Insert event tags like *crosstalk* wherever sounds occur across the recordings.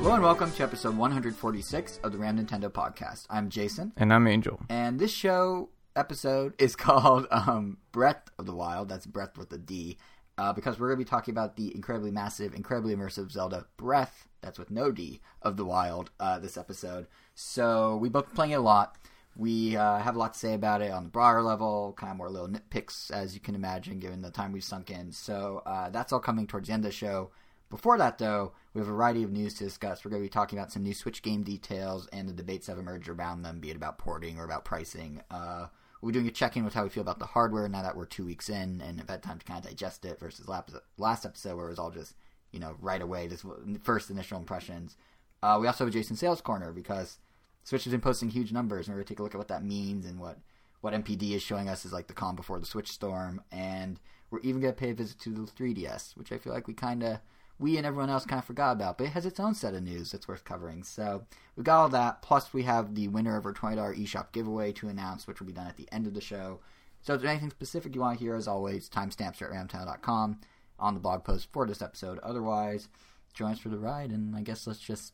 Hello and welcome to episode 146 of the Ram Nintendo podcast. I'm Jason, And I'm Angel. and this show episode is *laughs* called um, Breath of the Wild. That's Breath with a D, uh, because we're going to be talking about the incredibly massive, incredibly immersive Zelda Breath. That's with no D of the Wild. Uh, this episode, so we both been playing it a lot. We uh, have a lot to say about it on the broader level, kind of more little nitpicks, as you can imagine, given the time we've sunk in. So uh, that's all coming towards the end of the show. Before that, though, we have a variety of news to discuss. We're going to be talking about some new Switch game details and the debates that have emerged around them, be it about porting or about pricing. Uh, we're doing a check-in with how we feel about the hardware now that we're two weeks in and have had time to kind of digest it versus last episode where it was all just you know right away, just first initial impressions. Uh, we also have a Jason Sales Corner because Switch has been posting huge numbers, and we're going to take a look at what that means and what what NPD is showing us is like the calm before the Switch storm, and we're even going to pay a visit to the 3DS, which I feel like we kind of we and everyone else kind of forgot about, but it has its own set of news that's worth covering. So we've got all that. Plus, we have the winner of our twenty dollar eShop giveaway to announce, which will be done at the end of the show. So if there's anything specific you want to hear, as always, timestamps are at ramtown.com on the blog post for this episode. Otherwise, join us for the ride, and I guess let's just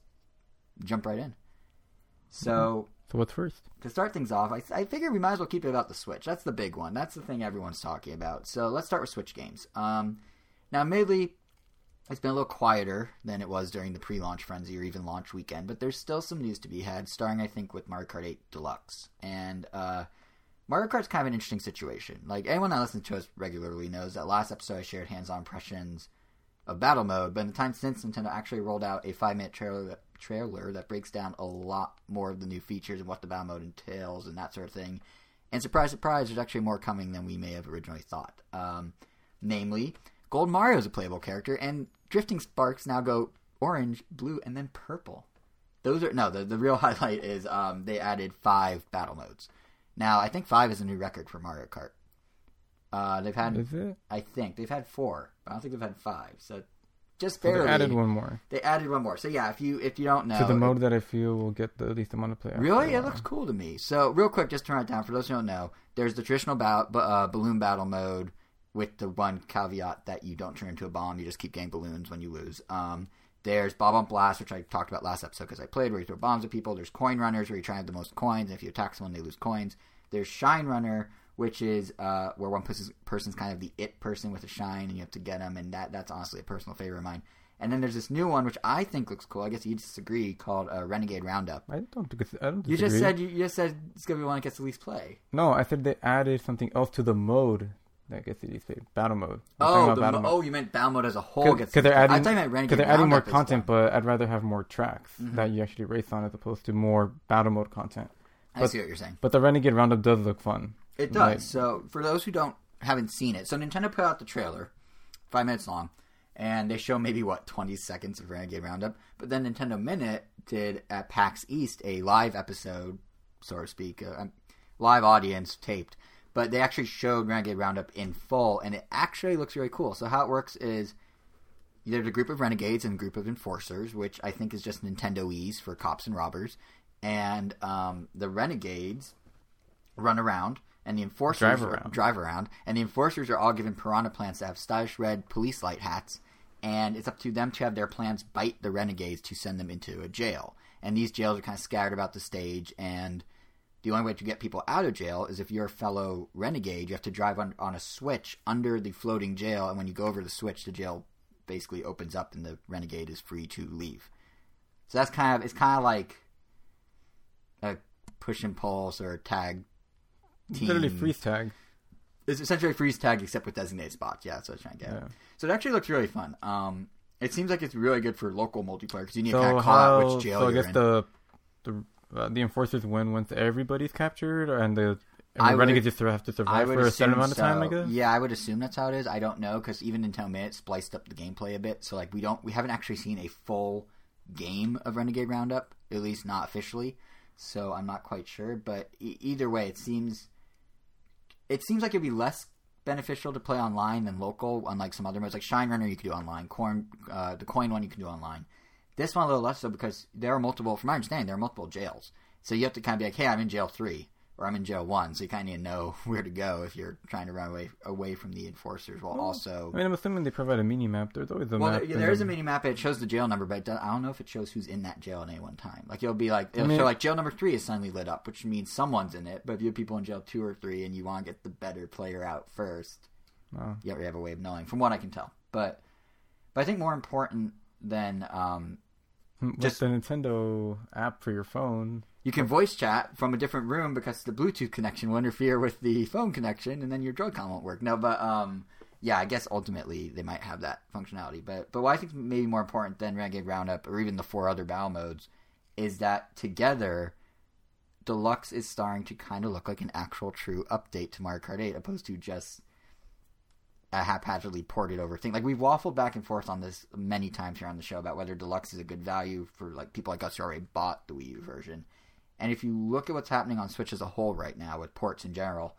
jump right in. So So what's first? to start things off, I, I figure we might as well keep it about the Switch. That's the big one. That's the thing everyone's talking about. So let's start with Switch games. Um, now, admittedly, it's been a little quieter than it was during the pre-launch frenzy or even launch weekend, but there's still some news to be had, starting I think with Mario Kart 8 Deluxe. And uh, Mario Kart's kind of an interesting situation. Like anyone that listens to us regularly knows that last episode I shared hands-on impressions of battle mode, but in the time since Nintendo actually rolled out a five-minute trailer that, trailer that breaks down a lot more of the new features and what the battle mode entails and that sort of thing. And surprise, surprise, there's actually more coming than we may have originally thought. Um, namely, Gold Mario is a playable character, and Drifting Sparks now go orange, blue, and then purple. Those are no. The the real *laughs* highlight is um, they added five battle modes. Now I think five is a new record for Mario Kart. Uh, they've had Is it? I think they've had four, but I don't think they've had five. So just barely they added one more. They added one more. So yeah, if you if you don't know, to the mode that I feel will get the least amount of play. Really, it looks cool to me. So, real quick, just turn it down for those who don't know. There's the traditional ba- uh, balloon battle mode with the one caveat that you don't turn into a bomb; you just keep getting balloons when you lose. Um, there's Bob-omb Blast, which I talked about last episode because I played, where you throw bombs at people. There's Coin Runners, where you try to have the most coins, and if you attack someone, they lose coins. There's Shine Runner, which is uh, where one person's, kind of the it person with a shine, and you have to get them, and that that's honestly a personal favorite of mine. And then there's this new one, which I think looks cool. I guess you disagree, called uh, Renegade Roundup. I don't. I don't You just said you, you just said it's gonna be one that gets the least play. no. I said they added something else to the mode that gets the least play. Battle mode. I'm Oh, about battle mo- mode. oh, you meant battle mode as a whole gets. 'cause the they're adding I thought you meant Renegade because they're adding more content, but I'd rather have more tracks Mhm. that you actually race on as opposed to more battle mode content. I see what you're saying. But the Renegade Roundup does look fun. It does. Like- so for those who don't haven't seen it, so Nintendo put out the trailer, five minutes long, and they show maybe what twenty seconds of Renegade Roundup. But then Nintendo Minute did at PAX East a live episode, so to speak, a live audience taped. But they actually showed Renegade Roundup in full, and it actually looks really cool. So how it works is there's a group of renegades and a group of enforcers, which I think is just Nintendo-ese for cops and robbers. And um, the renegades run around, and the enforcers Drive are- around. drive around, and the enforcers are all given piranha plants that have stylish red police light hats, and it's up to them to have their plants bite the renegades to send them into a jail. And these jails are kind of scattered about the stage, and the only way to get people out of jail is if you're a fellow renegade, you have to drive on, on a switch under the floating jail, and when you go over the switch, the jail basically opens up, and the renegade is free to leave. So that's kind of it's kind of like a push and pulse or a tag team. Literally freeze tag. It's essentially a freeze tag except with designated spots. Yeah, that's what I was trying to get. Yeah. So it actually looks really fun. Um, it seems like it's really good for local multiplayer because you need So to kind of call out which jail So I you're guess in. the the uh, the enforcers win once everybody's captured, and the the would- renegades just have to survive for a certain amount of time. I guess. Yeah, I would assume that's how it is. I don't know because even in Nintendo Minute spliced up the gameplay a bit, so like we don't we haven't actually seen a full game of Renegade Roundup, at least not officially. So I'm not quite sure, but e- either way, it seems it seems like it'd be less beneficial to play online than local, unlike some other modes like Shine Runner you could do online, Corn uh, the Coin one you can do online. This one a little less so because there are multiple, from my understanding, there are multiple jails. So you have to kind of be like, hey, I'm in jail three or I'm in jail one. So you kind of need to know *laughs* where to go if you're trying to run away away from the enforcers while Well, also. I mean, I'm assuming they provide a mini map. There's always a Well, map. there, there is a mini map. It shows the jail number, but I don't know if it shows who's in that jail at any one time. Like it'll be like it'll mean- show like jail number three is suddenly lit up, which means someone's in it. But if you have people in jail two or three and you want to get the better player out first, Oh. you have a way of knowing, from what I can tell. But but I think more important than um, With Just- the Nintendo app for your phone. you can voice chat from a different room because the Bluetooth connection will interfere with the phone connection, and then your Joy-Con won't work. No, but um, yeah, I guess ultimately they might have that functionality. But but what I think maybe more important than Renegade Roundup or even the four other battle modes is that together, Deluxe is starting to kind of look like an actual true update to Mario Kart 8, opposed to just a haphazardly ported over thing. Like we've waffled back and forth on this many times here on the show about whether Deluxe is a good value for like people like us who already bought the Wii U version. And if you look at what's happening on Switch as a whole right now with ports in general,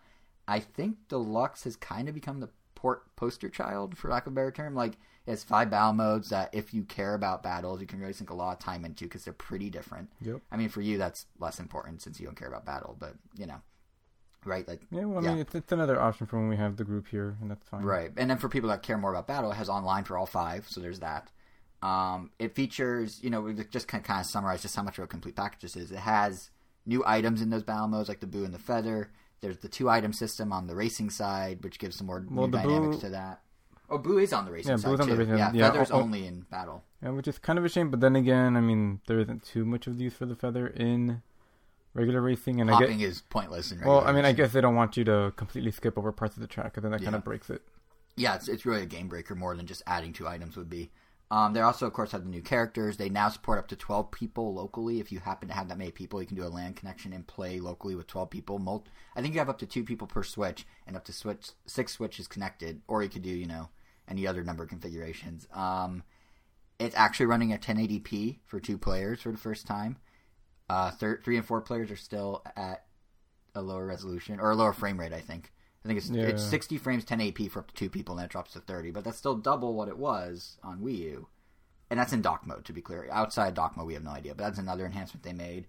I think Deluxe has kind of become the port poster child, for lack of a better term. Like, it has five battle modes that, if you care about battles, you can really sink a lot of time into because they're pretty different. Yep. I mean, for you, that's less important since you don't care about battle, but, you know, right? Like, Yeah, well, I Yeah. mean, it's, it's another option for when we have the group here, and that's fine. Right. And then for people that care more about battle, it has online for all five, so there's that. Um, it features, you know, we just kind of, kind of summarize just how much of a complete package this is. It has new items in those battle modes, like the Boo and the Feather. There's the two item system on the racing side, which gives some more Well, dynamics Boo- to that. Oh, Boo is on the racing Yeah, side on too. the racing- yeah, yeah, Feather's oh, oh. only in battle. Yeah, which is kind of a shame, but then again, I mean, there isn't too much of the use for the feather in regular racing, and I Hopping get. is pointless in Well, I mean, I guess they don't want you to completely skip over parts of the track, because then that kind of breaks it. yeah, it's it's really a game breaker more than just adding two items would be. Um, they also, of course, have the new characters. They now support up to twelve people locally. If you happen to have that many people, you can do a LAN connection and play locally with twelve people. Mul- I think you have up to two people per switch, and up to switch six switches connected. Or you could do, you know, any other number of configurations. Um, it's actually running at 1080p for two players for the first time. Uh, thir- three and four players are still at a lower resolution or a lower frame rate. I think. I think it's Yeah. it's 60 frames 1080p for up to two people, and then it drops to 30. But that's still double what it was on Wii U, and that's in dock mode. To be clear, outside dock mode, we have no idea. But that's another enhancement they made.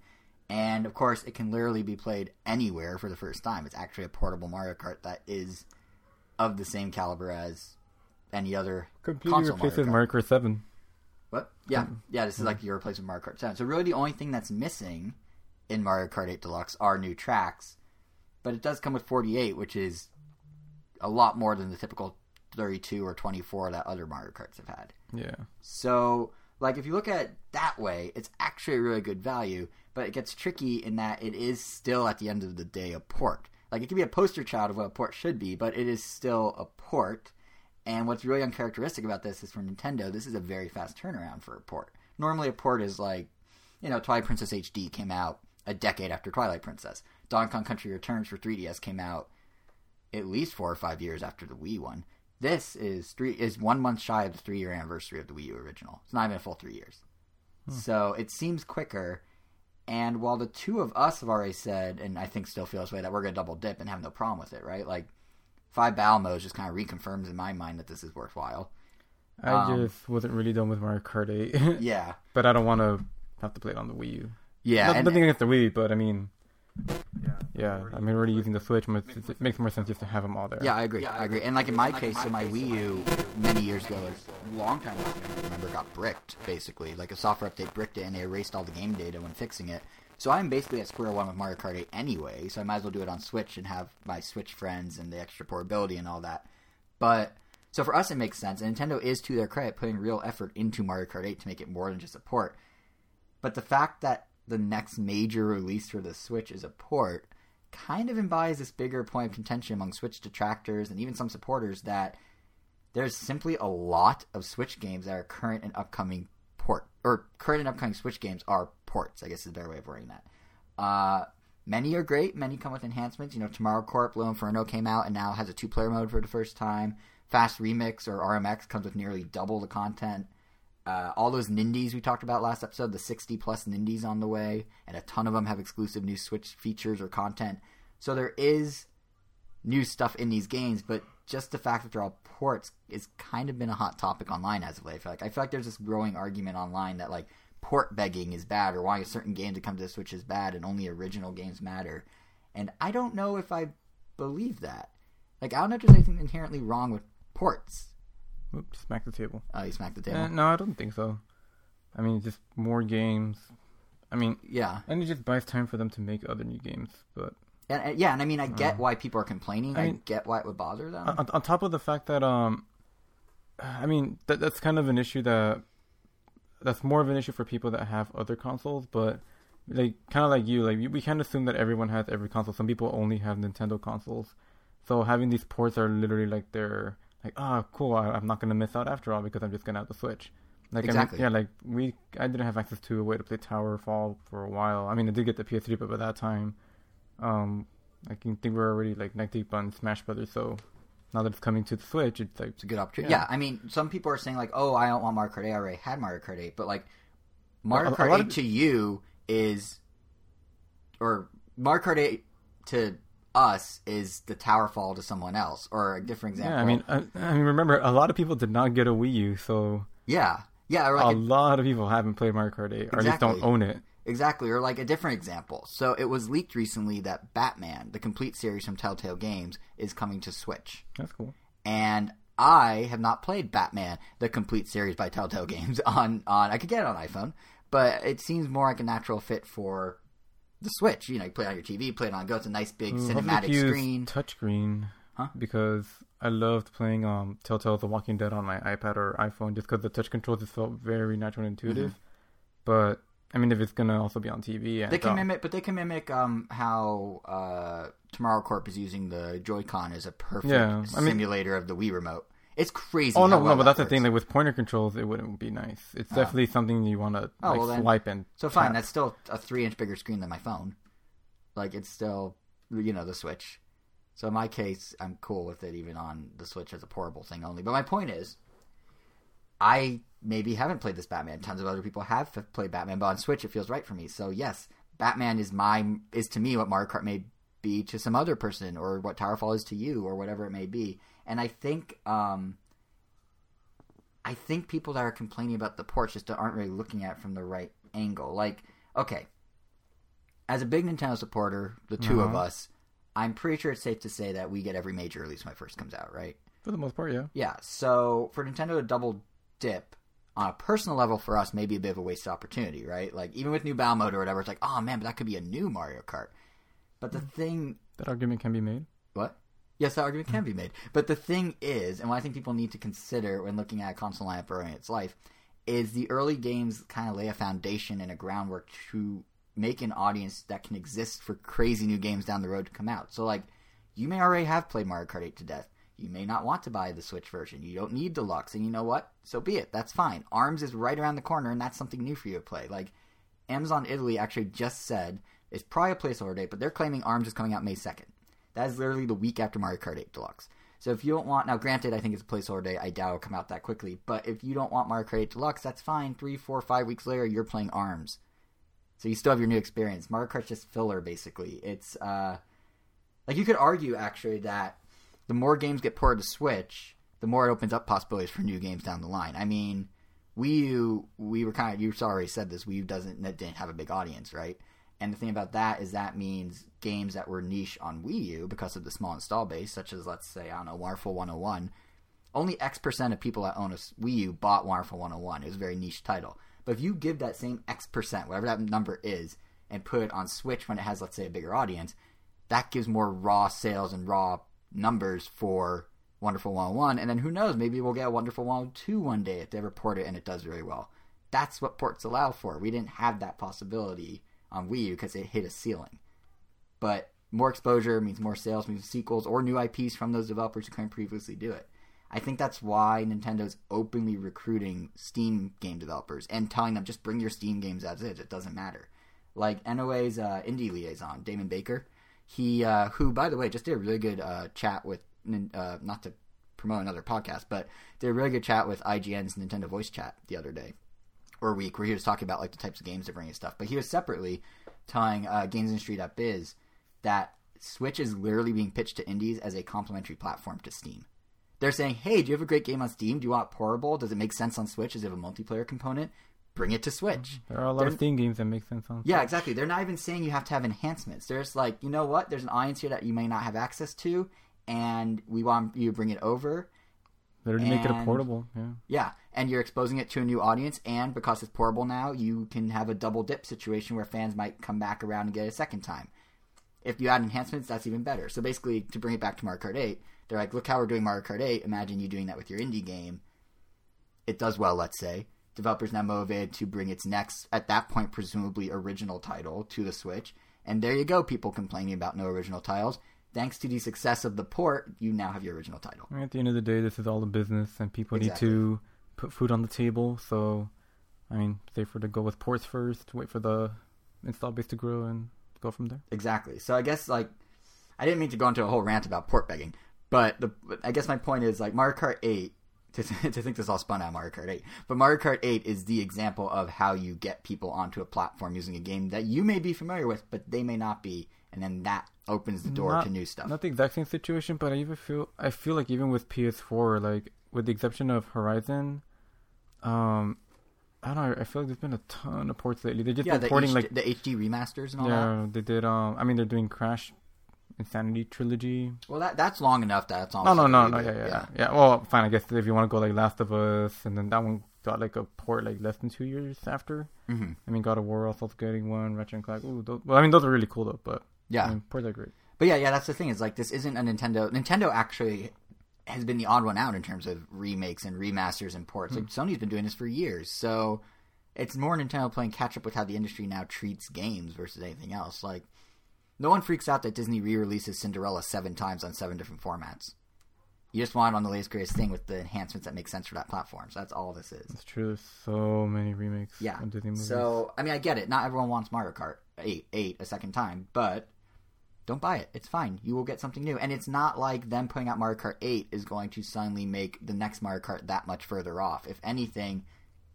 And of course, it can literally be played anywhere for the first time. It's actually a portable Mario Kart that is of the same caliber as any other Completely console replaces Mario Kart. Mario Kart 7. What? Yeah, um, yeah. This is like your replacement Mario Kart 7. So really, the only thing that's missing in Mario Kart 8 Deluxe are new tracks, but it does come with 48, which is a lot more than the typical 32 or 24 that other Mario Karts have had. Yeah. So, like, if you look at it that way, it's actually a really good value, but it gets tricky in that it is still, at the end of the day, a port. Like, it can be a poster child of what a port should be, but it is still a port. And what's really uncharacteristic about this is for Nintendo, this is a very fast turnaround for a port. Normally, a port is like, you know, Twilight Princess HD came out a decade after Twilight Princess. Donkey Kong Country Returns for 3DS came out at least four or five years after the Wii one. This is three is one month shy of the three year anniversary of the Wii U original. It's not even a full three years. Hmm. So it seems quicker. And while the two of us have already said, and I think still feel this way, that we're gonna double dip and have no problem with it, right? Like five battle modes just kind of reconfirms in my mind that this is worthwhile. I Um, just wasn't really done with Mario Kart 8. *laughs* Yeah, but I don't want to have to play it on the Wii U. yeah, Not- and- nothing against the Wii, but I mean, Yeah. yeah, I mean, already using the Switch, but it, it makes more sense just to have them all there. Yeah, I agree. Yeah, I agree. And like in my case, so my Wii U many years ago, a long time ago, I remember got bricked basically. Like a software update bricked it, and they erased all the game data when fixing it. So I'm basically at square one with Mario Kart 8 anyway. So I might as well do it on Switch and have my Switch friends and the extra portability and all that. But so for us, it makes sense. And Nintendo is, to their credit, putting real effort into Mario Kart 8 to make it more than just a port. But the fact that the next major release for the Switch is a port kind of embodies this bigger point of contention among Switch detractors and even some supporters that there's simply a lot of Switch games that are current and upcoming port or current and upcoming Switch games are ports. I guess is a better way of wording that. Uh, many are great. Many come with enhancements. You know, Tomorrow Corp, Little Inferno came out and now has a two-player mode for the first time. Fast Remix or RMX comes with nearly double the content. Uh, all those Nindies we talked about last episode, the 60 plus Nindies on the way, and a ton of them have exclusive new Switch features or content. So there is new stuff in these games, but just the fact that they're all ports is kind of been a hot topic online as of late. I feel like I feel like there's this growing argument online that like port begging is bad or why a certain game to come to the Switch is bad and only original games matter. And I don't know if I believe that. Like I don't know if there's anything inherently wrong with ports. Oops, smack the table. Oh, you smacked the table. Eh, no, I don't think so. I mean, just more games. I mean, yeah, and it just buys time for them to make other new games. But and, and yeah, and I mean, I get Uh, why people are complaining. I, I get why it would bother them. on, on top of the fact that um, I mean that that's kind of an issue that that's more of an issue for people that have other consoles, but like kind of like you, like we, can't assume that everyone has every console. Some people only have Nintendo consoles, so having these ports are literally like they're like, ah, cool, I, I'm not gonna miss out after all because I'm just gonna have the Switch. Like Exactly. I mean, yeah, like we, I didn't have access to a way to play Tower Fall for a while. I mean, I did get the PS3, but by that time, um, I can think we're already like neck deep on Smash Brothers. So now that it's coming to the Switch, it's like It's a good opportunity. Yeah. Yeah. I mean, some people are saying like, "Oh, I don't want Mario Kart 8. I already had Mario Kart 8." But like, Mario A- a Kart 8 of- to you is, or Mario Kart 8 to us is the Tower Fall to someone else, or a different example. Yeah, I mean, I, I mean, remember a lot of people did not get a Wii U, so yeah, yeah, or a like a, lot of people haven't played Mario Kart 8 or at least don't own it. Exactly, or like a different example. So it was leaked recently that Batman, the complete series from Telltale Games, is coming to Switch. That's cool. and I have not played Batman, the complete series by Telltale Games *laughs* on on. I could get it on iPhone, but it seems more like a natural fit for the Switch. You know, you play it on your TV, play it on go. It's a nice big Ooh, hopefully cinematic screen. touchscreen, Huh? Because I loved playing um Telltale The Walking Dead on my iPad or iPhone just because the touch controls just felt very natural and intuitive. But I mean, if it's gonna also be on TV, and. They can mimic, but they can mimic um how uh Tomorrow Corp is using the Joy-Con as a perfect Yeah, I mean- simulator of the Wii remote. It's crazy. Oh no, well no, but that's that the thing. Like with pointer controls, it wouldn't be nice. It's Oh. definitely something you want to Oh, like well then- swipe and. So fine, tap. that's still a three inch bigger screen than my phone. Like it's still, you know, the Switch. So in my case, I'm cool with it even on the Switch as a portable thing only. But my point is, I maybe haven't played this Batman. Tons of other people have played Batman, but on Switch it feels right for me. So yes, Batman is my is to me what Mario Kart may be to some other person, or what Towerfall is to you, or whatever it may be. And I think, um, I think people that are complaining about the ports just aren't really looking at it from the right angle. Like, okay, as a big Nintendo supporter, the 2 of Uh-huh. us, I'm pretty sure it's safe to say that we get every major release when it first comes out, right? for the most part, yeah. Yeah. So for Nintendo to double dip on a personal level for us may be a bit of a wasted opportunity, right? Like even with new battle mode or whatever, it's like, oh man, but that could be a new Mario Kart. But the hmm. thing That argument can be made. what? Yes, that argument can hmm. be made. But the thing is, and what I think people need to consider when looking at a console lineup early in its life, is the early games kind of lay a foundation and a groundwork to make an audience that can exist for crazy new games down the road to come out. So, like, you may already have played Mario Kart 8 to death. You may not want to buy the Switch version. You don't need deluxe. And you know what? So be it. That's fine. ARMS is right around the corner, and that's something new for you to play. Like, Amazon Italy actually just said it's probably a placeholder date, but they're claiming ARMS is coming out May 2nd. That is literally the week after Mario Kart 8 Deluxe. So if you don't want, now granted, I think it's a placeholder date. I doubt it'll come out that quickly. But if you don't want Mario Kart 8 Deluxe, that's fine. Three, four, five weeks later, you're playing ARMS. So you still have your new experience. Mario Kart's just filler, basically. It's, uh, like you could argue actually that the more games get ported to Switch, the more it opens up possibilities for new games down the line. I mean, Wii U, we were kind of you already said this. Wii U doesn't didn't have a big audience, right? And the thing about that is that means games that were niche on Wii U because of the small install base, such as let's say I don't know Wonderful 101, only X percent of people that own a Wii U bought Wonderful 101. It was a very niche title. But if you give that same X percent, whatever that number is, and put it on Switch when it has let's say a bigger audience, that gives more raw sales and raw numbers for Wonderful 101. And then who knows, maybe we'll get a Wonderful 102 one day if they ever port it and it does very well. That's what ports allow for. We didn't have that possibility on Wii U because it hit a ceiling. But more exposure means more sales, means sequels or new IPs from those developers who couldn't previously do it. I think that's why Nintendo's openly recruiting Steam game developers and telling them just bring your Steam games as is. It doesn't matter. Like NOA's uh, indie liaison, Damon Baker, he uh, who by the way just did a really good uh, chat with uh, not to promote another podcast, but did a really good chat with IGN's Nintendo Voice Chat the other day or week where he was talking about like the types of games they're bringing stuff. But he was separately telling uh, GamesIndustry.biz that Switch is literally being pitched to indies as a complementary platform to Steam. They're saying, hey, do you have a great game on Steam? Do you want portable? Does it make sense on Switch? Does it have a multiplayer component? Bring it to Switch. Mm-hmm. There are a lot They're- of Steam games that make sense on. Yeah, exactly. They're not even saying you have to have enhancements. They're just like, you know what? There's an audience here that you may not have access to, and we want you to bring it over. Literally make it a portable. Yeah. Yeah, and you're exposing it to a new audience, and because it's portable now, you can have a double dip situation where fans might come back around and get it a second time. If you add enhancements, that's even better. So basically, to bring it back to Mario Kart 8, they're like, look how we're doing Mario Kart 8. Imagine you doing that with your indie game. It does well, let's say. Developers now motivated to bring its next, at that point, presumably original title to the Switch. And there you go, people complaining about no original titles. Thanks to the success of the port, you now have your original title. At the end of the day, this is all a business, and people Exactly. need to put food on the table. So, I mean, safer to go with ports first, wait for the install base to grow, and go from there. Exactly. So I guess like I didn't mean to go into a whole rant about port begging, but the I guess my point is like Mario Kart 8 to, *laughs* to think this all spun out of Mario Kart 8, but Mario Kart 8 is the example of how you get people onto a platform using a game that you may be familiar with, but they may not be, and then that opens the door Not- to new stuff. Not the exact same situation, but I even feel I feel like even with PS4, like with the exception of Horizon, um, I don't know. I feel like there's been a ton of ports lately. They're just yeah, been the porting HD, like the HD remasters and all that. yeah, they did. Um, I mean, they're doing Crash, Insanity trilogy. Well, that that's long enough. That's it's No, no, no, no. reboot, Yeah, yeah, yeah, Well, fine. I guess if you want to go like Last of Us, and then that one got like a port like less than two years after. hmm I mean, God of War also getting one. Ratchet and Clank. Ooh, those, well, I mean, those are really cool though. But Yeah, I mean, ports are great. But yeah, yeah, that's the thing. Is like this isn't a Nintendo. Nintendo actually has been the odd one out in terms of remakes and remasters and ports. Like Sony's been doing this for years, so it's more Nintendo playing catch up with how the industry now treats games versus anything else. Like no one freaks out that Disney re-releases Cinderella seven times on seven different formats. You just want it on the latest greatest thing with the enhancements that make sense for that platform. So that's all this is. It's true. There's so many remakes. Yeah. of Disney movies. So I mean, I get it. Not everyone wants Mario Kart eight eight a second time, but don't buy it. It's fine. You will get something new, and it's not like them putting out Mario Kart eight is going to suddenly make the next Mario Kart that much further off. If anything,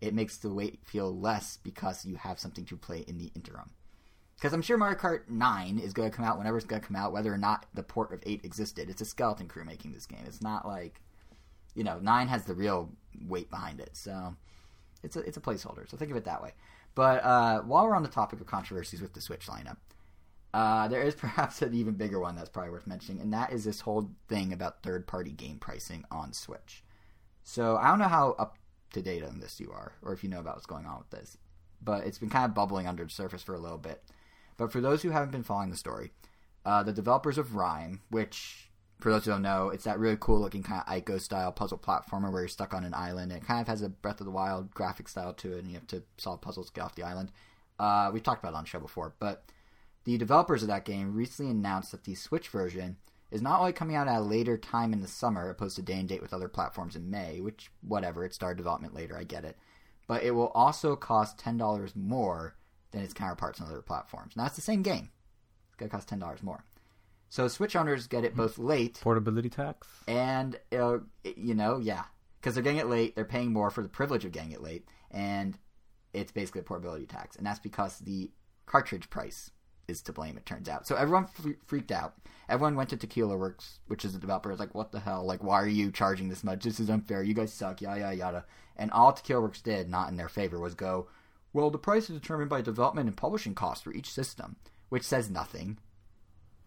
it makes the wait feel less because you have something to play in the interim. Because I'm sure Mario Kart 9 is going to come out whenever it's going to come out, whether or not the port of 8 existed. It's a skeleton crew making this game. It's not like, you know, 9 has the real weight behind it. So it's a, it's a placeholder. So think of it that way. But uh, while we're on the topic of controversies with the Switch lineup, uh, there is *laughs* perhaps an even bigger one that's probably worth mentioning, and that is this whole thing about third party game pricing on Switch. So I don't know how up to date on this you are, or if you know about what's going on with this, but it's been kind of bubbling under the surface for a little bit. But for those who haven't been following the story, uh, the developers of Rime, which for those who don't know, it's that really cool looking kind of Ico style puzzle platformer where you're stuck on an island. It kind of has a Breath of the Wild graphic style to it, and you have to solve puzzles to get off the island. Uh, we've talked about it on the show before, but the developers of that game recently announced that the Switch version is not only coming out at a later time in the summer, opposed to day and date with other platforms in May, which, whatever, it started development later, I get it, but it will also cost $10 more than its counterparts on other platforms. Now, it's the same game. It's going to cost $10 more. So Switch owners get it both late portability tax. and uh, you know, yeah, because they're getting it late, they're paying more for the privilege of getting it late, and it's basically a portability tax, and that's because the cartridge price is to blame. It turns out, so everyone fre- freaked out. Everyone went to Tequila Works, which is the developer. Was like, "What the hell? Like, why are you charging this much? This is unfair. You guys suck." Yada yada yada. And all Tequila Works did, not in their favor, was go, "Well, the price is determined by development and publishing costs for each system," which says nothing.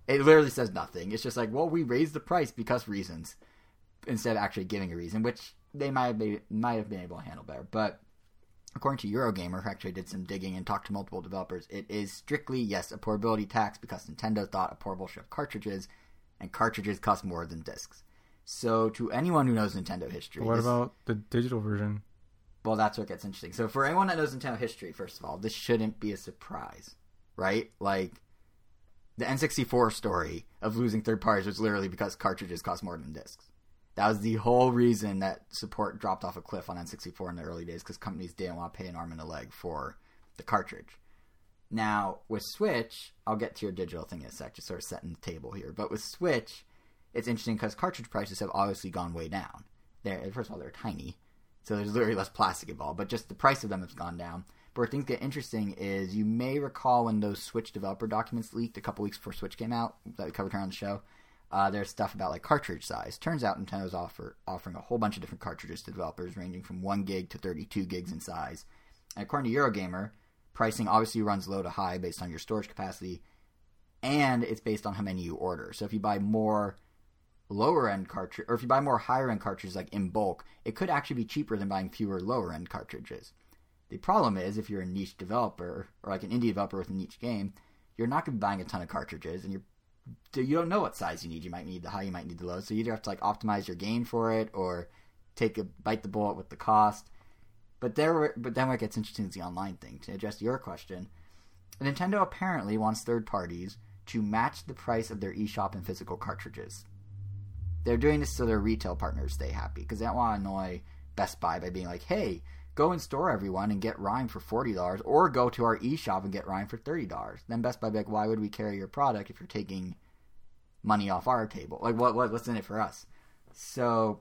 It literally says nothing. It's just like, well, we raised the price because reasons, instead of actually giving a reason, which they might have been, might have been able to handle better. But according to Eurogamer, who actually did some digging and talked to multiple developers, it is strictly yes a portability tax because Nintendo thought a portable have cartridges, and cartridges cost more than discs. So to anyone who knows Nintendo history, what this- about the digital version? Well, that's what gets interesting. So for anyone that knows Nintendo history, first of all, this shouldn't be a surprise, right? Like the N64 story of losing third parties was literally because cartridges cost more than discs. That was the whole reason that support dropped off a cliff on N64 in the early days because companies didn't want to pay an arm and a leg for the cartridge. Now with Switch, I'll get to your digital thing in a sec, just sort of setting the table here. But with Switch, it's interesting because cartridge prices have obviously gone way down. They're first of all they're tiny, so there's literally less plastic involved, but just the price of them has gone down. But where things get interesting is you may recall when those Switch developer documents leaked a couple weeks before Switch came out that we covered here on the show. Uh, there's stuff about like cartridge size. Turns out Nintendo's offer offering a whole bunch of different cartridges to developers, ranging from one gig to 32 gigs in size. And according to Eurogamer, pricing obviously runs low to high based on your storage capacity, and it's based on how many you order. So if you buy more lower end cartridge, or if you buy more higher end cartridges like in bulk, it could actually be cheaper than buying fewer lower end cartridges. The problem is if you're a niche developer or like an indie developer with a niche game, you're not going to be buying a ton of cartridges, and you're you don't know what size you need. You might need the high, you might need the low. So you either have to like optimize your game for it, or take a bite the bullet with the cost. But there, but then what gets interesting is the online thing. To address your question, Nintendo apparently wants third parties to match the price of their eShop and physical cartridges. They're doing this so their retail partners stay happy because they don't want to annoy Best Buy by being like, "Hey, go in store everyone and get Rime for forty dollars, or go to our eShop and get Rime for thirty dollars." Then Best Buy be like, "Why would we carry your product if you're taking money off our table? Like, what, what what's in it for us?" So,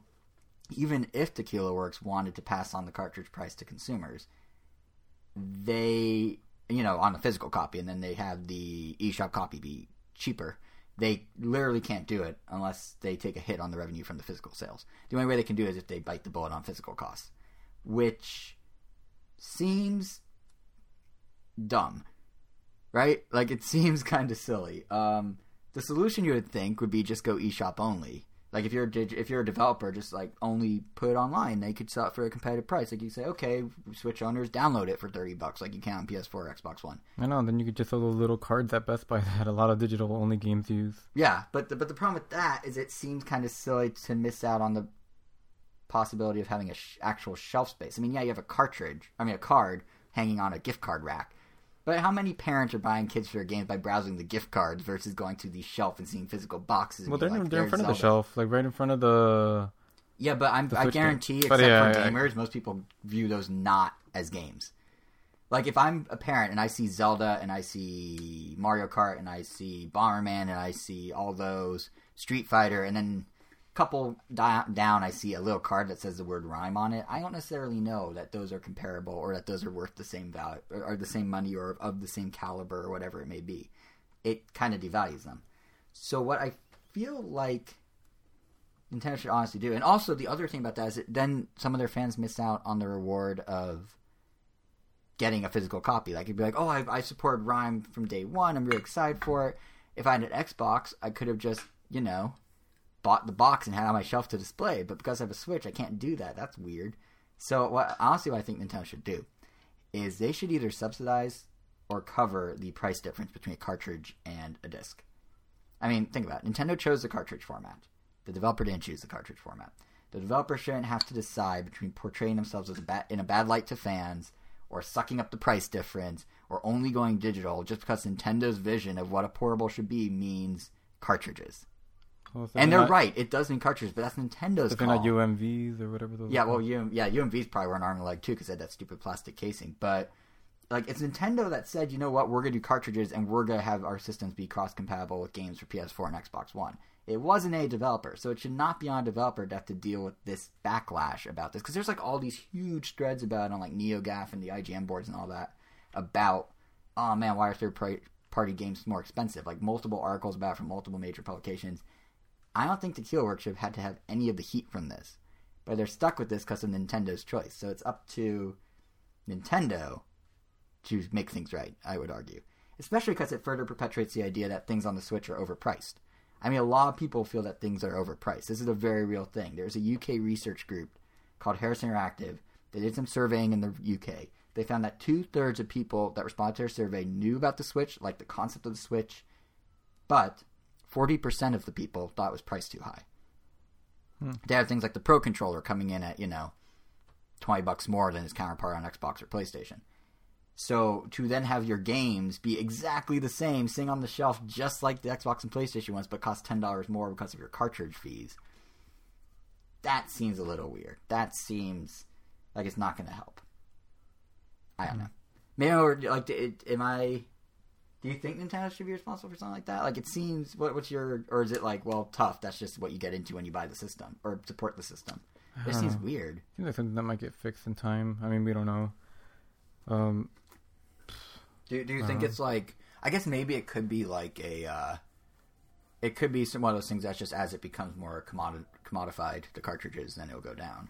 even if Tequila Works wanted to pass on the cartridge price to consumers, they you know on the physical copy, and then they have the eShop copy be cheaper they literally can't do it unless they take a hit on the revenue from the physical sales. The only way they can do it is if they bite the bullet on physical costs which seems dumb, right? Like it *laughs* seems kind of silly. Um, the solution you would think would be just go eShop only. Like if you're a, if you're a developer, just like only put it online. They could sell it for a competitive price. Like you say, okay, Switch owners download it for thirty bucks, like you can on PS4 or Xbox One. I know. Then you could just sell those little cards at Best Buy *laughs* that a lot of digital only games use. Yeah, but the, but the problem with that is it seems kind of silly to miss out on the possibility of having a sh- actual shelf space. I mean, yeah, you have a cartridge, I mean, a card hanging on a gift card rack. But how many parents are buying kids for their games by browsing the gift cards versus going to the shelf and seeing physical boxes? Well, they're, like, they're in front Zelda. of the shelf, like right in front of the. Yeah, but I'm, I guarantee, game. except yeah, for yeah, gamers, yeah. most people view those not as games. Like if I'm a parent and I see Zelda and I see Mario Kart and I see Bomberman and I see all those Street Fighter and then couple down, I see a little card that says the word Rime on it. I don't necessarily know that those are comparable or that those are worth the same value or, the same money or of the same caliber or whatever it may be. It kind of devalues them. So what I feel like Nintendo should honestly do, and also the other thing about that is that then some of their fans miss out on the reward of getting a physical copy. Like you'd be like, oh, I, I supported Rime from day one. I'm really excited for it. If I had an Xbox, I could have just you know bought the box and had on my shelf to display. But because I have a Switch, I can't do that. That's weird. So what honestly, what I think Nintendo should do is they should either subsidize or cover the price difference between a cartridge and a disc. I mean, think about it. Nintendo chose the cartridge format. The developer didn't choose the cartridge format. The developer shouldn't have to decide between portraying themselves as a ba- in a bad light to fans or sucking up the price difference or only going digital just because Nintendo's vision of what a portable should be means cartridges. Well, and they're not, right. It does mean cartridges, but that's Nintendo's. they're not UMDs or whatever those. Yeah, well, UM, yeah, UMDs probably were an arm and leg too because they had that stupid plastic casing. But like, it's Nintendo that said, you know what, we're gonna do cartridges and we're gonna have our systems be cross compatible with games for PS4 and Xbox One. It wasn't a developer, so it should not be on a developer to have to deal with this backlash about this because there's like all these huge threads about it on like NeoGAF and the IGN boards and all that about, oh man, why are third party games more expensive? Like multiple articles about it from multiple major publications I don't think Tequila Works should have had to have any of the heat from this, but they're stuck with this because of Nintendo's choice. So it's up to Nintendo to make things right. I would argue, especially because it further perpetuates the idea that things on the Switch are overpriced. I mean, a lot of people feel that things are overpriced. This is a very real thing. There's a UK research group called Harris Interactive. They did some surveying in the UK. They found that two thirds of people that responded to their survey knew about the Switch, like the concept of the Switch, but 40% of the people thought it was priced too high. Hmm. They had things like the Pro controller coming in at, you know, 20 bucks more than its counterpart on Xbox or PlayStation. So to then have your games be exactly the same, sitting on the shelf just like the Xbox and PlayStation ones, but cost ten dollars more because of your cartridge fees, that seems a little weird. That seems like it's not going to help. I don't hmm. know. Maybe or like, it, am I do you think Nintendo should be responsible for something like that? Like, it seems. What, what's your, or is it like, well, tough? That's just what you get into when you buy the system or support the system. It seems weird. I think that's something that might get fixed in time. I mean, we don't know. Um, do Do you think it's like? I guess maybe it could be like a. Uh, it could be some one of those things that's just as it becomes more commodi- commodified, the cartridges, then it'll go down.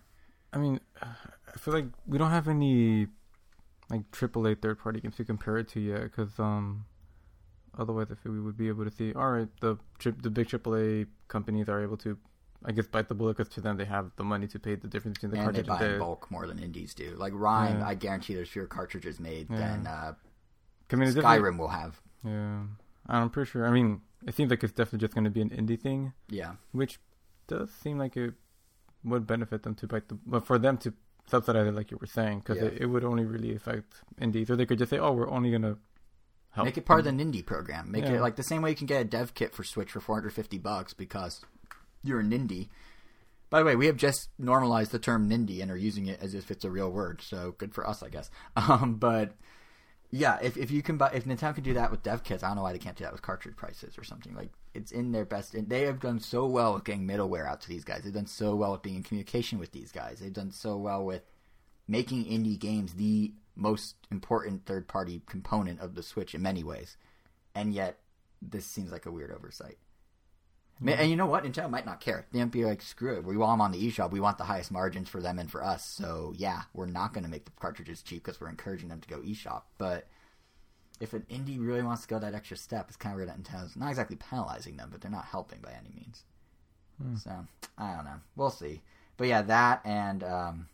I mean, I feel like we don't have any like AAA third party games to compare it to yet, because um, otherwise I feel we would be able to see. All right, the tri- the big AAA companies are able to, I guess, bite the bullet because to them they have the money to pay the difference between the cartridges and they buy and in bulk more than indies do. Like Rime, Yeah. I guarantee there's fewer cartridges made Yeah. than uh, I mean, Skyrim will have. Yeah, I'm pretty sure. I mean, it seems like it's definitely just going to be an indie thing, Yeah, which does seem like it would benefit them to bite the, but for them to subsidize it, like you were saying, because Yeah. it, it would only really affect indies, or they could just say, "Oh, we're only going to help." make it part of the Nindie program. Make Yeah. it like the same way you can get a dev kit for Switch for 450 bucks because you're a Nindie. By the way, we have just normalized the term Nindie and are using it as if it's a real word. So good for us, I guess. *laughs* Um, but yeah, if if you can buy, if Nintendo can do that with dev kits, I don't know why they can't do that with cartridge prices or something. Like it's in their best. And they have done so well with getting middleware out to these guys. They've done so well with being in communication with these guys. They've done so well with making indie games the most important third party component of the Switch in many ways. And yet, this seems like a weird oversight. Ma- And you know what? Nintendo might not care. They might be like, screw it. We want them on the eShop. We want the highest margins for them and for us. So, yeah, we're not going to make the cartridges cheap because we're encouraging them to go eShop. But if an indie really wants to go that extra step, it's kind of weird that Nintendo's not exactly penalizing them, but they're not helping by any means. So, I don't know. We'll see. But yeah, that and um,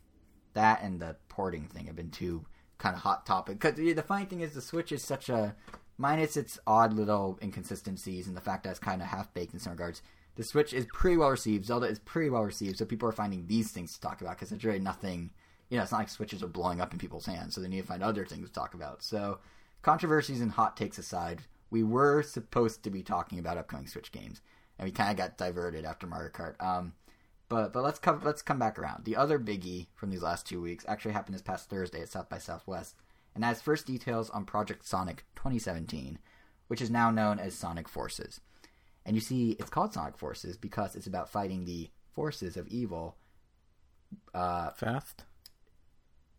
that and the porting thing have been two kind of hot topic. Because the funny thing is, the Switch is such a minus its odd little inconsistencies and the fact that it's kind of half baked in some regards. The Switch is pretty well received. Zelda is pretty well received, so people are finding these things to talk about because there's really nothing. You know, it's not like Switches are blowing up in people's hands, so they need to find other things to talk about. So, controversies and hot takes aside, we were supposed to be talking about upcoming Switch games, and we kind of got diverted after Mario Kart. Um, but but let's come let's come back around. The other biggie from these last two weeks actually happened this past Thursday at South by Southwest, and that's first details on Project Sonic 2017, which is now known as Sonic Forces. And you see, it's called Sonic Forces because it's about fighting the forces of evil. Uh, fast.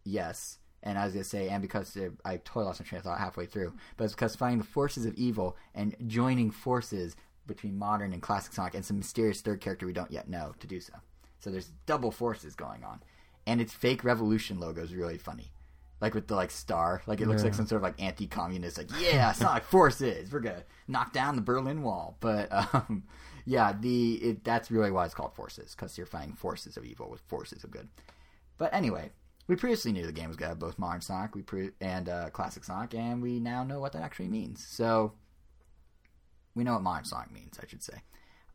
yes, and I was gonna say, and because uh, I totally lost my train of thought halfway through, but it's because fighting the forces of evil and joining forces between modern and classic Sonic and some mysterious third character we don't yet know to do so. So there's double forces going on, and its fake revolution logo is really funny, like with the like star, like it looks Yeah. like some sort of like anti-communist, like yeah, Sonic forces, we're gonna knock down the Berlin Wall. But um, *laughs* yeah, the it, that's really why it's called forces because you're fighting forces of evil with forces of good. But anyway, we previously knew the game was to have both modern Sonic we pre- and uh, classic Sonic, and we now know what that actually means. So we know what modern Sonic means, I should say.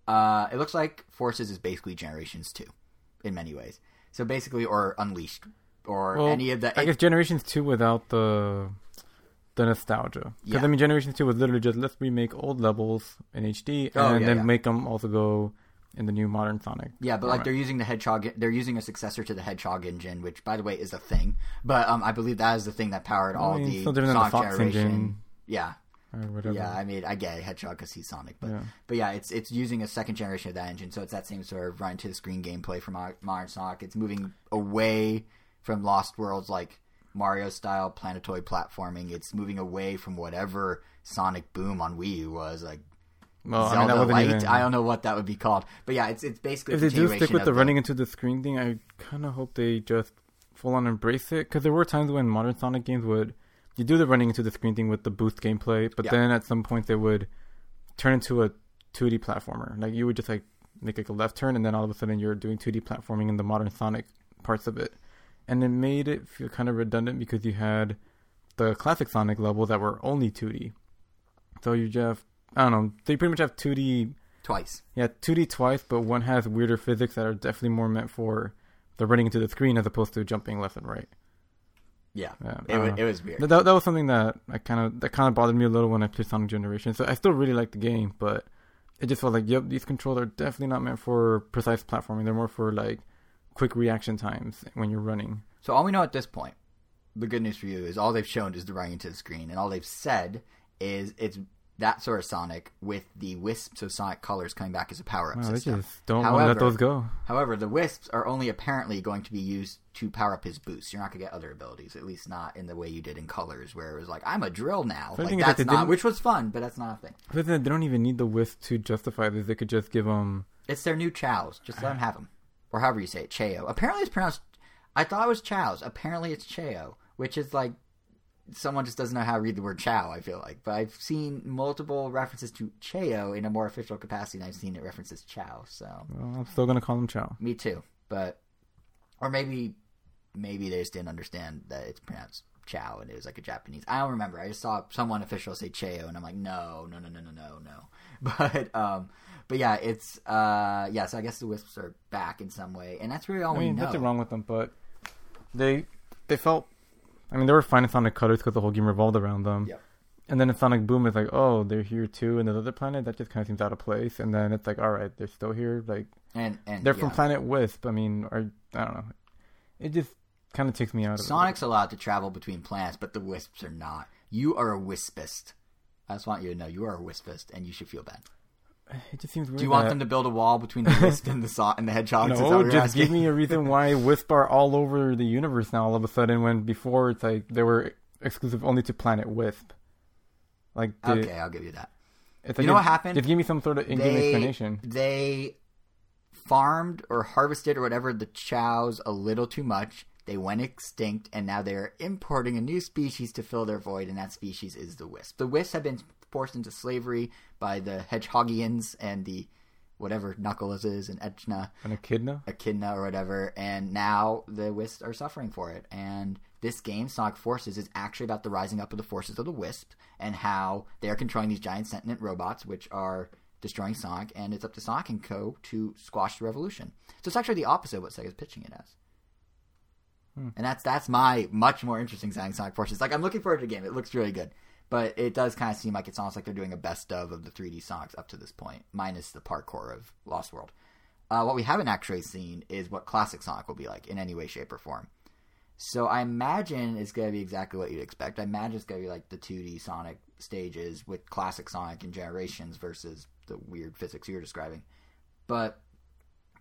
Uh, it looks like Forces is basically Generations 2 in many ways. So basically, or Unleashed, or Well, any of the. I guess Generations Two without the the nostalgia. Because Yeah. I mean, Generations Two was literally just let's remake old levels in HD Oh, and yeah, then yeah. make them also go in the new modern Sonic. Yeah, but like they're using the Hedgehog, they're using a successor to the Hedgehog engine, which, by the way, is a thing. But um, I believe that is the thing that powered all I mean, the it's no different than the Sonic Fox generation. engine Yeah, or whatever. yeah. I mean, I get it, Hedgehog because he's Sonic, but Yeah. but yeah, it's it's using a second generation of that engine, so it's that same sort of run to the screen gameplay from modern Sonic. It's moving away from Lost Worlds like Mario style planetoid platforming. It's moving away from whatever Sonic Boom on Wii U was like. well, I mean, Light. even. I don't know what that would be called, but yeah, it's it's basically if they do stick with the running into the screen thing, I kind of hope they just full on embrace it. Because there were times when modern Sonic games would you do the running into the screen thing with the boost gameplay, but Yeah. then at some point they would turn into a 2D platformer. Like you would just like make like a left turn, and then all of a sudden you're doing 2D platforming in the modern Sonic parts of it, and it made it feel kind of redundant because you had the classic Sonic levels that were only 2D. So you just I don't know. They pretty much have 2D twice. yeah, 2D twice, but one has weirder physics that are definitely more meant for the running into the screen as opposed to jumping left and right. Yeah, Yeah, it, was, know. Uh, it was weird. That, that was something that I kind of that kind of bothered me a little when I played Sonic Generations. So I still really like the game, but it just felt like, yep, these controls are definitely not meant for precise platforming. They're more for like quick reaction times when you're running. So all we know at this point, the good news for you is all they've shown is the running into the screen, and all they've said is it's that sort of Sonic with the Wisps of Sonic Colors coming back as a power up Wow, system. just don't want to let those go. However, the Wisps are only apparently going to be used to power up his boost. You're not going to get other abilities, at least not in the way you did in Colors, where it was like, I'm a drill now. Like, is that not, which was fun, but that's not a thing. But then they don't even need the wisp to justify this. They could just give them. It's their new chows. Just let them ah. have them. Or however you say it, Cheo. Apparently it's pronounced, I thought it was chows. Apparently it's Cheo, which is like, someone just doesn't know how to read the word chow, I feel like. But I've seen multiple references to Cheo in a more official capacity, and I've seen it references chow, so. Well, I'm still gonna call them Chow. Me too, but or maybe maybe they just didn't understand that it's pronounced Chow and it was like a Japanese. I don't remember. I just saw someone official say Cheo, and I'm like, no, no, no, no, no, no, no. *laughs* But um, but yeah, it's uh, yeah. So I guess the wisps are back in some way, and that's really all I we mean, know. nothing wrong with them, but they they felt. I mean, they were fine in Sonic Colors because the whole game revolved around them. Yep. And then in Sonic Boom, it's like, oh, they're here too in another planet. That just kind of seems out of place. And then it's like, all right, they're still here. Like And and they're yeah. from Planet Wisp. I mean, or I don't know. It just kind of takes me out of Sonic's allowed to travel between planets, but the wisps are not. You are a wispist. I just want you to know you are a wispist, and you should feel bad. It. Just seems weird. Do you want that- them to build a wall between the *laughs* wisp and the so- and the hedgehogs? Is No, just give me a reason *laughs* why Wisp are all over the universe now. All of a sudden, when before it's like they were exclusive only to Planet Wisp. Like, the, Okay, I'll give you that. it's You know it- what happened? Just give me some sort of in-game they, explanation. They farmed or harvested or whatever the chows a little too much. They went extinct, and now they're importing a new species to fill their void, and that species is the wisp. The wisps have been forced into slavery by the hedgehogians and the whatever Knuckles is and Echna. An echidna. echidna or whatever, and now the Wisps are suffering for it. And this game, Sonic Forces, is actually about the rising up of the forces of the Wisp and how they're controlling these giant sentient robots, which are destroying Sonic, and it's up to Sonic and Co. to squash the revolution. So it's actually the opposite of what Sega's pitching it as. Hmm. And that's that's my much more interesting Sonic Forces. Like I'm looking forward to the game. It looks really good. But it does kind of seem like it's almost like they're doing a best of of the 3D Sonics up to this point, minus the parkour of Lost World. Uh, what we haven't actually seen is what classic Sonic will be like in any way, shape, or form. So I imagine it's going to be exactly what you'd expect. I imagine it's going to be like the 2D Sonic stages with classic Sonic and Generations versus the weird physics you're describing. But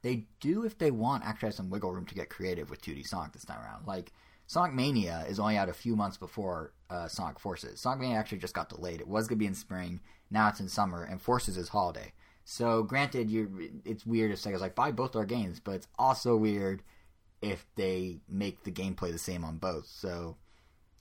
they do, if they want, actually have some wiggle room to get creative with 2D Sonic this time around. Like Sonic Mania is only out a few months before uh, Sonic Forces. Sonic Mania actually just got delayed. It was going to be in spring, now it's in summer, and Forces is holiday. So granted, you it's weird if Sega's like buy both our games, but it's also weird if they make the gameplay the same on both. So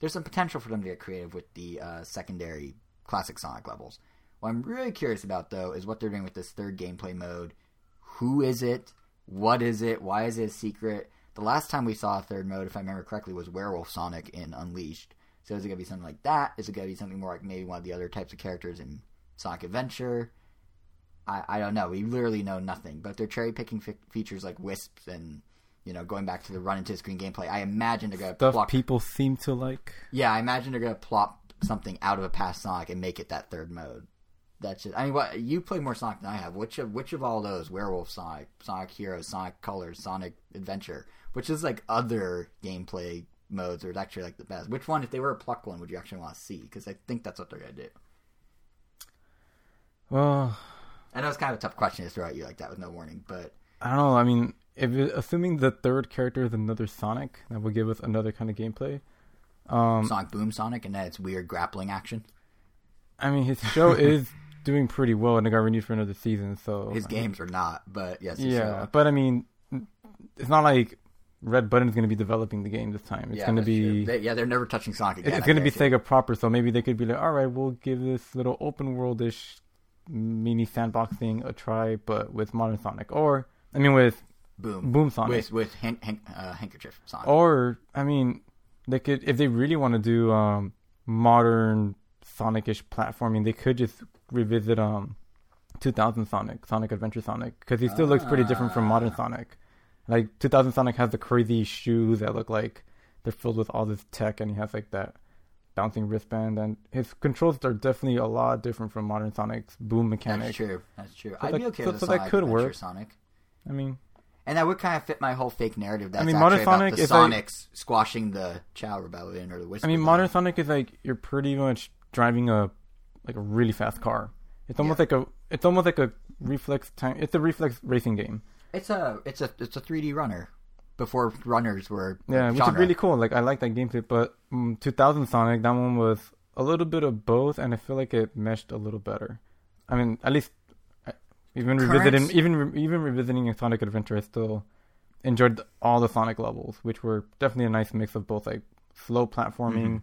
there's some potential for them to get creative with the uh, secondary classic Sonic levels. What I'm really curious about though is what they're doing with this third gameplay mode. Who is it? What is it? Why is it a secret? The last time we saw a third mode, if I remember correctly, was Werewolf Sonic in Unleashed. So is it gonna be something like that? Is it gonna be something more like maybe one of the other types of characters in Sonic Adventure? I, I don't know. We literally know nothing. But they're cherry picking fi- features like wisps and you know going back to the run into screen gameplay. I imagine they're gonna Stuff pluck. people seem to like. yeah, I imagine they're gonna plop something out of a past Sonic and make it that third mode. That's just. I mean, what you play more Sonic than I have. Which of which of all those Werewolf Sonic, Sonic Heroes, Sonic Colors, Sonic Adventure, which is like other gameplay modes, are actually like the best? Which one, if they were a pluck one, would you actually want to see? Because I think that's what they're gonna do. Well, I know it's kind of a tough question to throw at you like that with no warning, but I don't know. I mean, if assuming the third character is another Sonic, that will give us another kind of gameplay. Um, Sonic Boom Sonic and then it's weird grappling action. I mean, his show *laughs* is doing pretty well, and it got renewed for another season. So His games are not, but yes, yeah. show. But I mean, it's not like Red Button's going to be developing the game this time. It's Yeah, going to be They- yeah, they're never touching Sonic again. it's going to be. Sega proper. So maybe they could be like, all right, we'll give this little open worldish mini sandbox thing a try, but with modern Sonic, or I mean, with Boom Boom Sonic. with with han- han- uh, handkerchief Sonic. Or I mean, they could if they really want to do um modern Sonic-ish platforming, they could just revisit um 2000 Sonic, Sonic Adventure Sonic, because he still looks pretty different from modern Ah. Sonic. Like 2000 Sonic has the crazy shoes that look like they're filled with all this tech, and he has like that bouncing wristband, and his controls are definitely a lot different from modern Sonic's boom mechanic. That's true. That's true. So I'd that- be okay so- with so that could Adventure work. Sonic. I mean, And that would kind of fit my whole fake narrative. That's mean, actually Modern Sonic the is like- squashing the Chao Rebellion or the Wisp. I mean, modern Sonic is like you're pretty much driving a like a really fast car. It's almost like a it's almost like a reflex time. It's a reflex racing game. It's a it's a it's a 3D runner before runners were Yeah, a which is really cool. Like I like that gameplay, but um, 2000 Sonic, that one was a little bit of both, and I feel like it meshed a little better. I mean, at least even Current- revisiting even re- even revisiting a Sonic Adventure, I still enjoyed all the Sonic levels, which were definitely a nice mix of both like slow platforming Mhm.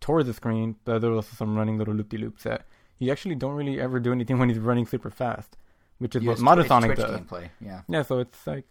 Towards the screen, but there was also some running little loop de loops that you actually don't really ever do anything when he's running super fast, which is what Modern Sonic Twitch does. gameplay. Yeah. Yeah, so it's like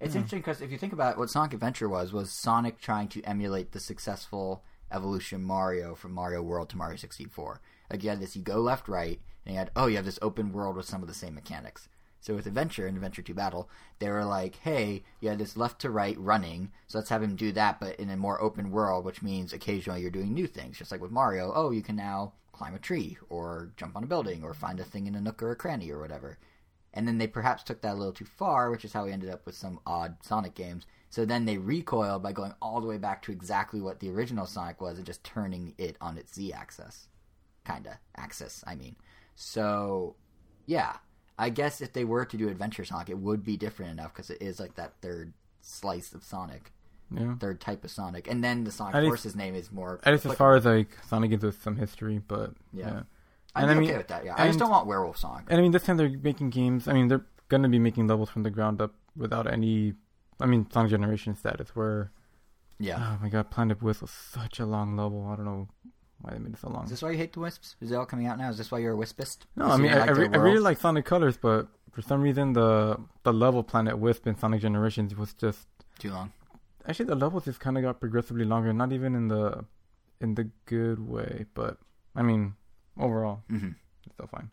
It's Hmm. interesting because if you think about it, what Sonic Adventure was, was Sonic trying to emulate the successful evolution Mario from Mario World to Mario 64. Like you had this, you go left, right, and you had, oh, you have this open world with some of the same mechanics. So with Adventure and Adventure 2 Battle, they were like, hey, you had this left to right running, so let's have him do that, but in a more open world, which means occasionally you're doing new things. Just like with Mario, oh, you can now climb a tree, or jump on a building, or find a thing in a nook or a cranny, or whatever. And then they perhaps took that a little too far, which is how we ended up with some odd Sonic games. So then they recoiled by going all the way back to exactly what the original Sonic was and just turning it on its Z axis. Kinda. Axis, I mean. So, yeah. I guess if they were to do Adventure Sonic, it would be different enough because it is like that third slice of Sonic, yeah. third type of Sonic. And then the Sonic least- Forces name is more. At least as far as like Sonic gives us some history, but Yeah. yeah. I'd and be I mean- okay with that, yeah. I just don't want Werewolf Sonic. And I mean, this time they're making games. I mean, they're gonna be making levels from the ground up without any. I mean, Sonic Generation status. Where Yeah. oh my god, Planet Wisp was such a long level. I don't know why they made it so long. Is this why you hate the Wisps? Is it all coming out now? Is this why you're a Wispist? No, I mean, I, I, re- I really like Sonic Colors, but for some reason the the level Planet Wisp in Sonic Generations was just Too long. actually the levels just kind of got progressively longer. Not even in the in the good way, but I mean, overall, hmm it's still fine.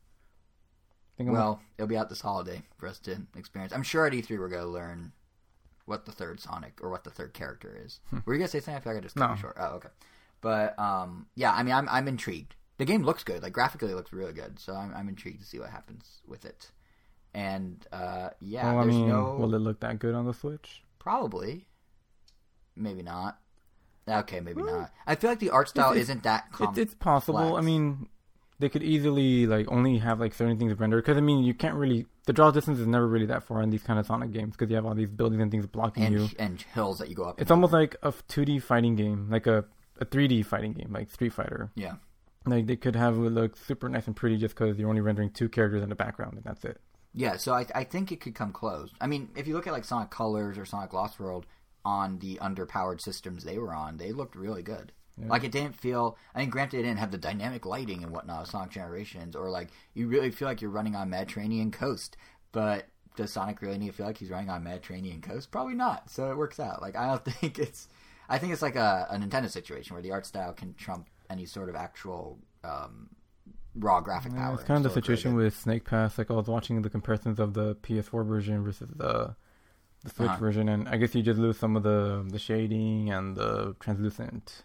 Think Well, it'll be out this holiday for us to experience. I'm sure at E3 we're going to learn what the third Sonic or what the third character is. Were you going to say something? I feel like I just cut Hmm. No. you short. Oh, okay. But um, yeah, I mean, I'm I'm intrigued. The game looks good. Like graphically, it looks really good. So I'm I'm intrigued to see what happens with it. And uh, yeah, well, I mean, no will it look that good on the Switch? probably, maybe not. Okay, maybe Well, not. I feel like the art style isn't that complex. it's possible. I mean, they could easily like only have like certain things rendered because I mean, you can't really the draw distance is never really that far in these kind of Sonic games because you have all these buildings and things blocking and you. and hills that you go up. It's almost over. like a 2D fighting game, like a a 3D fighting game, like Street Fighter. yeah. Like they could have it look super nice and pretty just because you're only rendering two characters in the background and that's it. Yeah, so I, I think it could come close. I mean, if you look at like Sonic Colors or Sonic Lost World on the underpowered systems they were on, they looked really good. Yeah. Like it didn't feel. I mean, granted, it didn't have the dynamic lighting and whatnot of Sonic Generations, or like you really feel like you're running on Mediterranean coast. But does Sonic really need to feel like he's running on Mediterranean coast? Probably not. So it works out. Like I don't *laughs* think it's. I think it's like a, a Nintendo situation where the art style can trump any sort of actual um, raw graphic Yeah, power. it's kind of the So it's really situation with Snake Pass. Like I was watching the comparisons of the PS4 version versus the the Switch Uh-huh. version, and I guess you just lose some of the the shading and the translucent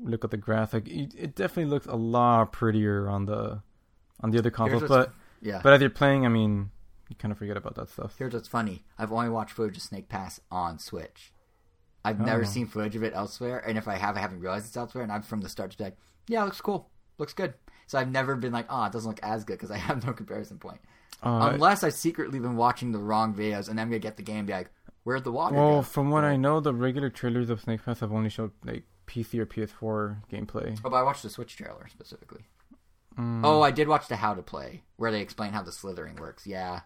look at the graphic. It, it definitely looks a lot prettier on the on the other consoles. But Yeah. but as you're playing, I mean, you kind of forget about that stuff. Here's what's funny. I've only watched footage of Snake Pass on Switch. I've never Oh. seen footage of it elsewhere, and if I have, I haven't realized it's elsewhere. And I'm from the start to be like, yeah, it looks cool, looks good. So I've never been like, oh, it doesn't look as good because I *laughs* have no comparison point. Uh, Unless I've secretly been watching the wrong videos, and I'm gonna get the game and be like, where'd the water well, go? from what I know, the regular trailers of Snake Pass have only showed like PC or PS4 gameplay. Oh, but I watched the Switch trailer specifically. Mm. Oh, I did watch the How to Play where they explain how the slithering works. Yeah,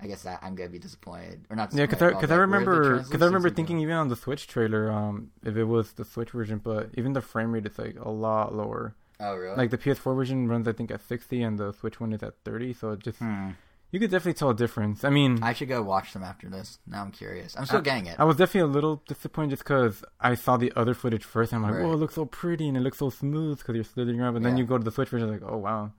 I guess that I'm gonna be disappointed or not. Yeah, because I, but cause like, I remember because I remember thinking even on the Switch trailer, um, if it was the Switch version, but even the frame rate is like a lot lower. Oh, really? Like the PS4 version runs, I think, at 60, and the Switch one is at 30. So it just Hmm. you could definitely tell a difference. I mean, I, I should go watch them after this. Now I'm curious. I'm still getting it. I was definitely a little disappointed just because I saw the other footage first. And I'm like, Right. oh, it looks so pretty and it looks so smooth because you're slithering around. But then you go to the Switch version, like, oh wow.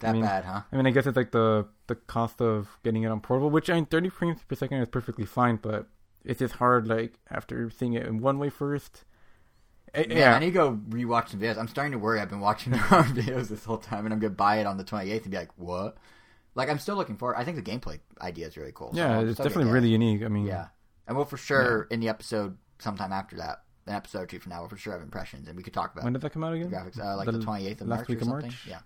that I mean- bad, huh? I mean, I guess it's like the the cost of getting it on portable, which I mean, 30 frames per second is perfectly fine, but it's just hard. Like after seeing it in one way first. Eh, Man, yeah, I need to go rewatch some videos. I'm starting to worry. I've been watching *laughs* the wrong videos this whole time, and I'm gonna buy it on the 28th and be like, "What?" Like, I'm still looking forward. I think the gameplay idea is really cool. so yeah, it's definitely really unique. I mean, yeah. And we'll for sure in the episode sometime after that, an episode or two from now, we'll for sure have impressions, and we could talk about When did that come out the again? graphics. Uh, like the, 28th of last March week or of something. March? Yeah.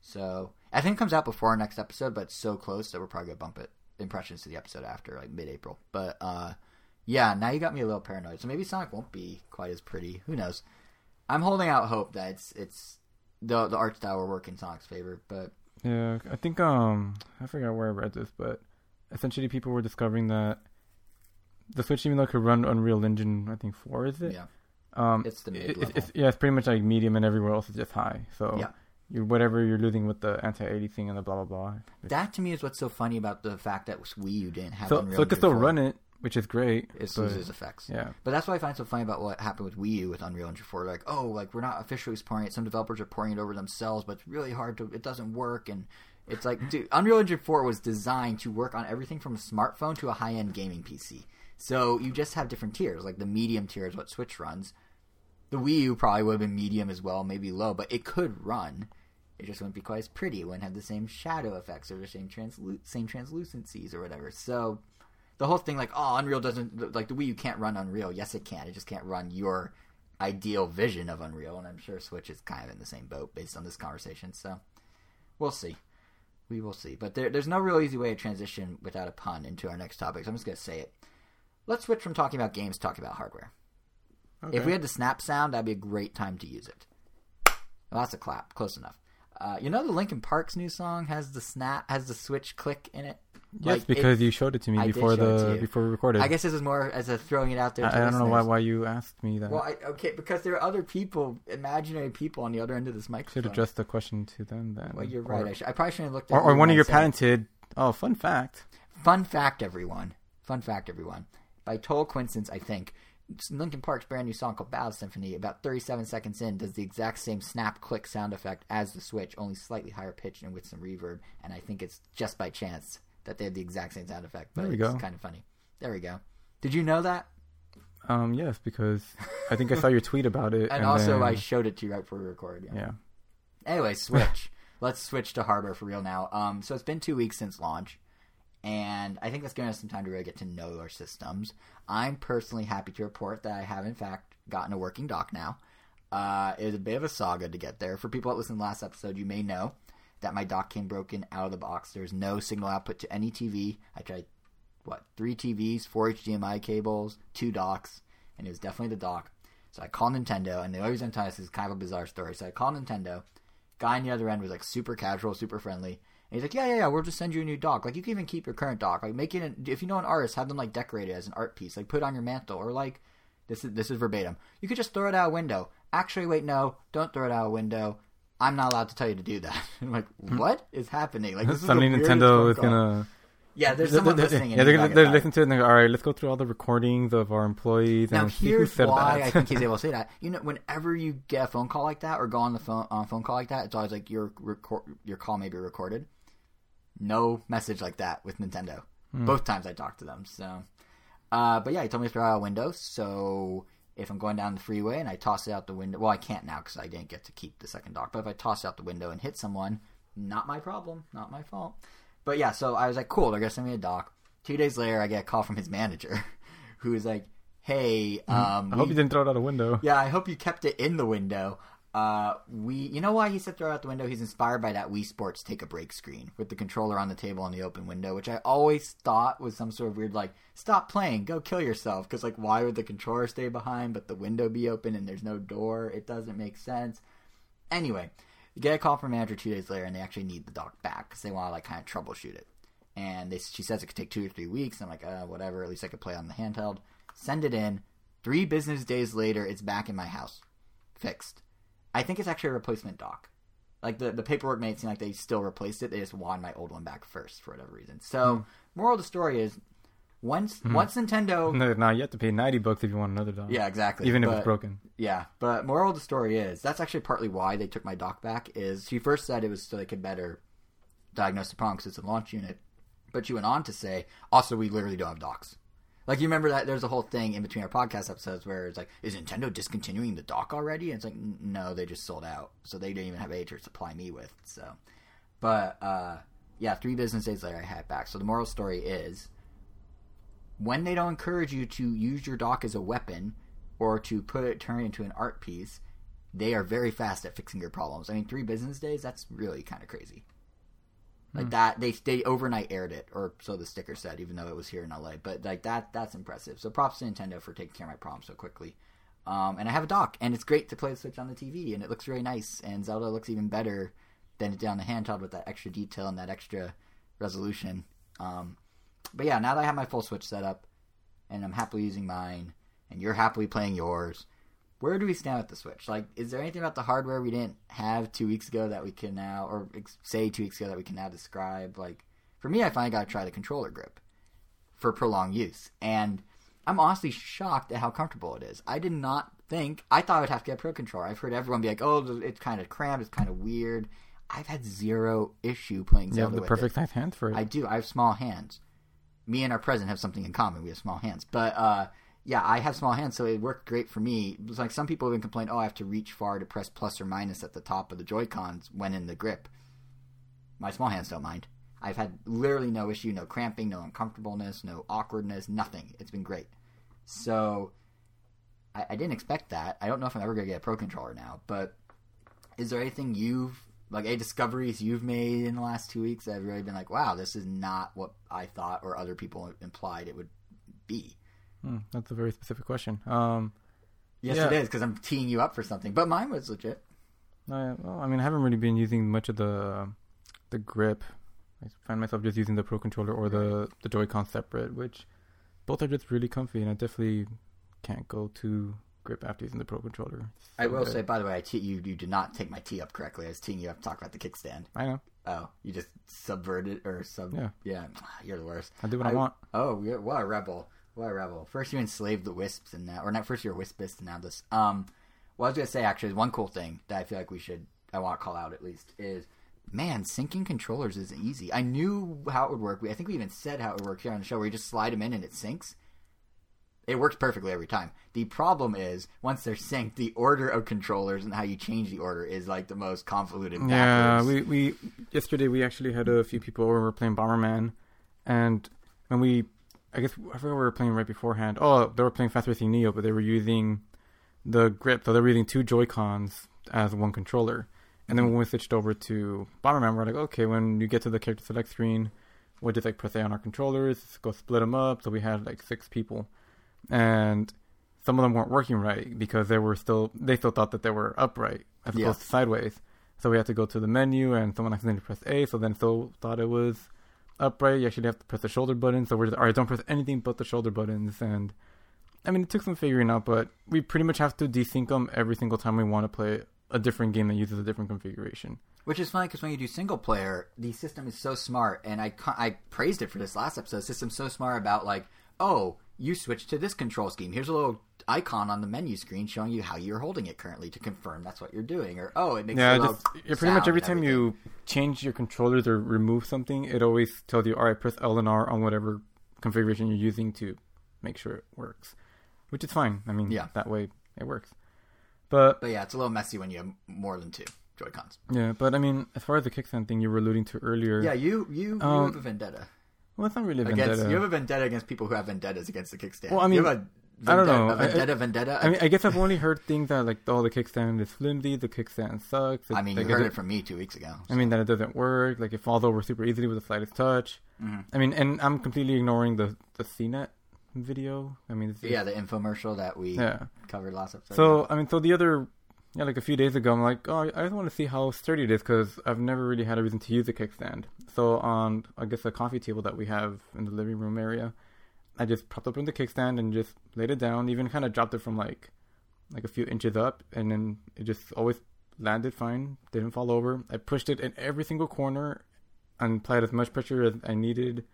So I think it comes out before our next episode, but it's so close that we're probably gonna bump it impressions to the episode after, like mid-April. But uh, yeah, now you got me a little paranoid. So maybe Sonic won't be quite as pretty. Who knows? I'm holding out hope that it's it's the the art style will work in Sonic's favor. But Yeah, I think um I forgot where I read this, but essentially people were discovering that the Switch, even though it could run Unreal Engine, I think four is it? yeah, Um, it's the mid level. it's yeah, it's pretty much like medium, and everywhere else is just high. So Yeah. Whatever you're losing with the anti-80 thing and the blah blah blah. That to me is what's so funny about the fact that Wii U didn't have So Unreal so it Engine could still run it, which is great. It but- loses effects. yeah, But that's what I find so funny about what happened with Wii U with Unreal Engine 4. Like, oh, like we're not officially supporting it. Some developers are pouring it over themselves, but it's really hard to. It doesn't work, and it's like, dude, Unreal Engine 4 was designed to work on everything from a smartphone to a high-end gaming PC. So you just have different tiers. Like the medium tier is what Switch runs. The Wii U probably would have been medium as well, maybe low, but it could run. It just wouldn't be quite as pretty. It wouldn't have the same shadow effects or the same translu- same translucencies or whatever. So the whole thing like oh unreal doesn't like the wii u can't run unreal. Yes it can. It just can't run your ideal vision of unreal. And i'm sure switch is kind of in the same boat based on this conversation. So we'll see. We will see. But there, there's no real easy way to transition without a pun into our next topic. So i'm just going to say it. Let's switch from talking about games to talking about hardware. Okay. if we had the snap sound that'd be a great time to use it. Well, that's a clap. Close enough uh, you know the Linkin Park's new song has the snap has the switch click in it yes, Like, because you showed it to me I before show it to the before we recorded. I guess this is more as a throwing it out there. I, I don't know why why you asked me that. Well, I, okay, because there are other people, imaginary people on the other end of this microphone. should address the question to them then. Well, you're Or- right. I, should, I probably shouldn't have looked at Or, or one of your patented. Oh, fun fact. Fun fact, everyone. Fun fact, everyone. By total coincidence, I think Linkin Park's brand new song called Battle Symphony, about 37 seconds in, does the exact same snap click sound effect as the Switch, only slightly higher pitched and with some reverb. And I think it's just by chance that they have the exact same sound effect. But There we it's go. kind of funny. There we go. Did you know that? Um, yes, because I think I saw your *laughs* tweet about it. And, also, then- I showed it to you right before we recorded. yeah. Anyway, Switch. *laughs* Let's switch to hardware for real now. Um, so it's been two weeks since launch, and I think that's giving us some time to really get to know our systems. I'm personally happy to report that I have, in fact, gotten a working dock now. Uh, it was a bit of a saga to get there. For people that listened to the last episode, you may know that my dock came broken out of the box. There's no signal output to any TV. I tried, what, three TVs, four HDMI cables, two docks, and it was definitely the dock. So I called Nintendo, and the always I'm telling this is kind of a bizarre story. So I called Nintendo. Guy on the other end was like super casual, super friendly. He's like, yeah, yeah, yeah, we'll just send you a new dock. Like, you can even keep your current dock. Like, make it, an, if you know an artist, have them like decorate it as an art piece. Like, put it on your mantle, or like, this is this is verbatim. You could just throw it out a window. Actually, wait, no, don't throw it out a window. I'm not allowed to tell you to do that. *laughs* I'm like, hmm. what is happening? Like, this is Suddenly Nintendo is gonna. Yeah, there's someone they're- listening. Yeah, they're gonna they're listening to it and they go, all right, let's go through all the recordings of our employees Now and here's why. I think he's able to say that. You know, whenever you get a phone call like that or go on the phone on a phone call like that, it's always like your record your call may be recorded. No message like that with Nintendo. Hmm. Both times I talked to them. So, uh, but yeah, he told me to throw out a window. So if I'm going down the freeway and I toss it out the window, well, I can't now because I didn't get to keep the second dock. But if I toss it out the window and hit someone, not my problem, not my fault. But yeah, so I was like, cool, they're gonna send me a dock. Two days later, I get a call from his manager, *laughs* who is like, "Hey, um. I hope we- you didn't throw it out a window. yeah, I hope you kept it in the window. Uh, we, you know why he said throw out the window? He's inspired by that Wii Sports take a break screen with the controller on the table and the open window, which I always thought was some sort of weird like stop playing, go kill yourself. Because like, why would the controller stay behind but the window be open and there's no door? It doesn't make sense. Anyway, you get a call from manager two days later, and they actually need the dock back because they want to like kind of troubleshoot it. And they, she says it could take two or three weeks. I'm like, uh, whatever. At least I could play on the handheld. Send it in. Three business days later, it's back in my house, fixed. I think it's actually a replacement dock. Like the, the paperwork made it seem like they still replaced it. They just wanted my old one back first for whatever reason. So, hmm. moral of the story is, once hmm. once Nintendo, *laughs* No, now you have to pay ninety bucks if you want another dock. yeah, exactly, even if it's broken. yeah, but moral of the story is that's actually partly why they took my dock back. Is she first said it was so they could better diagnose the problem because it's a launch unit, but she went on to say also we literally don't have docks. Like you remember that there's a whole thing in between our podcast episodes where it's like, is Nintendo discontinuing the dock already? And it's like, no, they just sold out, so they didn't even have a to supply me with. So, but uh, yeah, three business days later, I had it back. So the moral story is, when they don't encourage you to use your dock as a weapon or to put it turn it into an art piece, they are very fast at fixing your problems. I mean, three business days, that's really kind of crazy. Like that, they they overnight aired it, or so the sticker said, even though it was here in LA. But like that, that's impressive. So props to Nintendo for taking care of my problems so quickly. Um, and I have a dock, and it's great to play the Switch on the TV, and it looks really nice. And Zelda looks even better than it did on the handheld with that extra detail and that extra resolution. Um, but yeah, now that I have my full Switch set up, and I'm happily using mine, and you're happily playing yours, where do we stand with the Switch? Like, is there anything about the hardware we didn't have two weeks ago that we can now, or ex- say two weeks ago that we can now describe? Like, for me, I finally got to try the controller grip for prolonged use, and I'm honestly shocked at how comfortable it is. I did not think I thought I would have to get a pro controller. I've heard everyone be like, "Oh, it's kind of cramped, it's kind of weird." I've had zero issue playing You Zelda have the perfect it. size hands for it. I do. I have small hands. Me and our president have something in common. We have small hands. But uh, yeah, I have small hands, so it worked great for me. It was like some people even complain, "Oh, I have to reach far to press plus or minus at the top of the Joy Cons when in the grip." My small hands don't mind. I've had literally no issue, no cramping, no uncomfortableness, no awkwardness, nothing. It's been great. So I, I didn't expect that. I don't know if I'm ever gonna get a pro controller now, but is there anything you've like any discoveries you've made in the last two weeks that have really been like, wow, this is not what I thought or other people implied it would be? Hmm, that's a very specific question. Um, Yes, Yeah. it is because I'm teeing you up for something, but mine was legit. I, well, I mean, I haven't really been using much of the the grip. I find myself just using the Pro controller or the the Joy-Con separate, which both are just really comfy, and I definitely can't go to grip after using the Pro controller. It's I will good. say, by the way, I te- you you did not take my tee up correctly. I was teeing you up to talk about the kickstand. I know. Oh, you just subverted or sub? Yeah. yeah. You're the worst. I do what I, I- want. Oh, what a rebel! What a rebel! First you enslaved the wisps, and now, or not first you're a wispist, and now this. Um, what I was gonna say actually is one cool thing that I feel like we should, I want to call out at least is, man, syncing controllers isn't easy. I knew how it would work. We, I think we even said how it would work here on the show, where you just slide them in and it syncs. It works perfectly every time. The problem is once they're synced, the order of controllers and how you change the order is like the most convoluted. Yeah, we, we yesterday we actually had a few people over we were playing Bomberman, and when we, I guess I forgot we were playing right beforehand. Oh, they were playing Fast Racing Neo, but they were using the grip, so they were using two Joy Cons as one controller. And then when we switched over to Bomberman, we're like, okay, when you get to the character select screen, we'll just like press A on our controllers, go split them up. So we had like six people, and some of them weren't working right because they were still they still thought that they were upright as Yeah. opposed to sideways. So we had to go to the menu, and someone accidentally pressed A, so then still thought it was upright. You actually have to press the shoulder button. So we're just, all right, don't press anything but the shoulder buttons. And I mean, it took some figuring out, but we pretty much have to desync them every single time we want to play a different game that uses a different configuration. Which is funny because when you do single player, the system is so smart, and I I praised it for this last episode. The system's so smart about like, oh, you switch to this control scheme. Here's a little icon on the menu screen showing you how you're holding it currently to confirm that's what you're doing. Or oh, it makes Yeah, a little just pretty much every time you change your controllers or remove something, it always tells you, all right, press L and R on whatever configuration you're using to make sure it works, which is fine. I mean, Yeah. that way it works. But But yeah, it's a little messy when you have more than two Joy Cons. yeah, but I mean, as far as the kickstand thing you were alluding to earlier, Yeah, you you, you Um, have a vendetta well, it's not really a against vendetta. you have a vendetta against people who have vendettas against the kickstand. Well, I mean, you have a I don't know. a I- vendetta vendetta. I mean, I guess I've only heard things that like, oh, the kickstand is flimsy, the kickstand sucks. I mean, like, you heard doesn't- it from me two weeks ago. I mean that it doesn't work. Like it falls over super easily with the slightest touch. Mhm. I mean, and I'm completely ignoring the the CNET video. I mean, yeah, the infomercial that we yeah. covered last episode. So I mean, so the other, yeah, like a few days ago, I'm like, oh, I just want to see how sturdy it is because I've never really had a reason to use a kickstand. So on, I guess, the coffee table that we have in the living room area, I just propped up in the kickstand and just laid it down. Even kind of dropped it from like, like a few inches up, and then it just always landed fine. Didn't fall over. I pushed it in every single corner and applied as much pressure as I needed.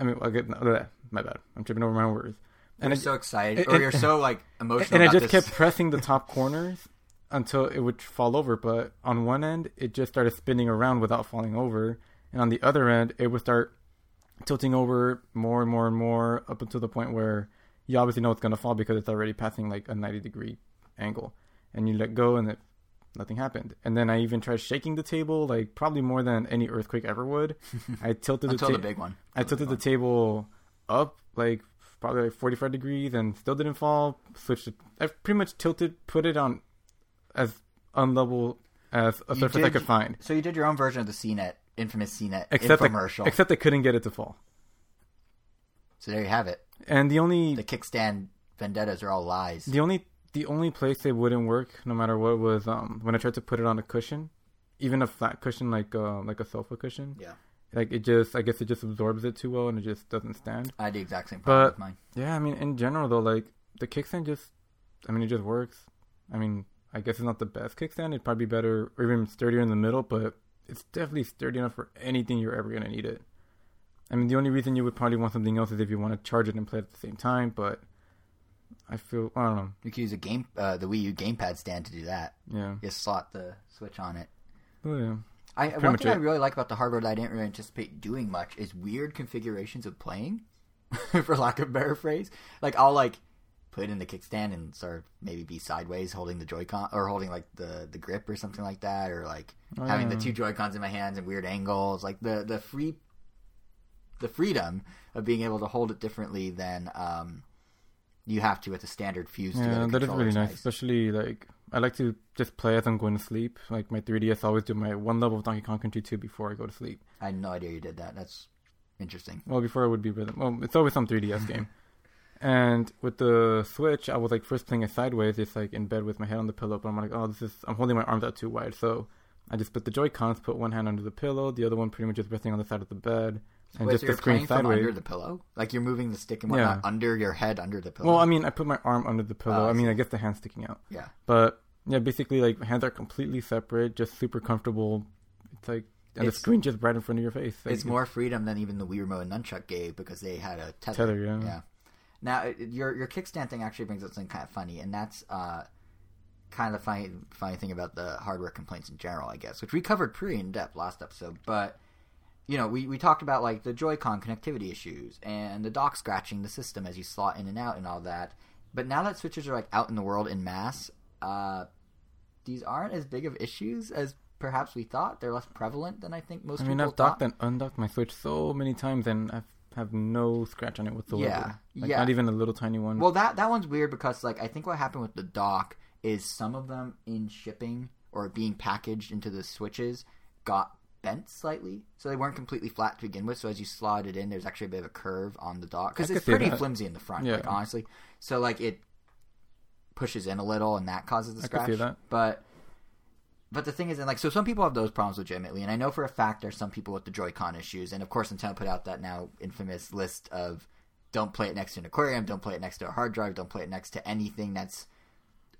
I mean, I get uh, my bad. I'm tripping over my own words. and I- you're so excited, and- or you're so like *laughs* emotional. and I just this. kept pressing the top corners until it would fall over. But on one end, it just started spinning around without falling over, and on the other end, it would start tilting over more and more and more up until the point where you obviously know it's going to fall because it's already passing like a 90 degree angle, and you let go and it nothing happened. And then I even tried shaking the table, like probably more than any earthquake ever would. *laughs* I tilted the ta- the big one. I tilted the table up like probably like 45 degrees and still didn't fall. Switched it. I pretty much tilted, put it on as unlevel as a You surface I could find. So you did your own version of the CNET, infamous CNET Except infomercial. Except I couldn't get it to fall. so there you have it. And the only The kickstand vendettas are all lies. the only the only place they wouldn't work, no matter what, was um when I tried to put it on a cushion, even a flat cushion like uh, like a sofa cushion. Yeah. Like it just, I guess it just absorbs it too well, and it just doesn't stand. I had the exact same problem But- with mine. Yeah, I mean, in general though, like the kickstand just, I mean, it just works. I mean, I guess it's not the best kickstand. It'd probably be better or even sturdier in the middle, but it's definitely sturdy enough for anything you're ever gonna need it. I mean, the only reason you would probably want something else is if you want to charge it and play it at the same time. But I feel, I don't know. You could use a game, uh, the Wii U gamepad stand to do that. Yeah, Just slot the switch on it. oh, yeah. I Pretty one thing I really like about the hardware that I didn't really anticipate doing much is weird configurations of playing, *laughs* for lack of a better phrase. Like I'll like put it in the kickstand and sort of maybe be sideways holding the Joy-Con or holding like the the grip or something like that, or like Oh, having yeah. the two Joy-Cons in my hands and weird angles. Like the the free the freedom of being able to hold it differently than um you have to with a standard fuse. Yeah, that is really nice. nice. Especially like I like to just play as I'm going to sleep. Like my 3DS, I always do my one level of Donkey Kong Country 2 before I go to sleep. I had no idea you did that. That's interesting. Well, before it would be rhythm. Well, it's always some 3DS game. *laughs* And with the Switch, I was like first playing it sideways, just like in bed with my head on the pillow. But I'm like, oh, this is I'm holding my arms out too wide, so I just put the Joy Cons, put one hand under the pillow, the other one pretty much just resting on the side of the bed, and Wait, just so the screen sideways. under the pillow? Like you're moving the stick and whatnot Yeah. under your head, under the pillow. Well, I mean, I put my arm under the pillow. Oh, I I mean, I guess the hand's sticking out. yeah, But yeah, basically, like hands are completely separate, just super comfortable. It's like and It's- the screen just right in front of your face. Like, it's more freedom than even the Wii Remote and Nunchuck gave because they had a tether. Tether, yeah. Yeah. Now it- your your kickstand thing actually brings up something kind of funny, and that's uh, kind of the funny funny thing about the hardware complaints in general, I guess, which we covered pretty in depth last episode. But you know, we, we talked about like the Joy-Con connectivity issues and the dock scratching the system as you slot in and out and all that. But now that switches are like out in the world in mass, uh, these aren't as big of issues as perhaps we thought. They're less prevalent than I think most I mean, I've docked thought. and undocked my Switch so many times, and I have no scratch on it whatsoever. Yeah, like, yeah. Not even a little tiny one. Well, that that one's weird because like I think what happened with the dock is some of them in shipping or being packaged into the switches got bent slightly, so they weren't completely flat to begin with. So as you slot it in, there's actually a bit of a curve on the dock because it's pretty flimsy in the front, Yeah. like honestly. So like it pushes in a little, and that causes the I could scratch. see that. But but the thing is, and like, so some people have those problems legitimately, and I know for a fact there's some people with the Joy-Con issues, and of course Nintendo put out that now infamous list of don't play it next to an aquarium, don't play it next to a hard drive, don't play it next to anything that's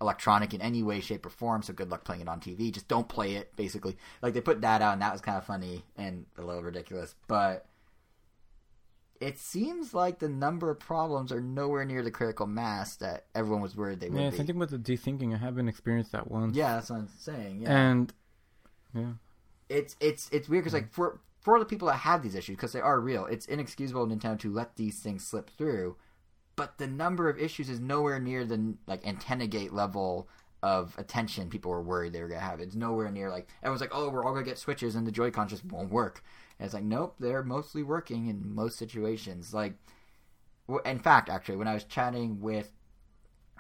electronic in any way, shape, or form. So good luck playing it on TV. Just don't play it, basically. Like they put that out, and that was kind of funny and a little ridiculous, but. It seems like the number of problems are nowhere near the critical mass that everyone was worried they would have. yeah, be. same thing with the desyncing. I haven't experienced that once. Yeah, that's what I'm saying. Yeah. And yeah, it's it's it's weird because like for for the people that have these issues because they are real, it's inexcusable of Nintendo to let these things slip through. But the number of issues is nowhere near the like antenna gate level of attention people were worried they were gonna have. It's nowhere near like everyone's like, oh, we're all gonna get switches and the Joy-Con just won't work. And it's like, nope, they're mostly working in most situations. Like, in fact, actually, when I was chatting with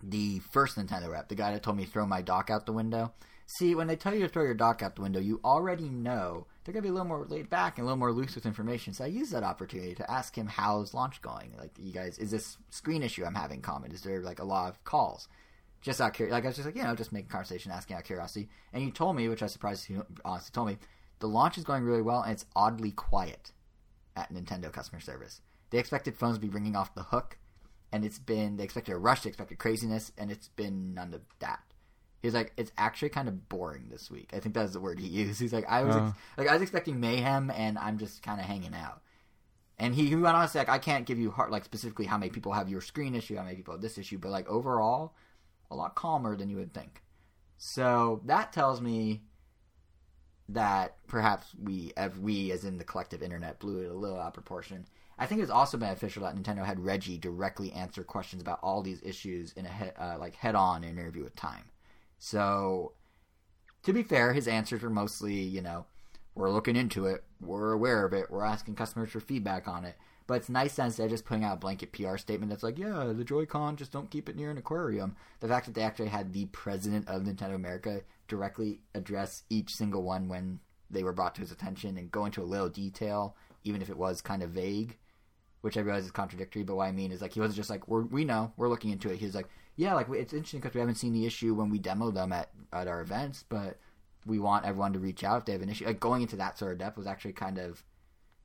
the first Nintendo rep, the guy that told me to throw my dock out the window. See, when they tell you to throw your dock out the window, you already know they're gonna be a little more laid back and a little more loose with information. So I used that opportunity to ask him how's launch going. Like, you guys, is this screen issue I'm having common? Is there like a lot of calls? Just out of curiosity, like I was just like, you know, just making conversation, asking out of curiosity. And he told me, which I surprised he honestly told me, the launch is going really well and it's oddly quiet at Nintendo customer service. They expected phones to be ringing off the hook, and it's been they expected a rush, they expected craziness, and it's been none of that. He's like, it's actually kind of boring this week. I think that's the word he *laughs* used. He's like, I was ex- Oh. like, I was expecting mayhem, and I'm just kind of hanging out. And he, he went on to say, like, I can't give you hard, like specifically how many people have your screen issue, how many people have this issue, but like overall, a lot calmer than you would think. So that tells me that perhaps we, as we as in the collective internet, blew it a little out of proportion. I think it's also beneficial that Nintendo had Reggie directly answer questions about all these issues in a he- uh, like head-on interview with Time. So, to be fair, his answers were mostly, you know, we're looking into it, we're aware of it, we're asking customers for feedback on it. But it's nice that instead of just putting out a blanket PR statement that's like, yeah, the Joy-Con, just don't keep it near an aquarium. The fact that they actually had the president of Nintendo America directly address each single one when they were brought to his attention and go into a little detail, even if it was kind of vague, which I realize is contradictory. But what I mean is like he wasn't just like we're, we know we're looking into it. He was like, yeah, like it's interesting because we haven't seen the issue when we demo them at at our events, but we want everyone to reach out if they have an issue. Like going into that sort of depth was actually kind of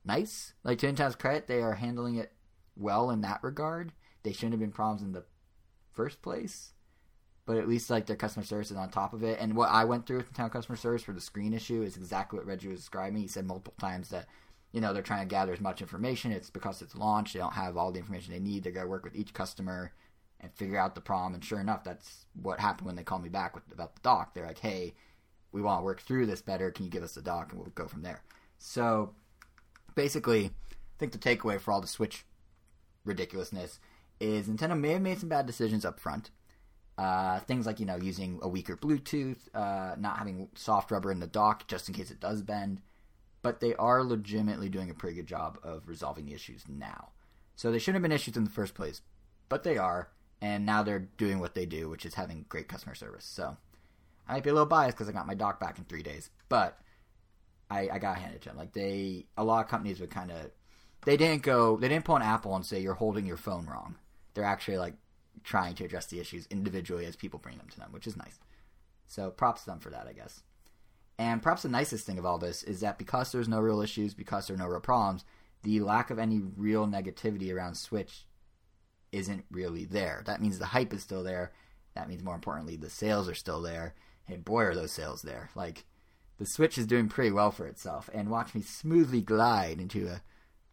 nice. Like to Nintendo's credit, they are handling it well in that regard. They shouldn't have been problems in the first place, but at least like their customer service is on top of it. And what I went through with Nintendo customer service for the screen issue is exactly what Reggie was describing. He said multiple times that you know they're trying to gather as much information. It's because it's launched; they don't have all the information they need. They're to work with each customer and figure out the problem. And sure enough, that's what happened when they called me back with, about the doc. They're like, "Hey, we want to work through this better. Can you give us the doc and we'll go from there." So basically, I think the takeaway for all the Switch ridiculousness is Nintendo may have made some bad decisions up front. Uh, things like you know using a weaker Bluetooth, uh, not having soft rubber in the dock just in case it does bend, but they are legitimately doing a pretty good job of resolving the issues now. So they shouldn't have been issues in the first place, but they are, and now they're doing what they do, which is having great customer service. So I might be a little biased because I got my dock back in three days, but I, I got handed to them. Like they, a lot of companies would kind of, they didn't go, they didn't pull an Apple and say you're holding your phone wrong. They're actually like trying to address the issues individually as people bring them to them, which is nice. So props to them for that, I guess. And perhaps the nicest thing of all this is that because there's no real issues, because there are no real problems, the lack of any real negativity around Switch isn't really there. That means the hype is still there. That means more importantly, the sales are still there. And boy, are those sales there! Like the Switch is doing pretty well for itself. And watch me smoothly glide into a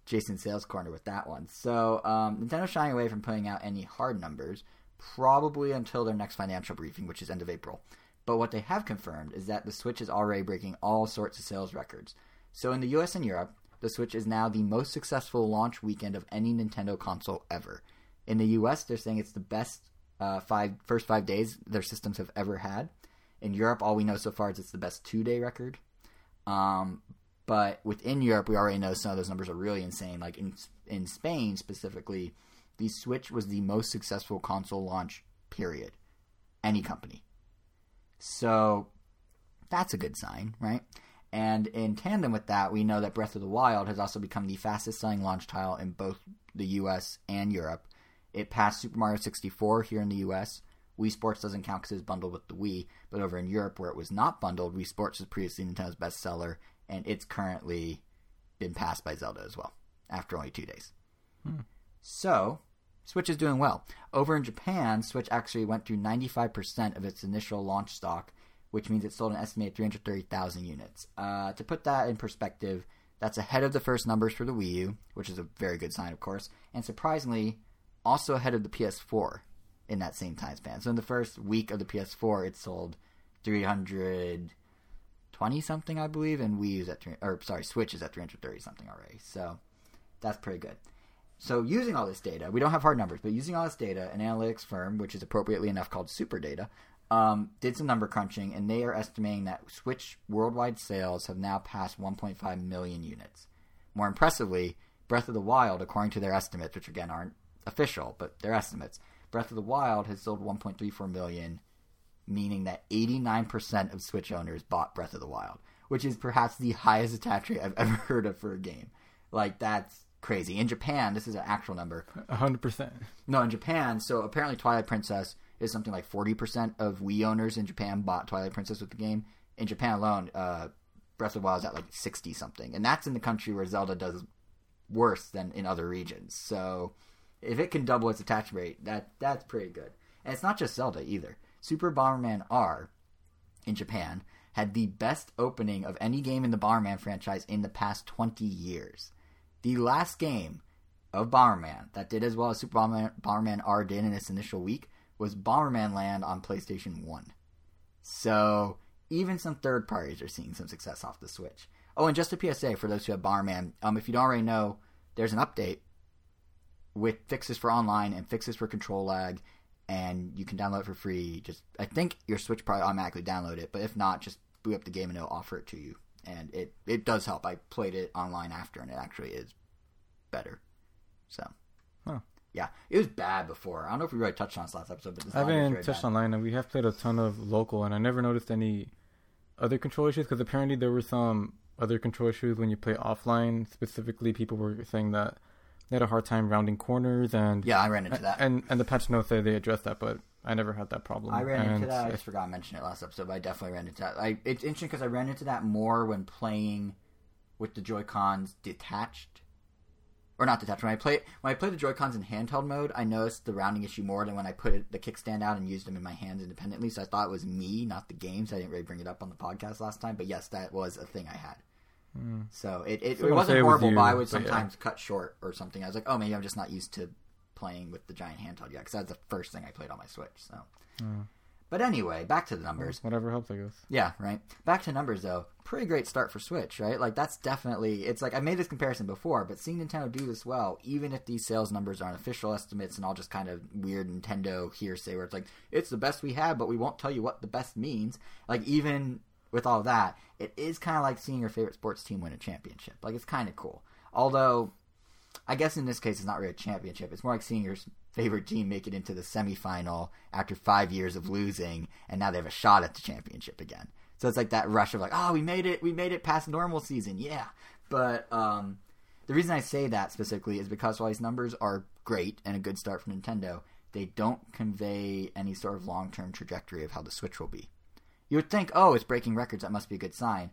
Jason sales corner with that one. So um, Nintendo's shying away from putting out any hard numbers, probably until their next financial briefing, which is end of April. But what they have confirmed is that the Switch is already breaking all sorts of sales records. So in the US and Europe, the Switch is now the most successful launch weekend of any Nintendo console ever. In the US, they're saying it's the best uh, five first five days their systems have ever had. In Europe, all we know so far is it's the best two day record. Um, but within Europe, we already know some of those numbers are really insane. Like in in Spain specifically, the Switch was the most successful console launch period. Any company. So that's a good sign, right? And in tandem with that, we know that Breath of the Wild has also become the fastest selling launch title in both the US and Europe. It passed Super Mario 64 here in the US. Wii Sports doesn't count because it's bundled with the Wii, but over in Europe, where it was not bundled, Wii Sports was previously Nintendo's bestseller, and it's currently been passed by Zelda as well after only two days. Hmm. So, Switch is doing well. Over in Japan, Switch actually went through 95% of its initial launch stock, which means it sold an estimated 330,000 units. Uh, to put that in perspective, that's ahead of the first numbers for the Wii U, which is a very good sign, of course, and surprisingly, also ahead of the PS4 in that same time span. So in the first week of the PS4, it sold 320 something, I believe, and Wii is at three, or sorry, Switch is at 330 something already. So that's pretty good. So using all this data, we don't have hard numbers, but using all this data, an analytics firm, which is appropriately enough called SuperData, um, did some number crunching, and they are estimating that Switch worldwide sales have now passed 1.5 million units. More impressively, Breath of the Wild, according to their estimates, which again aren't official, but their estimates, Breath of the Wild has sold 1.34 million, meaning that 89% of Switch owners bought Breath of the Wild, which is perhaps the highest attach rate I've *laughs* ever heard of for a game. Like that's crazy. In Japan, this is an actual number. 100%. No, in Japan, so apparently Twilight Princess is something like 40% of Wii owners in Japan bought Twilight Princess with the game. In Japan alone, uh, Breath of the Wild is at like 60 something. And that's in the country where Zelda does worse than in other regions. So if it can double its attach rate, that that's pretty good. And it's not just Zelda either. Super Bomberman R in Japan had the best opening of any game in the Bomberman franchise in the past 20 years. The last game of Bomberman that did as well as Super Bomberman, Bomberman R did in its initial week was Bomberman Land on PlayStation 1. So even some third parties are seeing some success off the Switch. Oh, and just a PSA for those who have Bomberman, um, if you don't already know, there's an update with fixes for online and fixes for control lag, and you can download it for free. Just I think your Switch probably automatically download it, but if not, just boot up the game and it'll offer it to you. And it it does help. I played it online after, and it actually is better. So, Huh. yeah, it was bad before. I don't know if we really touched on this last episode, but this I haven't touched bad. online, and we have played a ton of local, and I never noticed any other control issues because apparently there were some other control issues when you play offline. Specifically, people were saying that they had a hard time rounding corners, and Yeah, I ran into that. and and the patch notes say they addressed that, but I never had that problem. I ran into that. I just forgot to mention it last episode, but I definitely ran into that. I, it's interesting because I ran into that more when playing with the Joy Cons detached, or not detached. When I play when I play the Joy Cons in handheld mode, I noticed the rounding issue more than when I put it, the kickstand out and used them in my hands independently. So I thought it was me, not the game. So I didn't really bring it up on the podcast last time. But yes, that was a thing I had. Hmm. So it it, it wasn't say it was horrible, you, but I would but yeah. sometimes cut short or something. I was like, oh, maybe I'm just not used to playing with the giant handheld yet, because that's the first thing I played on my Switch. So. Hmm. But anyway, back to the numbers. whatever helps, I guess. Yeah, right. Back to numbers though. Pretty great start for Switch, right? Like that's definitely it's like I made this comparison before, but seeing Nintendo do this well, even if these sales numbers aren't official estimates and all just kind of weird Nintendo hearsay where it's like it's the best we have, but we won't tell you what the best means. Like even with all that, it is kind of like seeing your favorite sports team win a championship. Like it's kind of cool. Although I guess in this case, it's not really a championship. It's more like seeing your favorite team make it into the semifinal after five years of losing, and now they have a shot at the championship again. So it's like that rush of like, oh, we made it, we made it past normal season, yeah. But um, the reason I say that specifically is because while these numbers are great and a good start for Nintendo, they don't convey any sort of long-term trajectory of how the Switch will be. You would think, oh, it's breaking records, that must be a good sign.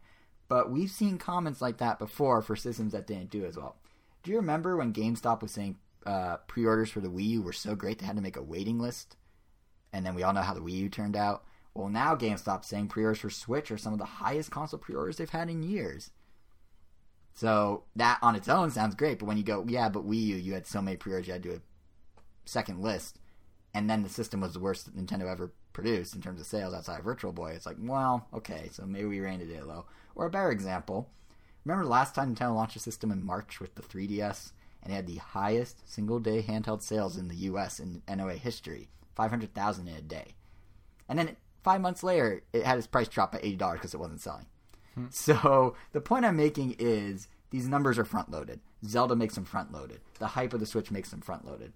But we've seen comments like that before for systems that didn't do as well. Do you remember when GameStop was saying uh, pre-orders for the Wii U were so great they had to make a waiting list? And then we all know how the Wii U turned out. Well, now GameStop's saying pre-orders for Switch are some of the highest console pre-orders they've had in years. So that on its own sounds great, but when you go, yeah, but Wii U, you had so many pre-orders, you had to do a second list, and then the system was the worst that Nintendo ever produced in terms of sales outside of Virtual Boy. It's like, well, okay, so maybe we ran it low. Or a better example, remember the last time Nintendo launched a system in March with the 3DS, and it had the highest single-day handheld sales in the U.S. in NOA history, 500,000 in a day. And then five months later, it had its price drop by $80 because it wasn't selling. Hmm. So *laughs* the point I'm making is these numbers are front loaded. Zelda makes them front loaded. The hype of the Switch makes them front loaded.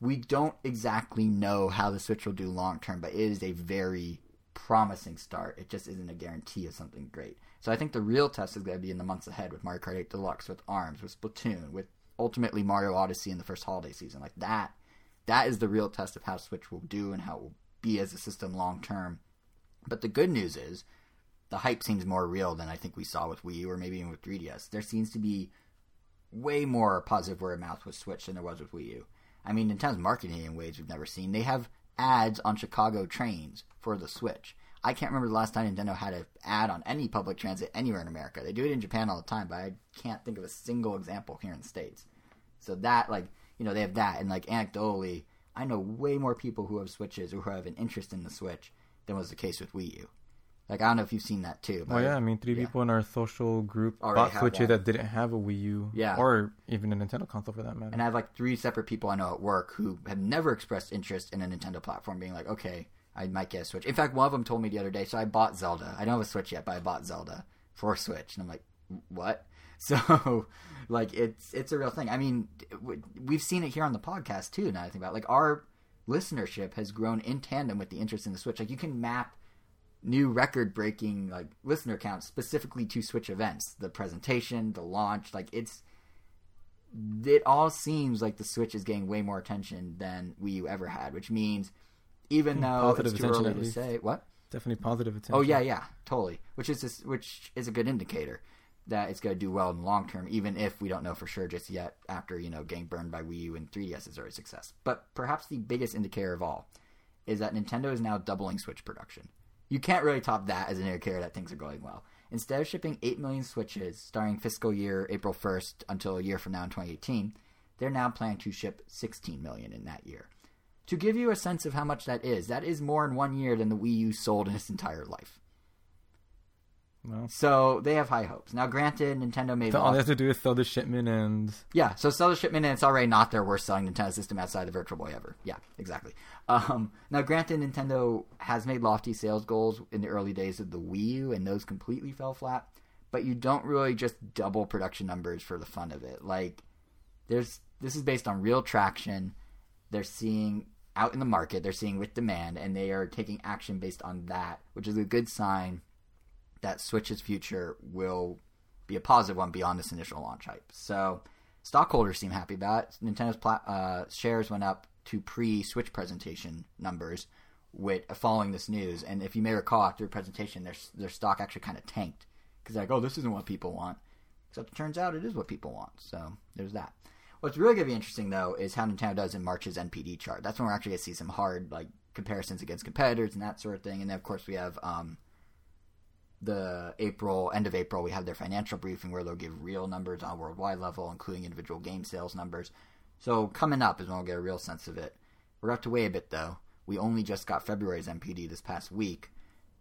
We don't exactly know how the Switch will do long term, but it is a very promising start. It just isn't a guarantee of something great. So I think the real test is going to be in the months ahead with Mario Kart 8 Deluxe, with ARMS, with Splatoon, with ultimately Mario Odyssey in the first holiday season. Like that, that is the real test of how Switch will do and how it will be as a system long term. But the good news is the hype seems more real than I think we saw with Wii U or maybe even with 3DS. There seems to be way more positive word of mouth with Switch than there was with Wii U. I mean, Nintendo's marketing in ways we've never seen. They have ads on Chicago trains for the Switch. I can't remember the last time Nintendo had an ad on any public transit anywhere in America. They do it in Japan all the time, but I can't think of a single example here in the States. So that, like, you know, they have that. And, like, anecdotally, I know way more people who have Switches or who have an interest in the Switch than was the case with Wii U. Like, I don't know if you've seen that too. But Well, yeah, I mean, three yeah. people in our social group bought have Switches that didn't have a Wii U, Yeah. or even a Nintendo console for that matter. And I have like three separate people I know at work who have never expressed interest in a Nintendo platform, being like, okay, I might get a Switch. In fact, one of them told me the other day, so I bought Zelda. I don't have a Switch yet, but I bought Zelda for Switch, and I'm like, what? *laughs* So, like, it's it's a real thing. I mean, we've seen it here on the podcast too. Now I think about it. like our listenership has grown in tandem with the interest in the Switch. Like, you can map new record breaking like listener counts specifically to Switch events, the presentation, the launch. Like, it's it all seems like the Switch is getting way more attention than Wii U ever had, which means even hmm, though Positive it's too attention, early to say what. Definitely positive attention. Oh yeah, yeah, totally. Which is just, which is a good indicator that it's going to do well in the long term, even if we don't know for sure just yet. After you know getting burned by Wii U and 3DS is already success. But perhaps the biggest indicator of all is that Nintendo is now doubling Switch production. You can't really top that as an indicator that things are going well. Instead of shipping 8 million Switches starting fiscal year April 1st until a year from now in 2018, they're now planning to ship 16 million in that year. To give you a sense of how much that is, that is more in one year than the Wii U sold in its entire life. Well, So they have high hopes. Now, granted, Nintendo may so all they have to do is sell the shipment and yeah, so sell the shipment and it's already not their worst selling Nintendo system outside the Virtual Boy ever. Yeah, exactly. Um, now, granted, Nintendo has made lofty sales goals in the early days of the Wii U, and those completely fell flat. But you don't really just double production numbers for the fun of it. Like, there's this is based on real traction. They're seeing out in the market, they're seeing with demand, and they are taking action based on that, which is a good sign that Switch's future will be a positive one beyond this initial launch hype. So stockholders seem happy about it. Nintendo's pla- uh, shares went up to pre-Switch presentation numbers with following this news. And if you may recall, after the presentation, their their stock actually kind of tanked because like, oh, this isn't what people want. Except it turns out it is what people want. So there's that. What's really going to be interesting though is how Nintendo does in March's NPD chart. That's when we're actually going to see some hard like comparisons against competitors and that sort of thing. And then of course we have um, the April end of April we have their financial briefing where they'll give real numbers on a worldwide level, including individual game sales numbers. So coming up is when we'll get a real sense of it. We're have to wait a bit though. We only just got February's NPD this past week,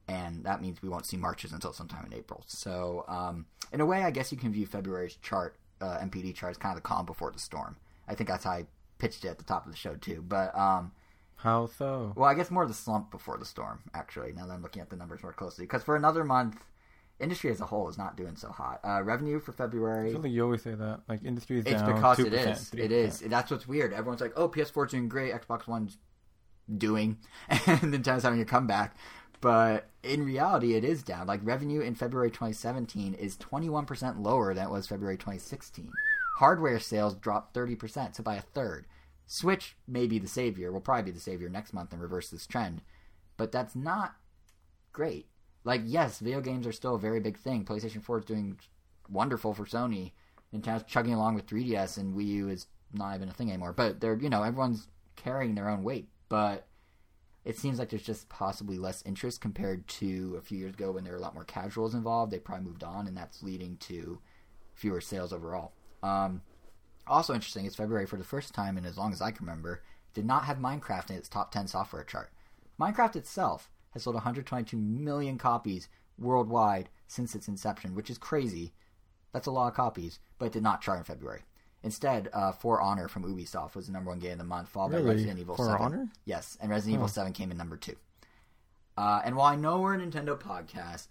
and that means we won't see March's until sometime in April. So um, in a way, I guess you can view February's chart uh, NPD chart as kind of the calm before the storm. I think that's how I pitched it at the top of the show too. But um, How so? well, I guess more of the slump before the storm, actually, now that I'm looking at the numbers more closely. Because for another month, industry as a whole is not doing so hot. Uh, revenue for February. I feel like you always say that. Like industry is it's down. because 2%, it is. 3%. is. That's what's weird. Everyone's like, oh, PS4's doing great, Xbox One's doing, *laughs* and Nintendo's having a comeback. But in reality, it is down. Like, revenue in February 2017 is 21% lower than it was February 2016. Hardware sales dropped 30%, so by a third. Switch may be the savior, will probably be the savior next month and reverse this trend. But that's not great. Like, yes, video games are still a very big thing. PlayStation 4 is doing wonderful for Sony. Nintendo's chugging along with 3DS, and Wii U is not even a thing anymore. But they're, you know, everyone's carrying their own weight. But it seems like there's just possibly less interest compared to a few years ago when there were a lot more casuals involved. They probably moved on, and that's leading to fewer sales overall. Um, also interesting is February for the first time in as long as I can remember did not have Minecraft in its top 10 software chart. Minecraft itself has sold 122 million copies worldwide since its inception, which is crazy. That's a lot of copies, but it did not chart in February. Instead, uh, For Honor from Ubisoft was the number one game of the month, followed by Resident Evil For 7. Honor? Yes, and Resident Evil 7 came in number two. Uh, and while I know we're a Nintendo podcast,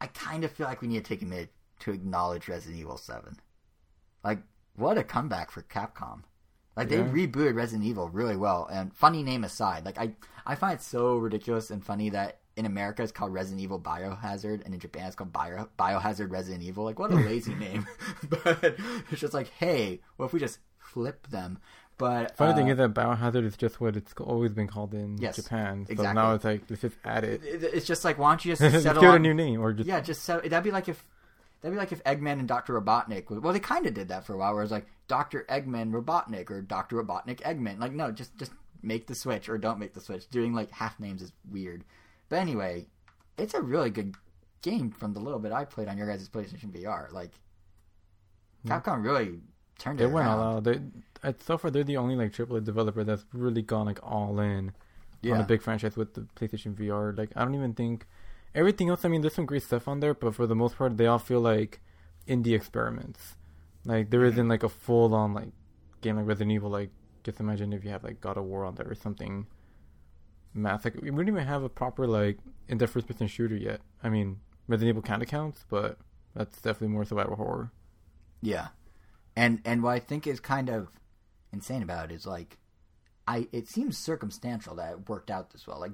I kind of feel like we need to take a minute to acknowledge Resident Evil 7. Like, what a comeback for Capcom. Like, they rebooted Resident Evil really well. And funny name aside, like, I, I find it so ridiculous and funny that in America it's called Resident Evil Biohazard, and in Japan it's called Bio, Biohazard Resident Evil. Like, what a *laughs* lazy name. *laughs* but it's just like, hey, what if we just flip them? But Funny uh, thing is that Biohazard is just what it's always been called in Yes, Japan. So exactly. now it's like let's just add it. it- it's just like, why don't you just *laughs* settle give it a new name or just Yeah, just so that'd be like if that'd be like if Eggman and Doctor Robotnik. was- Well, they kind of did that for a while, where it was like Doctor Eggman Robotnik or Doctor Robotnik Eggman. Like, no, just just make the switch or don't make the switch. Doing like half names is weird. But anyway, it's a really good game from the little bit I played on your guys' PlayStation VR. Like, hmm. Capcom really turned it They went around. all out. They, so far, they're the only like AAA developer that's really gone like all in on a big franchise with the PlayStation VR. Like, I don't even think everything else. I mean, there's some great stuff on there, but for the most part, they all feel like indie experiments. Like, there Mhm. not like a full on like game like Resident Evil. Like, just imagine if you have like God of War on there or something. Math like we wouldn't even have a proper like in the first person shooter yet. I mean, Resident Evil kind of counts, but that's definitely more survival horror. Yeah, and and what I think is kind of insane about it is like, I it seems circumstantial that it worked out this well. Like,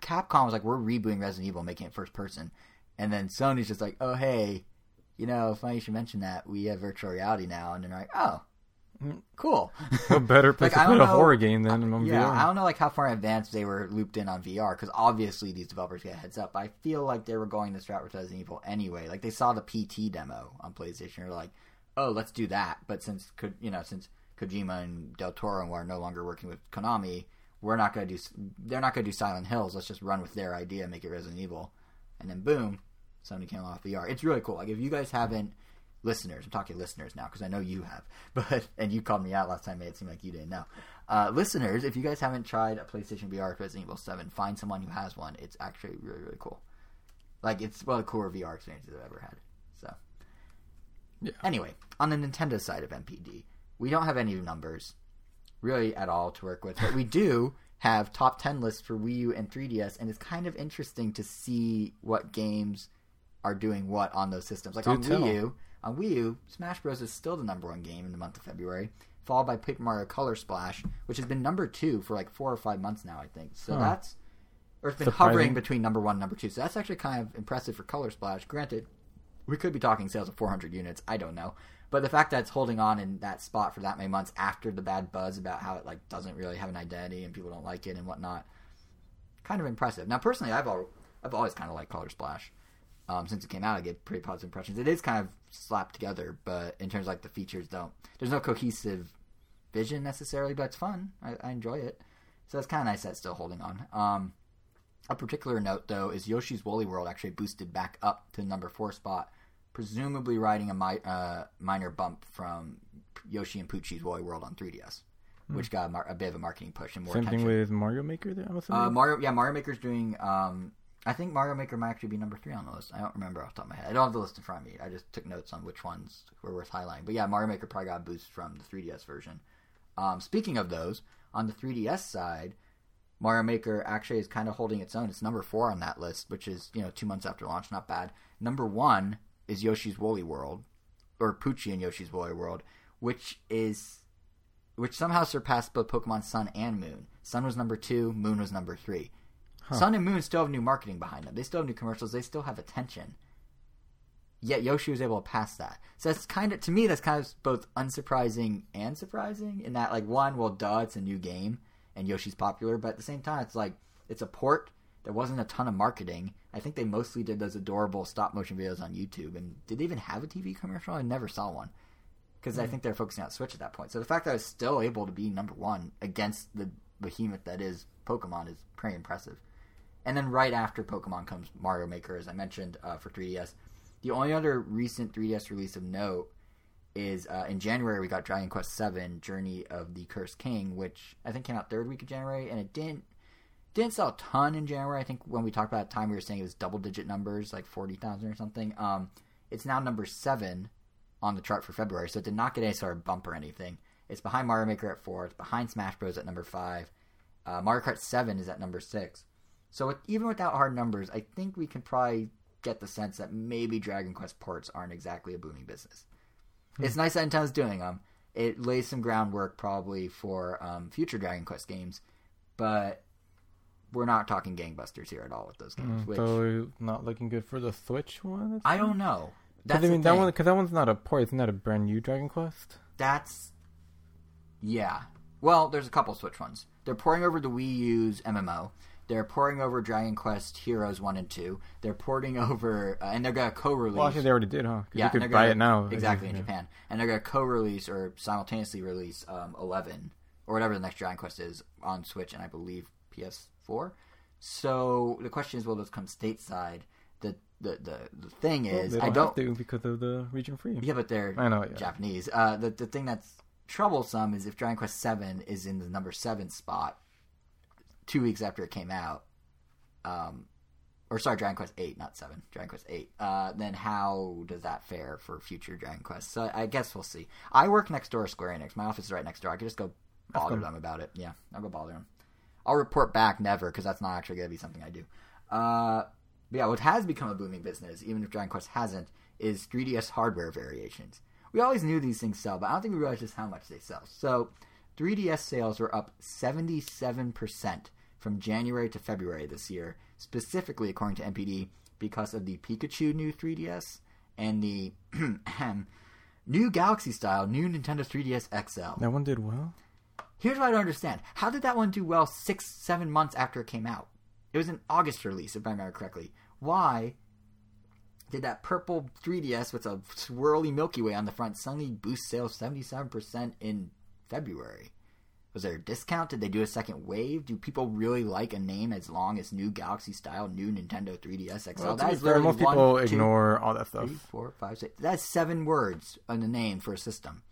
Capcom was like, we're rebooting Resident Evil, making it first person, and then Sony's just like, oh hey, you know, funny you should mention that we have virtual reality now, and they're like, oh, Mm. cool. A better *laughs* place Like, to put a know- horror game than yeah, VR. I don't know like how far in advance they were looped in on VR because obviously these developers get a heads up. I feel like they were going this route with Resident Evil anyway. Like they saw the PT demo on PlayStation, they're like, "Oh, let's do that." But since you know, since Kojima and Del Toro are no longer working with Konami, we're not gonna do. They're not gonna do Silent Hills. Let's just run with their idea, and make it Resident Evil, and then boom, Sony came off VR. It's really cool. Like if you guys haven't listeners. I'm talking listeners now because I know you have, *laughs* but and you called me out last time. Made it seem like you didn't know. Uh, listeners, if you guys haven't tried a PlayStation VR Resident Evil Seven, find someone who has one. It's actually really really cool. Like it's one of the cooler VR experiences I've ever had. So Yeah. anyway, on the Nintendo side of NPD, we don't have any numbers really at all to work with, but we do have top 10 lists for Wii U and 3DS, and it's kind of interesting to see what games are doing what on those systems. Like Do on tell. Wii U, On Wii U, Smash Bros. is still the number one game in the month of February, followed by Paper Mario Color Splash, which has been number two for like four or five months now, I think. So Huh. that's, or it's been Surprising. hovering between number one and number two. So that's actually kind of impressive for Color Splash. Granted, we could be talking sales of 400 units. I don't know. But the fact that it's holding on in that spot for that many months after the bad buzz about how it like doesn't really have an identity and people don't like it and whatnot, kind of impressive. Now, personally, I've al- I've always kind of liked Color Splash. Um, since it came out, I get pretty positive impressions. It is kind of slapped together, but in terms of like the features, don't there's no cohesive vision necessarily, but it's fun. I, I enjoy it, so it's kind of nice that it's still holding on. Um, a particular note, though, is Yoshi's Woolly World actually boosted back up to number four spot, presumably riding a mi- uh, minor bump from Yoshi and Poochie's Woolly World on 3DS, which got a, mar- a bit of a marketing push and more Same attention. thing with Mario Maker. There, I'm assuming. Uh, Mario, yeah, Mario Maker's doing. Um, I think Mario Maker might actually be number three on the list. I don't remember off the top of my head. I don't have the list in front of me. I just took notes on which ones were worth highlighting. But yeah, Mario Maker probably got a boost from the 3DS version. Um, speaking of those, on the 3DS side, Mario Maker actually is kind of holding its own. It's number four on that list, which is you know two months after launch, not bad. Number one is Yoshi's Woolly World, or Poochie and Yoshi's Woolly World, which is which somehow surpassed both Pokemon Sun and Moon. Sun was number two, Moon was number three. Sun and Moon still have new marketing behind them. They still have new commercials. They still have attention. Yet Yoshi was able to pass that. So that's kind of to me that's kind of both unsurprising and surprising in that like one, well, duh, it's a new game and Yoshi's popular, but at the same time, it's like it's a port. There wasn't a ton of marketing. I think they mostly did those adorable stop motion videos on YouTube. And did they even have a TV commercial? I never saw one because I think they're focusing on Switch at that point. So the fact that I was still able to be number one against the behemoth that is Pokemon is pretty impressive. And then right after Pokemon comes Mario Maker, as I mentioned uh, for 3DS. The only other recent 3DS release of note is uh, in January we got Dragon Quest VII: Journey of the Cursed King, which I think came out third week of January, and it didn't didn't sell a ton in January. I think when we talked about it, time we were saying it was double digit numbers, like forty thousand or something. Um, it's now number seven on the chart for February, so it did not get any sort of bump or anything. It's behind Mario Maker at four. It's behind Smash Bros at number five. Uh, Mario Kart Seven is at number six. So with, even without hard numbers, I think we can probably get the sense that maybe Dragon Quest ports aren't exactly a booming business. It's nice that Nintendo's doing them. It lays some groundwork probably for um, future Dragon Quest games, but we're not talking gangbusters here at all with those games. Mm, which so not looking good for the Switch one. I don't know. That's I mean that thing. one, because that one's not a port. Isn't that a brand new Dragon Quest? That's yeah. Well, there's a couple Switch ones. They're pouring over the Wii U's MMO. They're pouring over Dragon Quest Heroes One and Two. They're porting *laughs* over, uh, and they're gonna co-release. Well, actually, they already did, huh? yeah, you could buy gonna- it now. Exactly in yeah. Japan, and they're gonna co-release or simultaneously release um, Eleven or whatever the next Dragon Quest is on Switch and I believe PS4. So the question is, will those come stateside? The the the, the thing Well, is, I don't don't. have to because of the region free. Yeah, but they're I know, yeah. Japanese. Uh, the the thing that's troublesome is if Dragon Quest Seven is in the number seven spot, two weeks after it came out, um, or sorry, Dragon Quest Eight, not Seven, Dragon Quest Eight. Uh, then how does that fare for future Dragon Quest? So I guess we'll see. I work next door, to Square Enix. My office is right next door. I could just go bother them about it. Yeah, I'll go bother them. I'll report back never because that's not actually going to be something I do. Uh, but yeah, what has become a booming business, even if Dragon Quest hasn't, is 3DS hardware variations. We always knew these things sell, but I don't think we realized just how much they sell. So, 3DS sales were up 77% from January to February this year, specifically according to NPD, because of the Pikachu new 3DS and the *clears throat* new Galaxy style new Nintendo 3DS XL. That one did well. Here's what I don't understand. How did that one do well six, seven months after it came out? It was an August release, if I remember correctly. Why did that purple 3DS with a swirly Milky Way on the front suddenly boost sales 77% in February? Was there a discount? Did they do a second wave? Do people really like a name as long as new Galaxy style, new Nintendo 3DS XL? Well, that is fair, literally most people two, ignore all that stuff. three, four, five, six. That's seven words on the name for a system,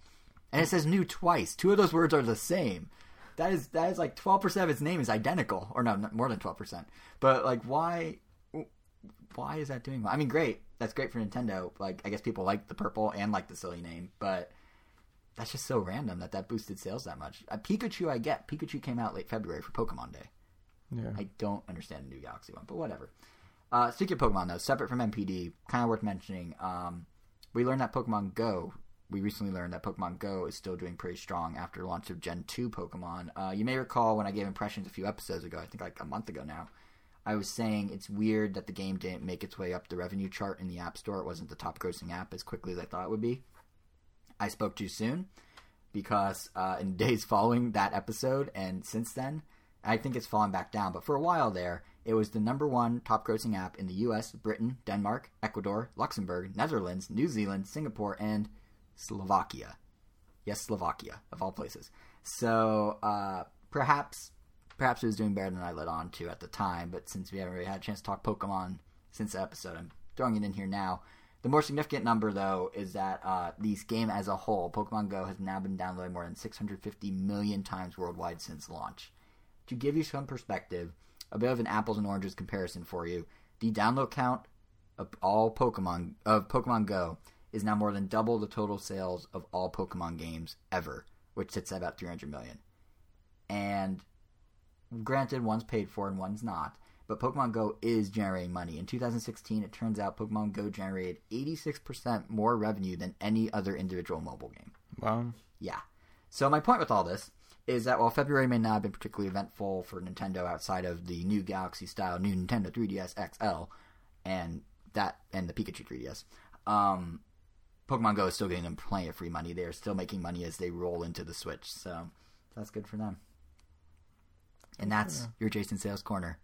and it says new twice. Two of those words are the same. That is that is like twelve percent of its name is identical, or no, more than twelve percent. But like, why? Why is that doing well? I mean, great. That's great for Nintendo. Like, I guess people like the purple and like the silly name, but that's just so random that that boosted sales that much. Uh, Pikachu, I get. Pikachu came out late February for Pokemon Day. Yeah. I don't understand the new Galaxy one, but whatever. Uh, speaking of Pokemon, though, separate from NPD, kind of worth mentioning. Um, we learned that Pokemon Go. We recently learned that Pokemon Go is still doing pretty strong after launch of Gen 2 Pokemon. Uh, you may recall when I gave impressions a few episodes ago, I think like a month ago now, I was saying it's weird that the game didn't make its way up the revenue chart in the App Store. It wasn't the top grossing app as quickly as I thought it would be. I spoke too soon because uh, in *laughs* days following that episode and since then, I think it's fallen back down. But for a while there, it was the number one top grossing app in the US, Britain, Denmark, Ecuador, Luxembourg, Netherlands, New Zealand, Singapore, and Slovakia. Yes, Slovakia, of all places. So uh, perhaps perhaps it was doing better than I let on to at the time, but since we haven't really had a chance to talk Pokemon since the episode, I'm throwing it in here now. The more significant number, though, is that uh, this game as a whole, Pokemon Go, has now been downloaded more than 650 million times worldwide since launch. To give you some perspective, a bit of an apples and oranges comparison for you, the download count of all Pokemon of Pokemon Go is now more than double the total sales of all Pokemon games ever, which sits at about 300 million. And granted, one's paid for and one's not, but Pokemon Go is generating money. In 2016, it turns out Pokemon Go generated 86% more revenue than any other individual mobile game. Wow. Yeah. So my point with all this is that while February may not have been particularly eventful for Nintendo outside of the new Galaxy style new Nintendo 3DS XL and that and the Pikachu 3DS, um, Pokemon Go is still getting them plenty of free money. They are still making money as they roll into the Switch, so that's good for them. And that's Yeah. your Jason Sales Corner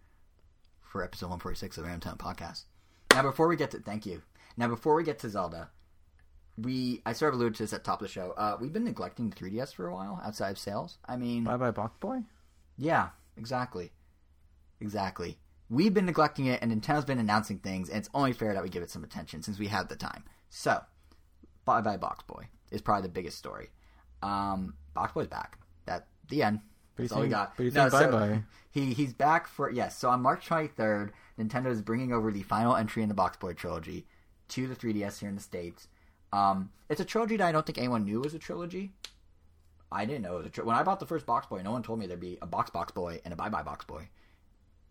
for episode 146 of the Ramtown Podcast. Now, before we get to thank you. Now, before we get to Zelda, we I sort of alluded to this at the top of the show. Uh, we've been neglecting the 3DS for a while outside of sales. I mean, Bye bye, Box Boy. yeah, exactly, exactly. We've been neglecting it, and Nintendo's been announcing things, and it's only fair that we give it some attention since we have the time. So, Bye Bye Box Boy is probably the biggest story. Um, Box Boy's back. That the end. But he's That's all we got. But he's No, so- bye bye. He he's back for yes. So on March 23rd, Nintendo is bringing over the final entry in the Box Boy trilogy to the 3DS here in the states. Um, it's a trilogy that I don't think anyone knew was a trilogy. I didn't know it was a tri- when I bought the first Box Boy. No one told me there'd be a Box Box Boy and a Bye Bye Box Boy,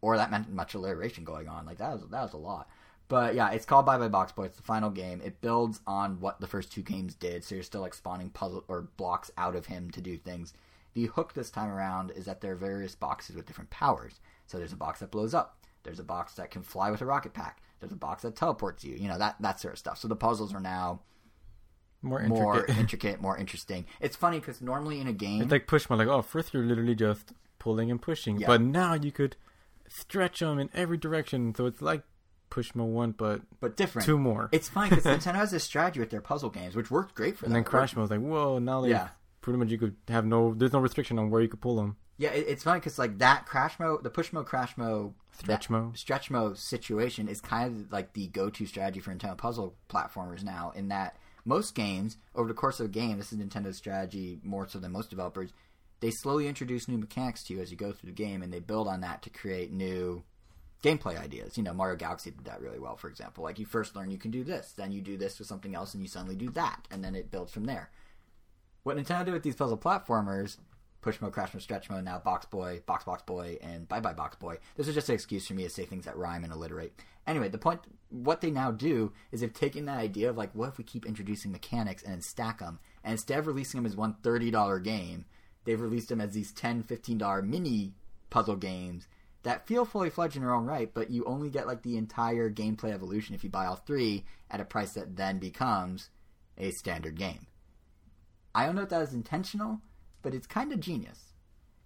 or that meant much alliteration going on. Like that was that was a lot. But yeah, it's called Bye Bye Box Boy. It's the final game. It builds on what the first two games did, so you're still like spawning puzzle or blocks out of him to do things. The hook this time around is that there are various boxes with different powers. So there's a box that blows up. There's a box that can fly with a rocket pack. There's a box that teleports you. You know that that sort of stuff. So the puzzles are now More more intricate. intricate, *laughs* more interesting. It's funny because normally in a game, it's like Pushmo. Like oh, first you're literally just pulling and pushing, Yeah. but now you could stretch them in every direction. So it's like Pushmo one, but but different. two more. It's fine because *laughs* Nintendo has this strategy with their puzzle games, which worked great for and them. And then Crash Mode's like whoa, now they Yeah. pretty much you could have no. There's no restriction on where you could pull them. Yeah, it, it's funny because like that Crashmo, the Pushmo, Crash mode, Stretchmo. stretch mode situation is kind of like the go-to strategy for Nintendo puzzle platformers now. In that most games over the course of a game, this is Nintendo's strategy more so than most developers. They slowly introduce new mechanics to you as you go through the game, and they build on that to create new gameplay ideas. You know, Mario Galaxy did that really well, for example. Like you first learn you can do this, then you do this with something else, and you suddenly do that, and then it builds from there. What Nintendo did with these puzzle platformers, Pushmo, crash mode, Stretchmo, now Box Boy, Box Box Boy, and Bye Bye Box Boy. This is just an excuse for me to say things that rhyme and alliterate. Anyway, the point, what they now do is they've taken that idea of like, what if we keep introducing mechanics and then stack them, and instead of releasing them as one $30 game, they've released them as these $10, $15 mini puzzle games that feel fully fledged in their own right, but you only get like the entire gameplay evolution if you buy all three at a price that then becomes a standard game. I don't know if that is intentional, but it's kind of genius.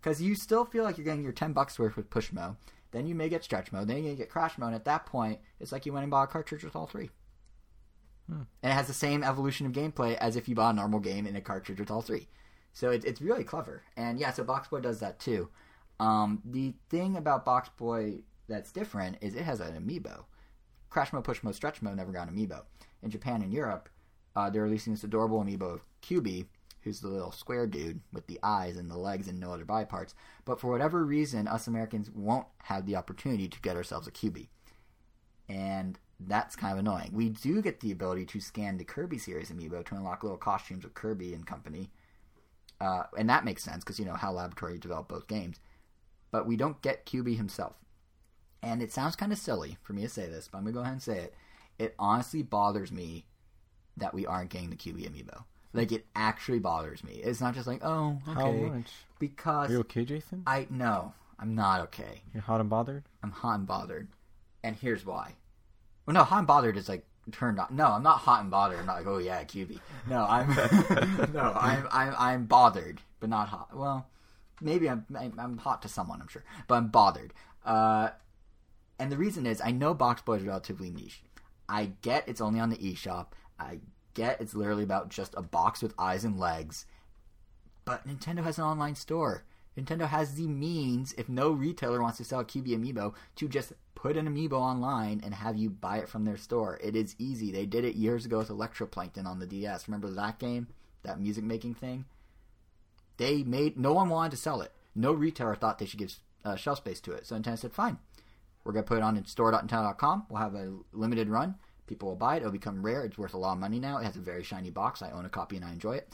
Because you still feel like you're getting your 10 bucks worth with Pushmo, then you may get Stretchmo, then you get Crashmo, and at that point, it's like you went and bought a cartridge with all three. Hmm. And it has the same evolution of gameplay as if you bought a normal game in a cartridge with all three. So it, it's really clever. And yeah, so Box Boy does that too. Um, the thing about Box Boy that's different is it has an amiibo. Crashmo, Push Mode, Stretchmo never got an amiibo. In Japan and Europe, uh, they're releasing this adorable amiibo of Qbby, who's the little square dude with the eyes and the legs and no other body parts. But for whatever reason, us Americans won't have the opportunity to get ourselves a Qbby. And that's kind of annoying. We do get the ability to scan the Kirby series amiibo to unlock little costumes of Kirby and company. Uh, and that makes sense because you know HAL Laboratory developed both games. But we don't get Qbby himself. And it sounds kind of silly for me to say this, but I'm going to go ahead and say it. It honestly bothers me that we aren't getting the Qbby amiibo. Like it actually bothers me. It's not just like, oh, okay, How much? because Are you okay, Jason? I no, I'm not okay. You're hot and bothered. I'm hot and bothered, and here's why. Well, no, hot and bothered is like turned on. No, I'm not hot and bothered. I'm not like, oh yeah, QB. No, I'm *laughs* no, I'm I'm I'm bothered, but not hot. Well, maybe I'm I'm hot to someone, I'm sure, but I'm bothered. Uh, and the reason is I know Box Boy is relatively niche. I get it's only on the eShop. I get it's literally about just a box with eyes and legs. But Nintendo has an online store. Nintendo has the means, if no retailer wants to sell a Qbby amiibo, to just put an amiibo online and have you buy it from their store. It is easy. They did it years ago with Electroplankton on the DS. Remember that game? That music making thing? They made, no one wanted to sell it. No retailer thought they should give uh, shelf space to it. So Nintendo said, fine. We're going to put it on store.nintendo.com. We'll have a limited run. People will buy it. It'll become rare. It's worth a lot of money now. It has a very shiny box. I own a copy and I enjoy it.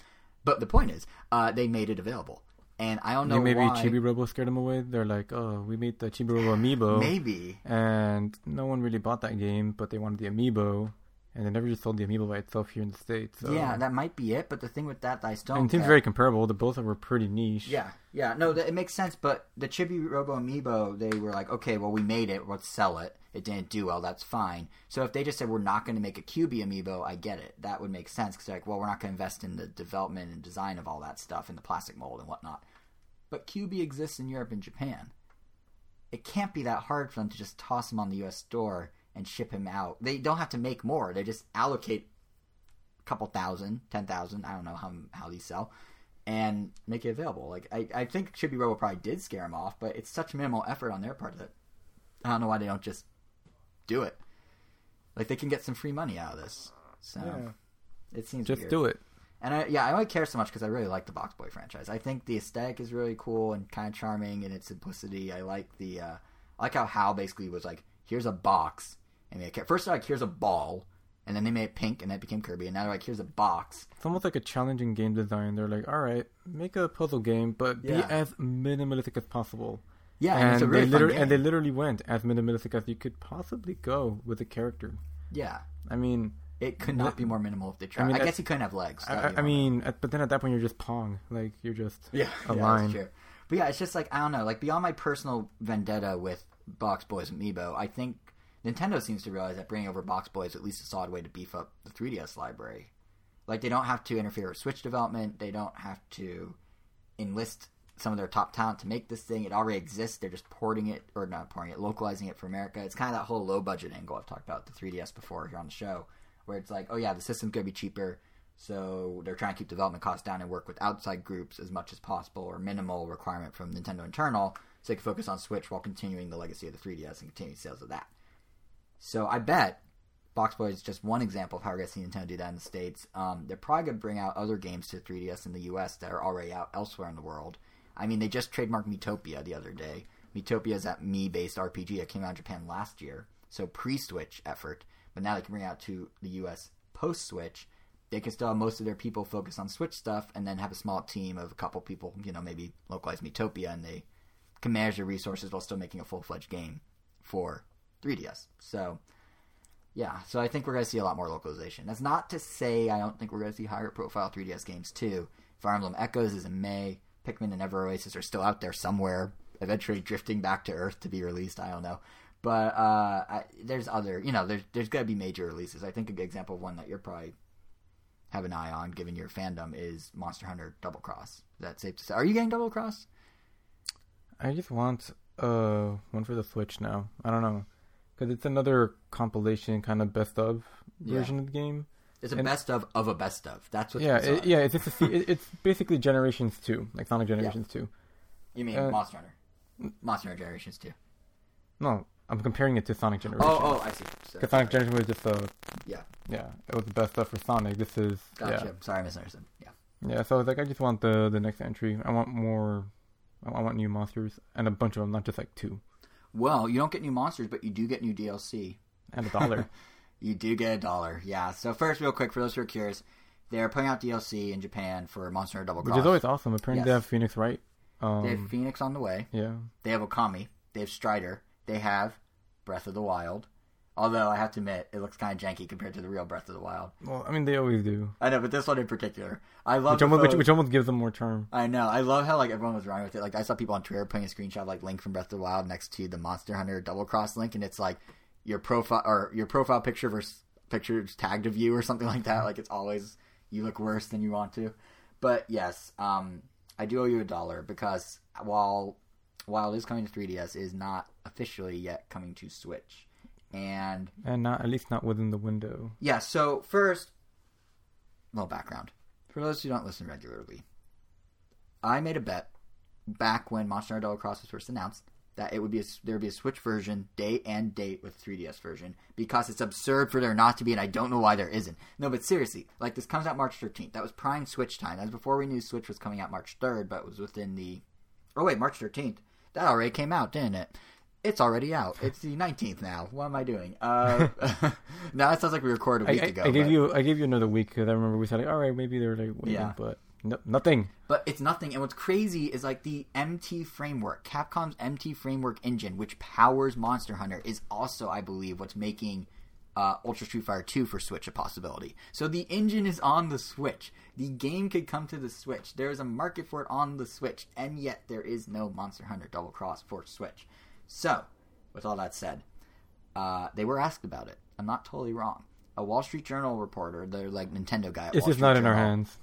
But the point is, uh, they made it available. And I don't know maybe why. Chibi Robo scared them away. They're like, oh, we made the Chibi Robo *sighs* amiibo, Maybe. and no one really bought that game, but they wanted the amiibo, and they never just sold the amiibo by itself here in the states. So. Yeah, that might be it. But the thing with that, I still and it seems get- very comparable. The both of them were pretty niche. Yeah, yeah, no, that, it makes sense. But the Chibi Robo Amiibo, they were like, okay, well, we made it, let's sell it. It didn't do well, that's fine. So if they just said we're not going to make a Qbby Amiibo, I get it. That would make sense because like, well, we're not going to invest in the development and design of all that stuff and the plastic mold and whatnot. But Qbby exists in Europe and Japan. It can't be that hard for them to just toss them on the U.S. store and ship him out. They don't have to make more. They just allocate a couple thousand, ten thousand. I don't know how how these sell and make it available. Like I, I think Chibi Robo probably did scare him off, but it's such minimal effort on their part that I don't know why they don't just do it. Like they can get some free money out of this. So Yeah. it seems Just weird. do it. And I, yeah, I only care so much because I really like the Box Boy franchise. I think the aesthetic is really cool and kind of charming in its simplicity. I like the, uh, I like how Hal basically was like, "Here's a box," and they kept, first they're like, "Here's a ball," and then they made it pink, and that became Kirby, and now they're like, "Here's a box." It's almost like a challenging game design. They're like, all right, make a puzzle game, but Yeah. be as minimalistic as possible. Yeah, and, it's a really they literally, and they literally went as minimalistic as you could possibly go with a character. yeah, I mean, it could not be more minimal if they tried. I, mean, guess that- he couldn't have legs. I, I- I mean, at, but then at that point you're just Pong, like you're just *laughs* Yeah, a yeah, line. That's true. But yeah, it's just like I don't know. Like beyond my personal vendetta with Box Boys Amiibo, I think Nintendo seems to realize that bringing over Box Boy is at least a solid way to beef up the 3DS library. Like they don't have to interfere with Switch development. They don't have to enlist some of their top talent to make this thing. It already exists. They're just porting it or not porting it, localizing it for America. It's kind of that whole low budget angle I've talked about the 3DS before here on the show, where it's like, oh yeah, the system's gonna be cheaper. So they're trying to keep development costs down and work with outside groups as much as possible, or minimal requirement from Nintendo internal, so they can focus on Switch while continuing the legacy of the 3DS and continuing sales of that. So I bet Box Boy is just one example of how we're going to see Nintendo do that in the States. Um, they're probably going to bring out other games to 3DS in the US that are already out elsewhere in the world. I mean, they just trademarked Miitopia the other day. Miitopia is that Mii based RPG that came out in Japan last year, so pre Switch effort, but now they can bring it out to the US post Switch. They can still have most of their people focus on Switch stuff and then have a small team of a couple people, you know, maybe localize Miitopia and they can manage their resources while still making a full fledged game for 3DS. So, yeah, so I think we're going to see a lot more localization. That's not to say I don't think we're going to see higher profile 3DS games too. Fire Emblem Echoes is in May. Pikmin and Ever Oasis are still out there somewhere, eventually drifting back to Earth to be released. I don't know. But uh, I, there's other, you know, there's, there's going to be major releases. I think a good example of one that you're probably have an eye on, given your fandom, is Monster Hunter Double Cross. Is that safe to say? Are you getting Double Cross? I just want uh one for the Switch now. I don't know because it's another compilation kind of best of Yeah. version of the game. It's a And- best of of a best of. That's what. yeah, it, yeah. It's *laughs* just a, it's basically Generations two, like Sonic Generations two. You mean uh, Monster Hunter? Monster Hunter Generations too. No, I'm comparing it to Sonic Generations. Oh, oh, I see. So, Because Sonic Generations was just a yeah, yeah, it was the best stuff for Sonic. This is gotcha. Sorry, I misunderstood. Yeah. yeah, yeah. So it's like I just want the the next entry. I want more. I I want new monsters and a bunch of them, not just like two Well, you don't get new monsters, but you do get new DLC. and a dollar. *laughs* You do get a dollar. Yeah. So first, real quick, for those who are curious, they're putting out DLC in Japan for Monster Hunter Double which is always awesome. Apparently they have Phoenix Wright. Um, They have Phoenix on the way. yeah, They have Okami. They have Strider. They have Breath of the Wild. Although I have to admit, it looks kind of janky compared to the real Breath of the Wild. Well, I mean, they always do. I know, but this one in particular, I love. Which almost, which, which almost gives them more charm. I know. I love how like everyone was running with it. Like I saw people on Twitter putting a screenshot of, like Link from Breath of the Wild next to the Monster Hunter double cross link, and it's like your profile or your profile picture versus pictures tagged of you or something like that. Like it's always you look worse than you want to. But yes, um, I do owe you a dollar because while while it is coming to 3DS, it is not officially yet coming to Switch. And And not, at least not within the window. yeah, so first, little background. For those who don't listen regularly, I made a bet back when Monster Hunter Double Cross was first announced that it would be a, there would be a Switch version, date and date with 3DS version because it's absurd for there not to be, and I don't know why there isn't. No, but seriously, like this comes out March 13th. That was prime Switch time. That was before we knew Switch was coming out March 3rd, but it was within the. Oh wait, March 13th. That already came out, didn't it? It's already out. It's the 19th now. What am I doing? Uh, *laughs* *laughs* now it sounds like we recorded a week I, ago. I gave but- you I gave you another week because I remember we said like, all right, maybe they're like waiting, Yeah. but no, nothing. But it's nothing. And what's crazy is like the MT framework, Capcom's MT framework engine, which powers Monster Hunter, is also, I believe, what's making uh, Ultra Street Fighter 2 for Switch a possibility. So the engine is on the Switch. The game could come to the Switch. There is a market for it on the Switch, and yet there is no Monster Hunter Double Cross for Switch. So, with all that said, uh, they were asked about it. I'm not totally wrong. A Wall Street Journal reporter, the like Nintendo guy, It's Wall just Street not in our hands.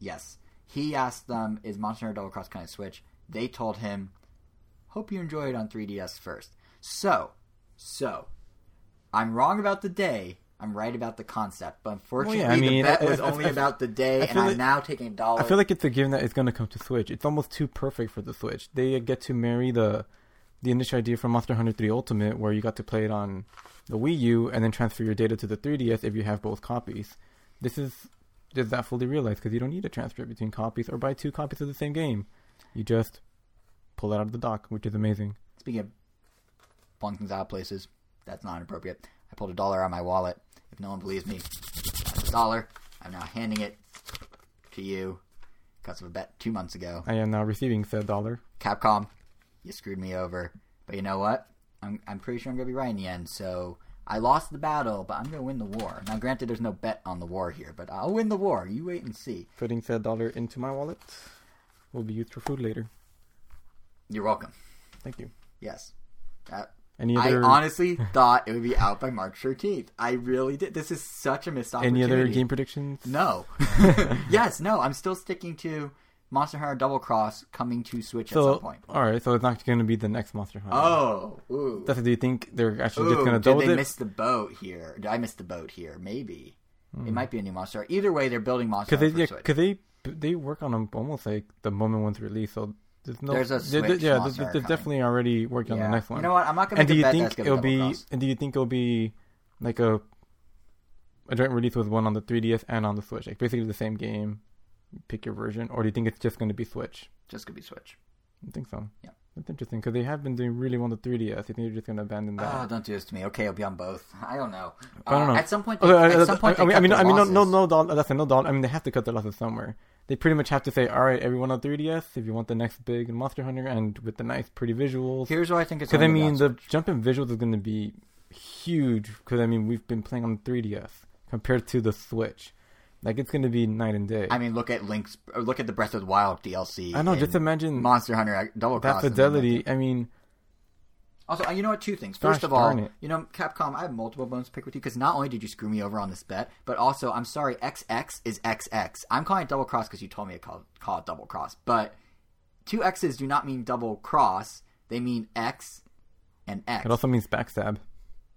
Yes. He asked them, is Monster Hunter Double Cross kind of Switch? They told him, hope you enjoy it on 3DS first. So, so, I'm wrong about the day. I'm right about the concept. But unfortunately, I mean, the bet I- was I- only I- about the day, and I'm like- now taking a dollar. I feel like it's a given that it's going to come to Switch. It's almost too perfect for the Switch. They get to marry the the initial idea from Monster Hunter 3 Ultimate, where you got to play it on the Wii U and then transfer your data to the 3DS if you have both copies. This is just that fully realized because you don't need to transfer it between copies or buy two copies of the same game. You just pull it out of the dock, which is amazing. Speaking of pulling things out of places, that's not inappropriate. I pulled a dollar out of my wallet. If no one believes me, that's a dollar. I'm now handing it to you because of a bet two months ago. I am now receiving said dollar. Capcom, you screwed me over. But you know what? I'm I'm pretty sure I'm gonna be right in the end. So I lost the battle, but I'm gonna win the war. Now, granted, there's no bet on the war here, but I'll win the war. You wait and see. Putting said dollar into my wallet will be used for food later. You're welcome. Thank you. Yes. Any I honestly thought it would be out by March 13th. I really did. This is such a missed opportunity. any other game predictions? No. *laughs* *laughs* yes, no. I'm still sticking to Monster Hunter Double Cross coming to Switch at some point. all right, so it's not going to be the next Monster Hunter. Oh, ooh. That's do you think they're actually Ooh, just going to did double they it? miss the boat here? Did I miss the boat here? Maybe it might be a new monster. Either way, they're building monster Because Hmm. they, Hunter yeah, for Switch. 'cause they they work on them almost like the moment one's released. So there's no There's a Switch yeah, Monster they're, they're definitely already working Yeah. on the next one. You know what? I'm not gonna and do you think it'll be? cross. And do you think it'll be like a a joint release with one on the 3DS and on the Switch, like basically the same game? Pick your version, or do you think it's just going to be Switch? Just going to be Switch. I think so. Yeah. That's interesting because they have been doing really well on the 3DS. I think they're just going to abandon that. Oh, don't do this to me. Okay, I'll be on both. I don't know. I don't Uh, know. At some point, they, Okay, at uh, some point, I mean, I mean, I mean, no, no, no, dollar. That's no dollar. I mean, they have to cut their losses somewhere. They pretty much have to say, all right, everyone on 3DS, if you want the next big Monster Hunter and with the nice, pretty visuals. Here's what I think it's. Because I mean, the Switch. jump in visuals is going to be huge. Because I mean, we've been playing on 3DS compared to the Switch. Like it's going to be night and day. I mean, look at Link's. or Look at the Breath of the Wild DLC. I know. Just imagine Monster Hunter Double that Cross. That fidelity. I mean, Also, uh, you know what? Two things. Gosh First of all, you know, Capcom, I have multiple bones to pick with you because not only did you screw me over on this bet, but also, I'm sorry, XX is XX. I'm calling it double cross because you told me to call, call it double cross. But two X's do not mean double cross, they mean X and X. it also means backstab.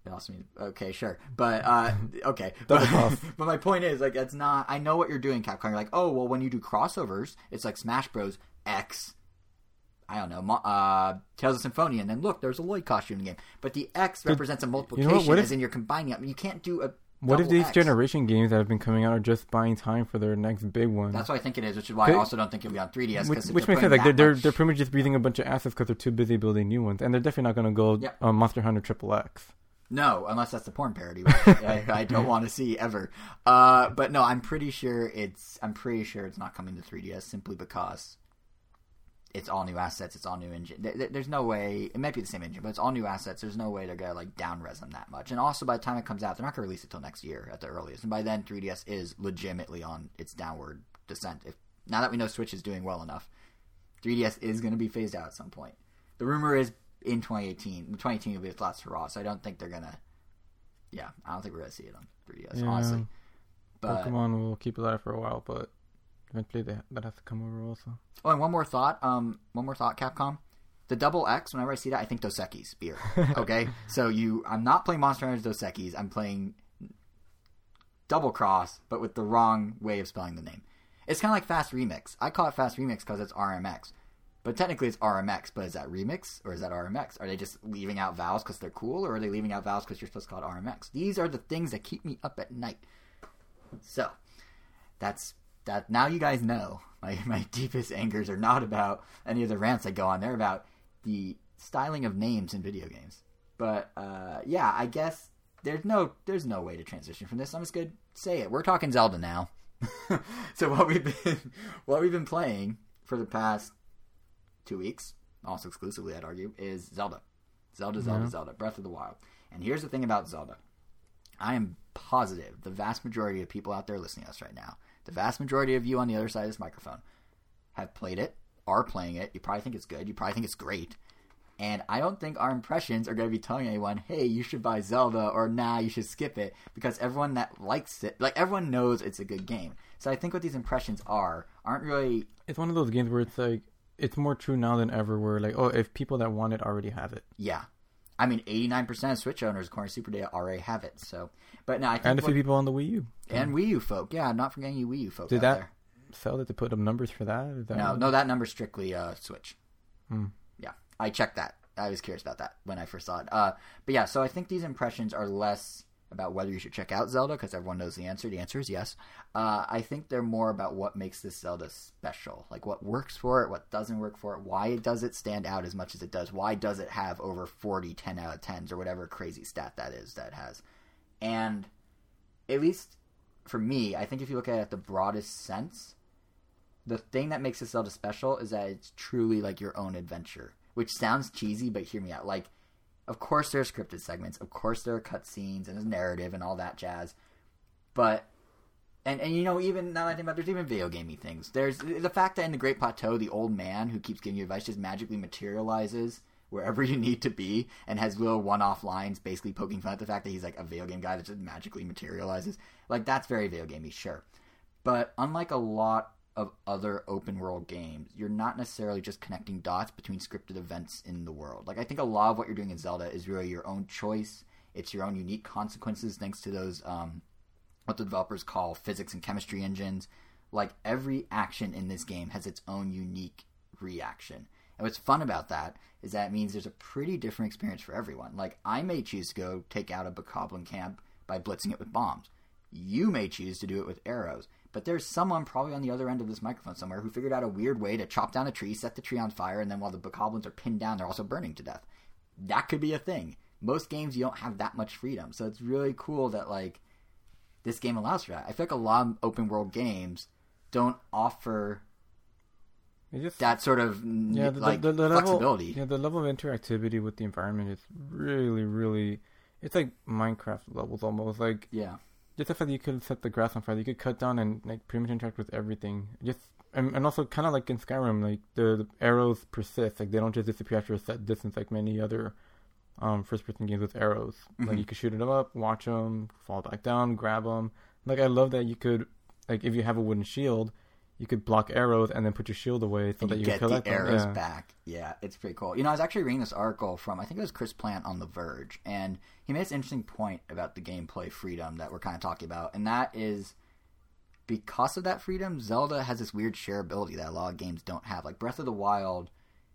It also means okay, sure, but uh, *laughs* okay. But, *laughs* but my point is, like, that's not. I know what you're doing, Capcom. You're like, oh, well, when you do crossovers, it's like Smash Bros. X. I don't know, uh, Tales of Symphonia, and then look, there's a Lloyd costume in the game. But the X represents a multiplication, what if- as in you're combining up. You can't do a. What if these X. generation games that have been coming out are just buying time for their next big one? That's what I think it is, which is why I also don't think it'll be on 3DS. Which, which makes sense. Like they're they're, they're pretty much just breathing a bunch of assets because they're too busy building new ones, and they're definitely not going to go Yep. Monster Hunter Triple X. No, unless that's the porn parody, I, I don't *laughs* want to see ever. Uh, but no, I'm pretty sure it's I'm pretty sure it's not coming to 3DS simply because it's all new assets, it's all new engine. There, there's no way it might be the same engine, but it's all new assets. There's no way they're gonna like down res them that much. And also, by the time it comes out, they're not gonna release it till next year at the earliest. And by then, 3DS is legitimately on its downward descent. If now that we know Switch is doing well enough, 3DS is gonna be phased out at some point. The rumor is in 2018. 2018 will be its last hurrah, so I don't think they're gonna. Yeah, I don't think we're gonna see it on 3DS, Yeah. honestly. But Pokemon will keep it alive for a while, but eventually they, that has to come over also. Oh, and one more thought. Um, one more thought, Capcom. The double X. Whenever I see that, I think Dos Equis beer. *laughs* Okay, so you, I'm not playing Monster Hunter Dos Equis. I'm playing Double Cross, but with the wrong way of spelling the name. It's kind of like Fast Remix. I call it Fast Remix because it's RMX, but technically it's RMX. But is that remix or is that RMX? Are they just leaving out vowels because they're cool, or are they leaving out vowels because you're supposed to call it RMX? These are the things that keep me up at night. So that's that. Now you guys know my *laughs* my deepest angers are not about any of the rants I go on. They're about the styling of names in video games. But uh, yeah, I guess there's no there's no way to transition from this. I'm just gonna say it. We're talking Zelda now. *laughs* so what we've been *laughs* what we've been playing for the past two weeks, almost exclusively I'd argue, is Zelda. Zelda, Zelda, Yeah. Zelda, Breath of the Wild. And here's the thing about Zelda. I am positive the vast majority of people out there listening to us right now, the vast majority of you on the other side of this microphone, have played it, are playing it. You probably think it's good. You probably think it's great. And I don't think our impressions are going to be telling anyone, hey, you should buy Zelda, or nah, you should skip it, because everyone that likes it, like, everyone knows it's a good game. So I think what these impressions are, aren't really, It's one of those games where it's like it's more true now than ever. Where like, oh, if people that want it already have it, yeah. I mean, 89% of Switch owners, according to SuperData, already have it. So, but no, I think and a few people on the Wii U. and Wii U folk, yeah, not forgetting you Wii U folk Did out that there. sell it to put up numbers for that? That No, what- no, that number's strictly uh, Switch. Hmm. Yeah, I checked that. I was curious about that when I first saw it. Uh, but yeah, so I think these impressions are less about whether you should check out Zelda because everyone knows the answer. The answer is yes. Uh, I think they're more about what makes this Zelda special, like what works for it, what doesn't work for it, why does it stand out as much as it does, why does it have over 40 10 out of 10s or whatever crazy stat that is that has. And at least for me, I think if you look at it the broadest sense, the thing that makes this Zelda special is that it's truly like your own adventure. Which sounds cheesy, but hear me out. Like, of course there are scripted segments, of course there are cutscenes and there's narrative and all that jazz. But and and you know, even now that I think about it, there's even video gamey things. There's the fact that in the Great Plateau, the old man who keeps giving you advice just magically materializes wherever *laughs* you need to be and has little one-off lines, basically poking fun at the fact that he's like a video game guy that just magically materializes. Like that's very video gamey, sure. But unlike a lot of other open world games, you're not necessarily just connecting dots between scripted events in the world. Like I think a lot of what you're doing in Zelda is really your own choice. It's your own unique consequences thanks to those um, what the developers call physics and chemistry engines. Like every action in this game has its own unique reaction. And what's fun about that is that it means there's a pretty different experience for everyone. Like I may choose to go take out a bokoblin camp by blitzing it with bombs. You may choose to do it with arrows. But there's someone probably on the other end of this microphone somewhere who figured out a weird way to chop down a tree, set the tree on fire, and then while the bokoblins are pinned down, they're also burning to death. That could be a thing. Most games you don't have that much freedom, so it's really cool that like this game allows for that. I feel like a lot of open world games don't offer just that sort of yeah, the, like the, the level, flexibility. yeah, the level of interactivity with the environment is really, really. It's like Minecraft levels almost. Like Yeah. Just the fact that you could set the grass on fire, you could cut down and like pretty much interact with everything. Just and, and also kind of like in Skyrim, like the, the arrows persist. Like they don't just disappear after a set distance, like many other um, first-person games with arrows. Like Mhm. you could shoot it up, watch them, fall back down, grab them. Like I love that you could, like if you have a wooden shield, you could block arrows and then put your shield away so and that you get the arrows Yeah. back. Yeah, it's pretty cool. You know, I was actually reading this article from I think it was Chris Plante on The Verge, and he made this interesting point about the gameplay freedom that we're kind of talking about, and that is because of that freedom, Zelda has this weird shareability that a lot of games don't have. Like Breath of the Wild,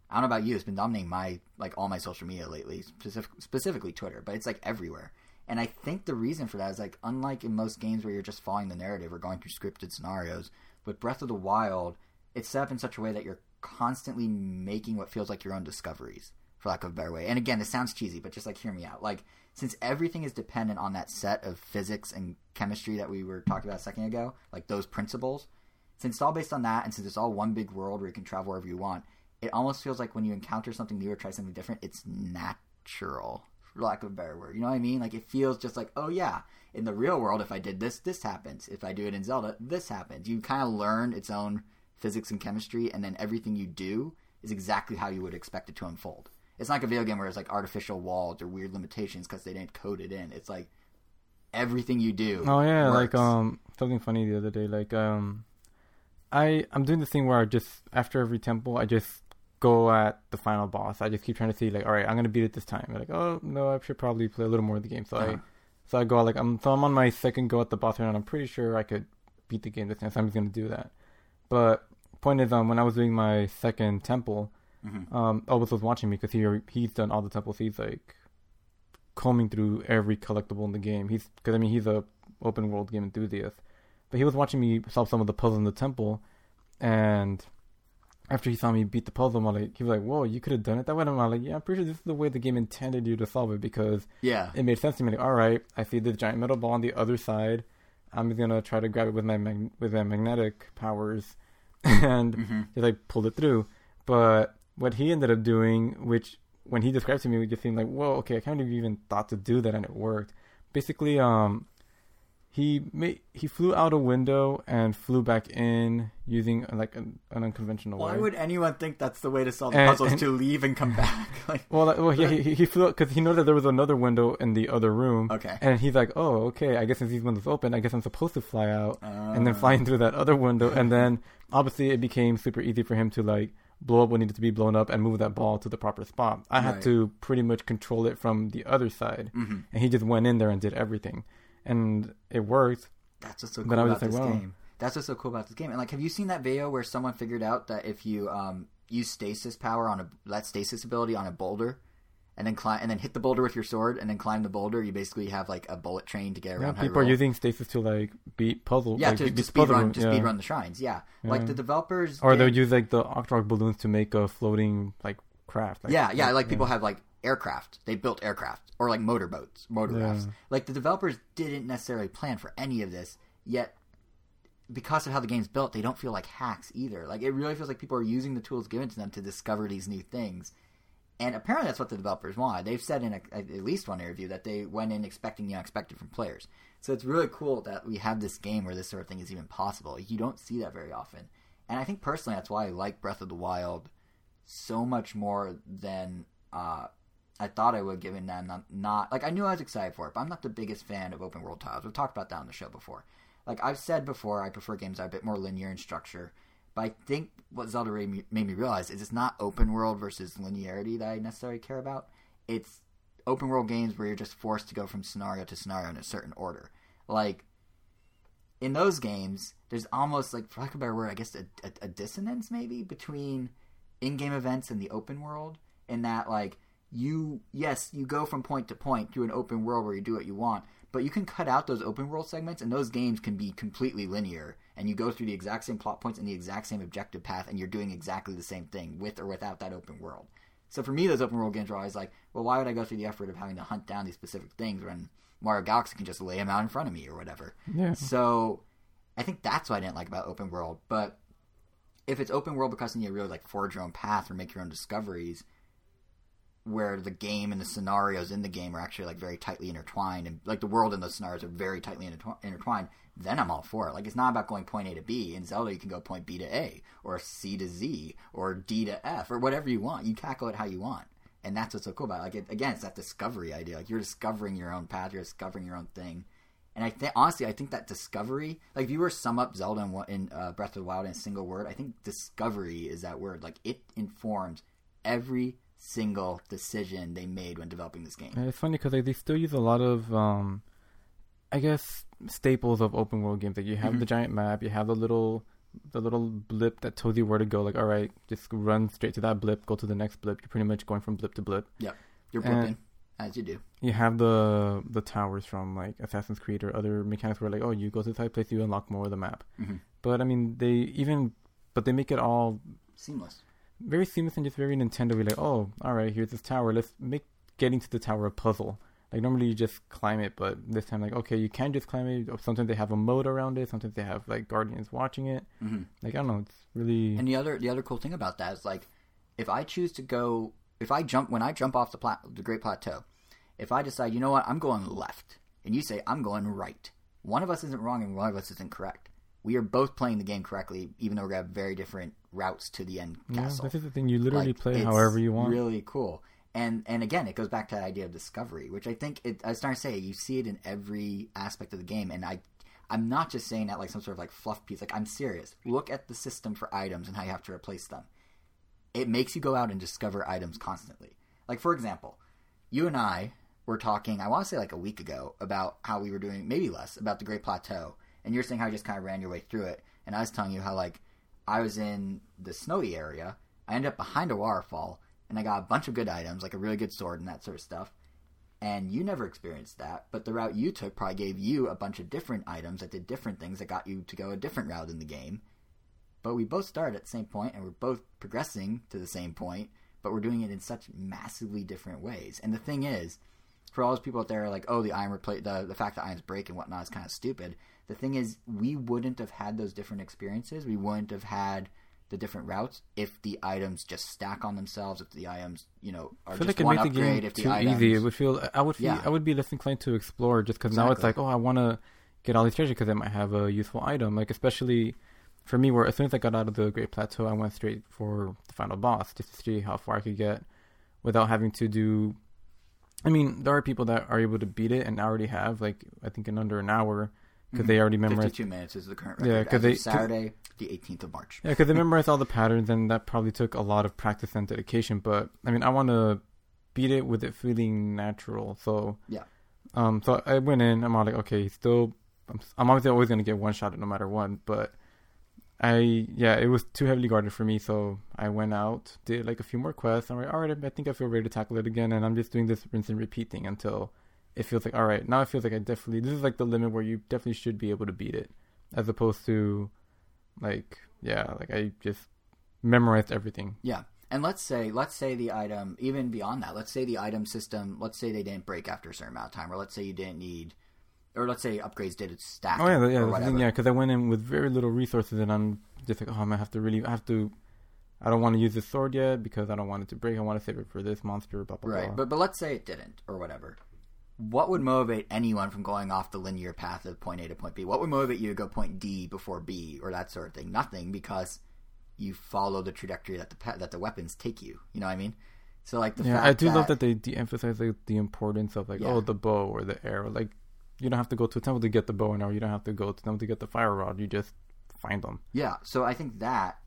I don't know about you, it's been dominating my like all my social media lately, specific, specifically Twitter, but it's like everywhere. And I think the reason for that is like unlike in most games where you're just following the narrative or going through scripted scenarios, with Breath of the Wild, it's set up in such a way that you're constantly making what feels like your own discoveries, for lack of a better way. And again, this sounds cheesy, but just like hear me out. Like since everything is dependent on that set of physics and chemistry that we were talking about a second ago, like those principles, since it's all based on that, and since it's all one big world where you can travel wherever you want, it almost feels like when you encounter something new or try something different, it's natural, for lack of a better word. You know what I mean? Like it feels just like, oh yeah, in the real world, if I did this, this happens. If I do it in Zelda, this happens. You kind of learn its own physics and chemistry, and then everything you do is exactly how you would expect it to unfold. It's not like a video game where it's like artificial walls or weird limitations because they didn't code it in. It's like everything you do. Oh yeah, works. like um something funny the other day. Like um, I I'm doing the thing where I just after every temple I just go at the final boss. I just keep trying to see like, all right, I'm gonna beat it this time. like, oh no, I should probably play a little more of the game. So Uh-huh. I so I go like I'm so I'm on my second go at the boss round. I'm pretty sure I could beat the game this time. So I'm just gonna do that. But point is, um, when I was doing my second temple, Mhm. um, Elvis was watching me because he he's done all the temples. He's like combing through every collectible in the game. He's because I mean he's a open world game enthusiast, but he was watching me solve some of the puzzles in the temple, and after he saw me beat the puzzle, I'm like, he was like, "Whoa, you could have done it that way." And I'm like, "Yeah, I'm pretty sure this is the way the game intended you to solve it because yeah, it made sense to me." Like, all right, I see this giant metal ball on the other side. I'm gonna try to grab it with my mag- with my magnetic powers, *laughs* and Mhm. he like pulled it through. But what he ended up doing, which when he described to me, it just seemed like, whoa, okay, I kind of even thought to do that, and it worked. Basically, um, he made he flew out a window and flew back in using like an, an unconventional Why way. would anyone think that's the way to solve the And- puzzles and- to leave and come back? *laughs* like, well, well, yeah, he, he, flew because he knew that there was another window in the other room, okay, and he's like, "Oh, okay. I guess since these windows open, I guess I'm supposed to fly out." and then Uh, flying through that other window, and then obviously it became super easy for him to like blow up what needed to be blown up and move that ball to the proper spot. I had Right. to pretty much control it from the other side, mhm. and he just went in there and did everything, and it worked. That's what's so cool about this like, wow. game. That's what's so cool about this game. And like, have you seen that video where someone figured out that if you um, use stasis power on a that stasis ability on a boulder, and then climb and then hit the boulder with your sword, and then climb the boulder, you basically have like a bullet train to get around. Yeah, people are using stasis to like beat puzzle. yeah like, to, beat- to speed run to yeah. speed run the shrines. Yeah, like the developers, Or they'll use like the Octorok balloons to make a floating like craft. Like, yeah, yeah, like people have like aircraft. They built aircraft or like motorboats, motorcrafts. Yeah. Like the developers didn't necessarily plan for any of this, yet because of how the game's built, they don't feel like hacks either. Like it really feels like people are using the tools given to them to discover these new things. And apparently that's what the developers want. They've said in a, at least one interview that they went in expecting the unexpected from players. So it's really cool that we have this game where this sort of thing is even possible. You don't see that very often. And I think personally that's why I like Breath of the Wild so much more than uh, I thought I would, given that I'm not, not like I knew I was excited for it, but I'm not the biggest fan of open world titles. We've talked about that on the show before. Like I've said before, I prefer games that are a bit more linear in structure. But I think what Zelda made me, realize is it's not open world versus linearity that I necessarily care about. It's open world games where you're just forced to go from scenario to scenario in a certain order. Like in those games, there's almost like, for lack of a better word, I guess a, a, a dissonance maybe between in-game events and the open world. In that, like you, yes, you go from point to point through an open world where you do what you want, but you can cut out those open world segments, and those games can be completely linear, and you go through the exact same plot points and the exact same objective path, and you're doing exactly the same thing with or without that open world. So for me, those open world games are always like, well, why would I go through the effort of having to hunt down these specific things when Mario Galaxy can just lay them out in front of me or whatever? yeah. So I think that's what I didn't like about open world. But if it's open world because then you really like forge your own path or make your own discoveries, where the game and the scenarios in the game are actually like very tightly intertwined, and like the world and those scenarios are very tightly intertw- intertwined, then I'm all for it. Like it's not about going point A to B. In Zelda, you can go point B to A, or C to Z, or D to F, or whatever you want. You tackle it how you want, and that's what's so cool about it. Like it, again, it's that discovery idea. Like you're discovering your own path, you're discovering your own thing. And I think honestly, I think that discovery, like if you were to sum up Zelda in, in uh, Breath of the Wild in a single word, I think discovery is that word. Like it informs every single decision they made when developing this game. And It's funny because like, they still use a lot of, um, I guess, staples of open world games. Like you have Mhm. the giant map, you have the little, the little blip that tells you where to go. Like, all right, just run straight to that blip, go to the next blip. You're pretty much going from blip to blip. Yep, you're And- blipping as you do. You have the the towers from like Assassin's Creed or other mechanics where like, oh, you go to this type place, you unlock more of the map. Mhm. But I mean, they even, but they make it all Seamless. Very seamless and just very Nintendo. Be like, oh, all right, here's this tower. Let's make getting to the tower a puzzle. Like normally you just climb it, but this time like okay, you can just climb it. Sometimes they have a mode around it. Sometimes they have like guardians watching it. hmm Like I don't know, it's really And the other the other cool thing about that is like if I choose to go, if I jump when I jump off the plat- the Great Plateau, if I decide, you know what, I'm going left, and you say I'm going right, one of us isn't wrong and one of us isn't correct. We are both playing the game correctly, even though we have very different routes to the end Yeah, castle. this is the thing. You literally Like, play however you want. Really cool. And and again, it goes back to that idea of discovery, which I think it, I was starting to say you see it in every aspect of the game. And I I'm not just saying that like some sort of like fluff piece. Like I'm serious. Look at the system for items and how you have to replace them. It makes you go out and discover items constantly. Like for example, you and I were talking. I want to say like a week ago about how we were doing maybe less about the Great Plateau, and you're saying how you just kind of ran your way through it, and I was telling you how like I was in the snowy area. I ended up behind a waterfall, and I got a bunch of good items, like a really good sword and that sort of stuff. And you never experienced that, but the route you took probably gave you a bunch of different items that did different things that got you to go a different route in the game. But we both started at the same point, and we're both progressing to the same point, but we're doing it in such massively different ways. And the thing is, for all those people out there like, oh, the iron replace the the fact that irons break and whatnot is kind of stupid. The thing is, we wouldn't have had those different experiences. We wouldn't have had the different routes if the items just stack on themselves. If the items, you know, are I feel just like it one makes the game if the too items, easy. It would feel. I would feel. Yeah. I would be less inclined to explore just because now it's like, oh, I want to get all these treasure because I might have a useful item. Like especially for me, where as soon as I got out of the Great Plateau, I went straight for the final boss just to see how far I could get without having to do. I mean, there are people that are able to beat it and already have, like I think in under an hour, because they already memorized. Fifty-two minutes is the current record. Yeah, record. 'cause as of they- Saturday, the 18th of March. Yeah, because they *laughs* memorized all the patterns, and that probably took a lot of practice and dedication. But I mean, I want to beat it with it feeling natural. So Yeah. um, so I went in. I'm all like, okay, still, I'm, I'm obviously always gonna get one shot at no matter what. But I, yeah, it was too heavily guarded for me. So I went out, did like a few more quests. I'm like, all right, I think I feel ready to tackle it again, and I'm just doing this rinse and repeat thing until it feels like, all right, now it feels like I definitely. This is like the limit where you definitely should be able to beat it, as opposed to, like, yeah, like I just memorized everything. Yeah. And let's say let's say the item even beyond that, let's say the item system let's say they didn't break after a certain amount of time, or let's say you didn't need or let's say upgrades did its stack Oh yeah, yeah, or that's the whatever. thing, yeah, because I went in with very little resources, and I'm just like, oh, I'm gonna have to really, I have to. I don't want to use this sword yet because I don't want it to break. I want to save it for this monster. Blah blah Right. blah. But but let's say it didn't or whatever. What would motivate anyone from going off the linear path of point A to point B? What would motivate you to go point D before B or that sort of thing? Nothing because you follow the trajectory that the pa- that the weapons take you. You know what I mean? So like the yeah, fact I do that, love that they de-emphasize like the importance of like, oh, Yeah. oh, the bow or the arrow. Like, you don't have to go to a temple to get the bow and arrow. You don't have to go to temple to get the fire rod. You just find them. Yeah, so I think that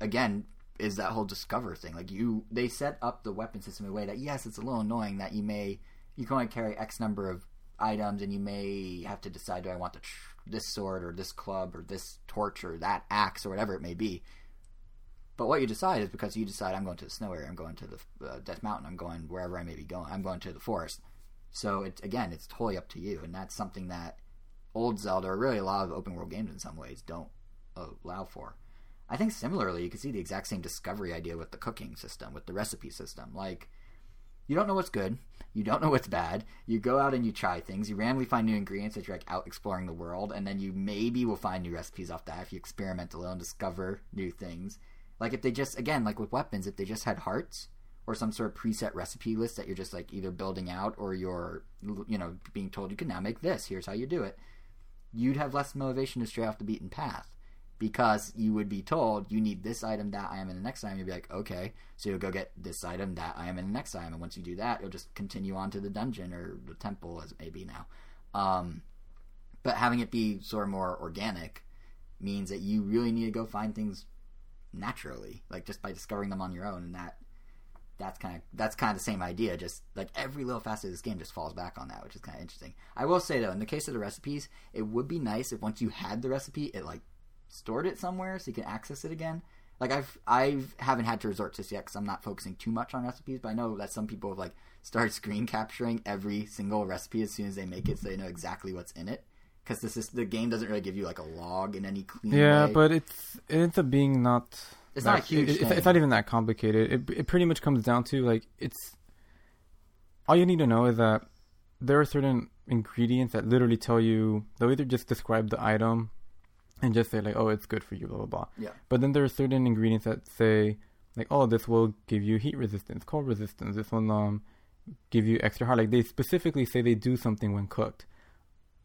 again is that whole discover thing. Like you, they set up the weapon system in a way that yes, it's a little annoying that you may you can only carry X number of items, and you may have to decide do I want the tr- this sword or this club or this torch or that axe or whatever it may be. But what you decide is because you decide I'm going to the snow area, I'm going to the uh, Death Mountain, I'm going wherever I may be going, I'm going to the forest. So it again, it's totally up to you, and that's something that old Zelda, or really a lot of open world games in some ways, don't allow for. I think similarly, you can see the exact same discovery idea with the cooking system, with the recipe system. Like, you don't know what's good, you don't know what's bad. You go out and you try things. You randomly find new ingredients as you're like out exploring the world, and then you maybe will find new recipes off that if you experiment a little and discover new things. Like if they just again, like with weapons, if they just had hearts or some sort of preset recipe list that you're just like either building out or you're you know being told you can now make this. Here's how you do it. You'd have less motivation to stray off the beaten path because you would be told you need this item, that item, and the next item. You'd be like, okay, so you'll go get this item, that item, and the next item. And once you do that, you'll just continue on to the dungeon or the temple, as it may be now. Um, but having it be sort of more organic means that you really need to go find things naturally, like just by discovering them on your own, and that that's kind of that's kind of the same idea. Just like every little facet of this game just falls back on that, which is kind of interesting. I will say though, in the case of the recipes, it would be nice if once you had the recipe, it like stored it somewhere so you can access it again. Like I've I've haven't had to resort to this yet because I'm not focusing too much on recipes, but I know that some people have like started screen capturing every single recipe as soon as they make it, so they know exactly what's in it. Because this is the game doesn't really give you like a log in any clean Yeah, way. but it's it ends up being not. It's that- not a huge it- it's, it's not even that complicated. It it pretty much comes down to like it's. All you need to know is that there are certain ingredients that literally tell you they'll either just describe the item, and just say like, oh, it's good for you, blah blah blah. Yeah. But then there are certain ingredients that say, like, oh, this will give you heat resistance, cold resistance. This will um give you extra hard. Like they specifically say they do something when cooked.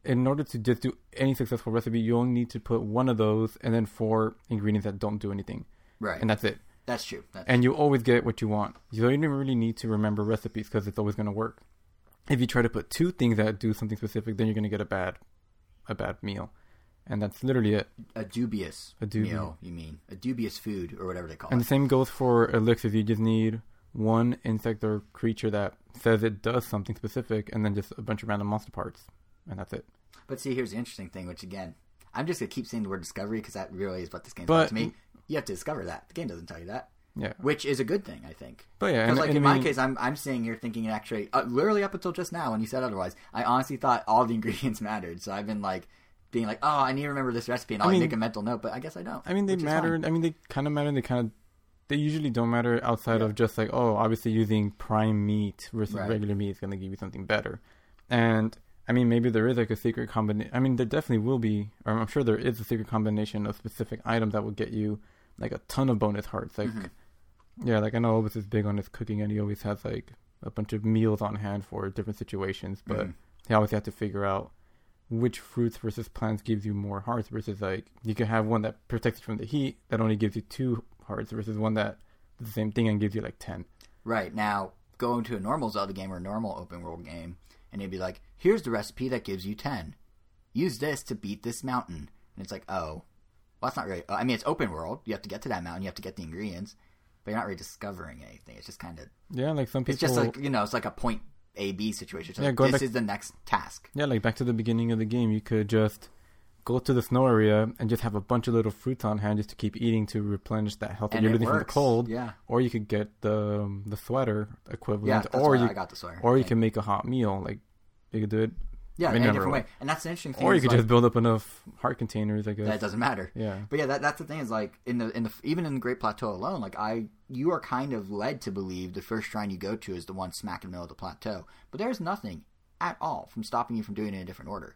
In order to just do any successful recipe, you only need to put one of those and then four ingredients that don't do anything, Right. and that's it. that's true. That's And you always get what you want. You don't even really need to remember recipes because it's always going to work. If you try to put two things that do something specific, then you're going to get a bad, a bad meal, and that's literally it. a dubious A dubi- meal. You mean a dubious food or whatever they call And it. the same goes for elixirs. You just need one insect or creature that says it does something specific, and then just a bunch of random monster parts, and that's it. But see, here's the interesting thing, which again, I'm just gonna keep saying the word discovery because that really is what this game's about to me. You have to discover that. The game doesn't tell you that, Yeah, which is a good thing, I think. but yeah, Because like and in I my case, I'm I'm sitting here thinking actually, uh, literally up until just now when you said otherwise, I honestly thought all the *laughs* ingredients mattered. So I've been like being like, oh, I need to remember this recipe, and I'll I like, make a mental note. But I guess I don't. I mean, they matter. I mean, they kind of matter. They kind of, they usually don't matter outside Yeah. of just like, oh, obviously using prime meat versus Right. regular meat is going to give you something better. And I mean, maybe there is like a secret combination. I mean, there definitely will be, or I'm sure there is a secret combination of specific items that will get you like a ton of bonus hearts. Like, Mhm. yeah, like I know Obus is big on his cooking, and he always has like a bunch of meals on hand for different situations. But Mhm. he always have to figure out which fruits versus plants gives you more hearts versus like you can have one that protects you from the heat that only gives you two hearts versus one that the same thing and gives you like ten. Right now, going to a normal Zelda game or a normal open world game, and it'd be like, "Here's the recipe that gives you ten. Use this to beat this mountain." And it's like, oh, well, that's not really. I mean, it's open world. You have to get to that mountain. You have to get the ingredients, but you're not really discovering anything. It's just kind of. Yeah, like some people. It's just like you know, it's like a point A B situation. It's Yeah, this back- is the next task. yeah, like back to the beginning of the game, you could just go to the snow area and just have a bunch of little fruits on hand just to keep eating to replenish that health that And you're losing from the cold. Yeah, Or you could get the um, the sweater yeah. equivalent, That's or you I got the sweater. or you Yeah. can make a hot meal. Like you could do it, yeah, in a different different way. And that's the interesting thing. or you could like, just build up enough heart containers. I guess. that doesn't matter. yeah. But yeah, that, that's the thing is like in the in the even in the Great Plateau alone, like I you are kind of led to believe the first shrine you go to is the one smack in the middle of the plateau, but there's nothing at all from stopping you from doing it in a different order.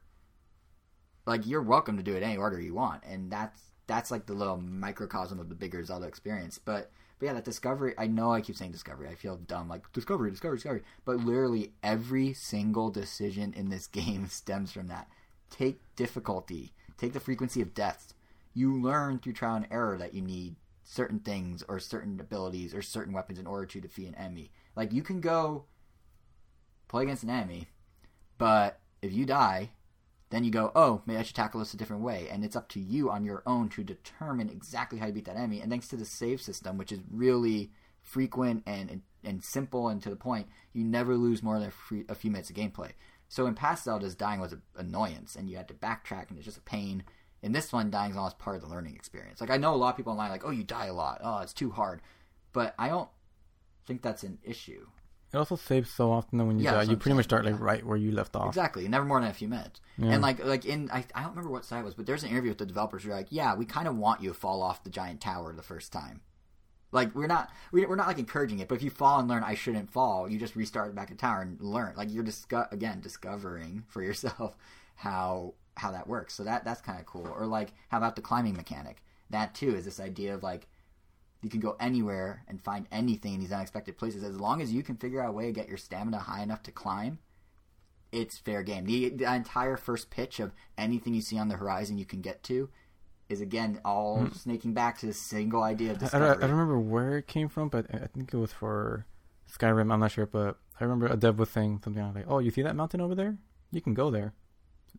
Like you're welcome to do it any order you want, and that's that's like the little microcosm of the bigger Zelda experience. But but yeah, that discovery. I know I keep saying discovery. I feel dumb, like discovery, discovery, discovery. But literally every single decision in this *laughs* game stems from that. Take difficulty. Take the frequency of deaths. You learn through trial and error that you need certain things or certain abilities or certain weapons in order to defeat an enemy. Like you can go play against an enemy, but if you die, then you go, oh, maybe I should tackle this a different way. And it's up to you on your own to determine exactly how you beat that enemy. And thanks to the save system, which is really frequent and and, and simple and to the point, you never lose more than a, free, a few minutes of gameplay. So in past Zeldas, dying was an annoyance, and you had to backtrack, and it's just a pain. In this one, dying is almost part of the learning experience. Like I know a lot of people online, like, oh, you die a lot, oh, it's too hard, but I don't think that's an issue. It also saves so often that when you Yeah, die, you pretty much start like yeah. right where you left off. Exactly, never more than a few minutes. Yeah. And like like in I, I don't remember what side it was, but there's an interview with the developers who are like, yeah, we kind of want you to fall off the giant tower the first time. Like we're not we, we're not like encouraging it, but if you fall and learn I shouldn't fall, you just restart back at tower and learn. Like you're disco- again discovering for yourself *laughs* how how that works. So that that's kind of cool. Or like how about the climbing mechanic? That too is this idea of like you can go anywhere and find anything in these unexpected places as long as you can figure out a way to get your stamina high enough to climb it's fair game. The, the entire first pitch of anything you see on the horizon you can get to is again all snaking back to the single idea of Hmm. I, I, don't- discovery. I don't remember where it came from, but I I think it was for Skyrim. I'm not sure, but I remember a dev was saying something like, "Oh, you see that mountain over there? You can go there."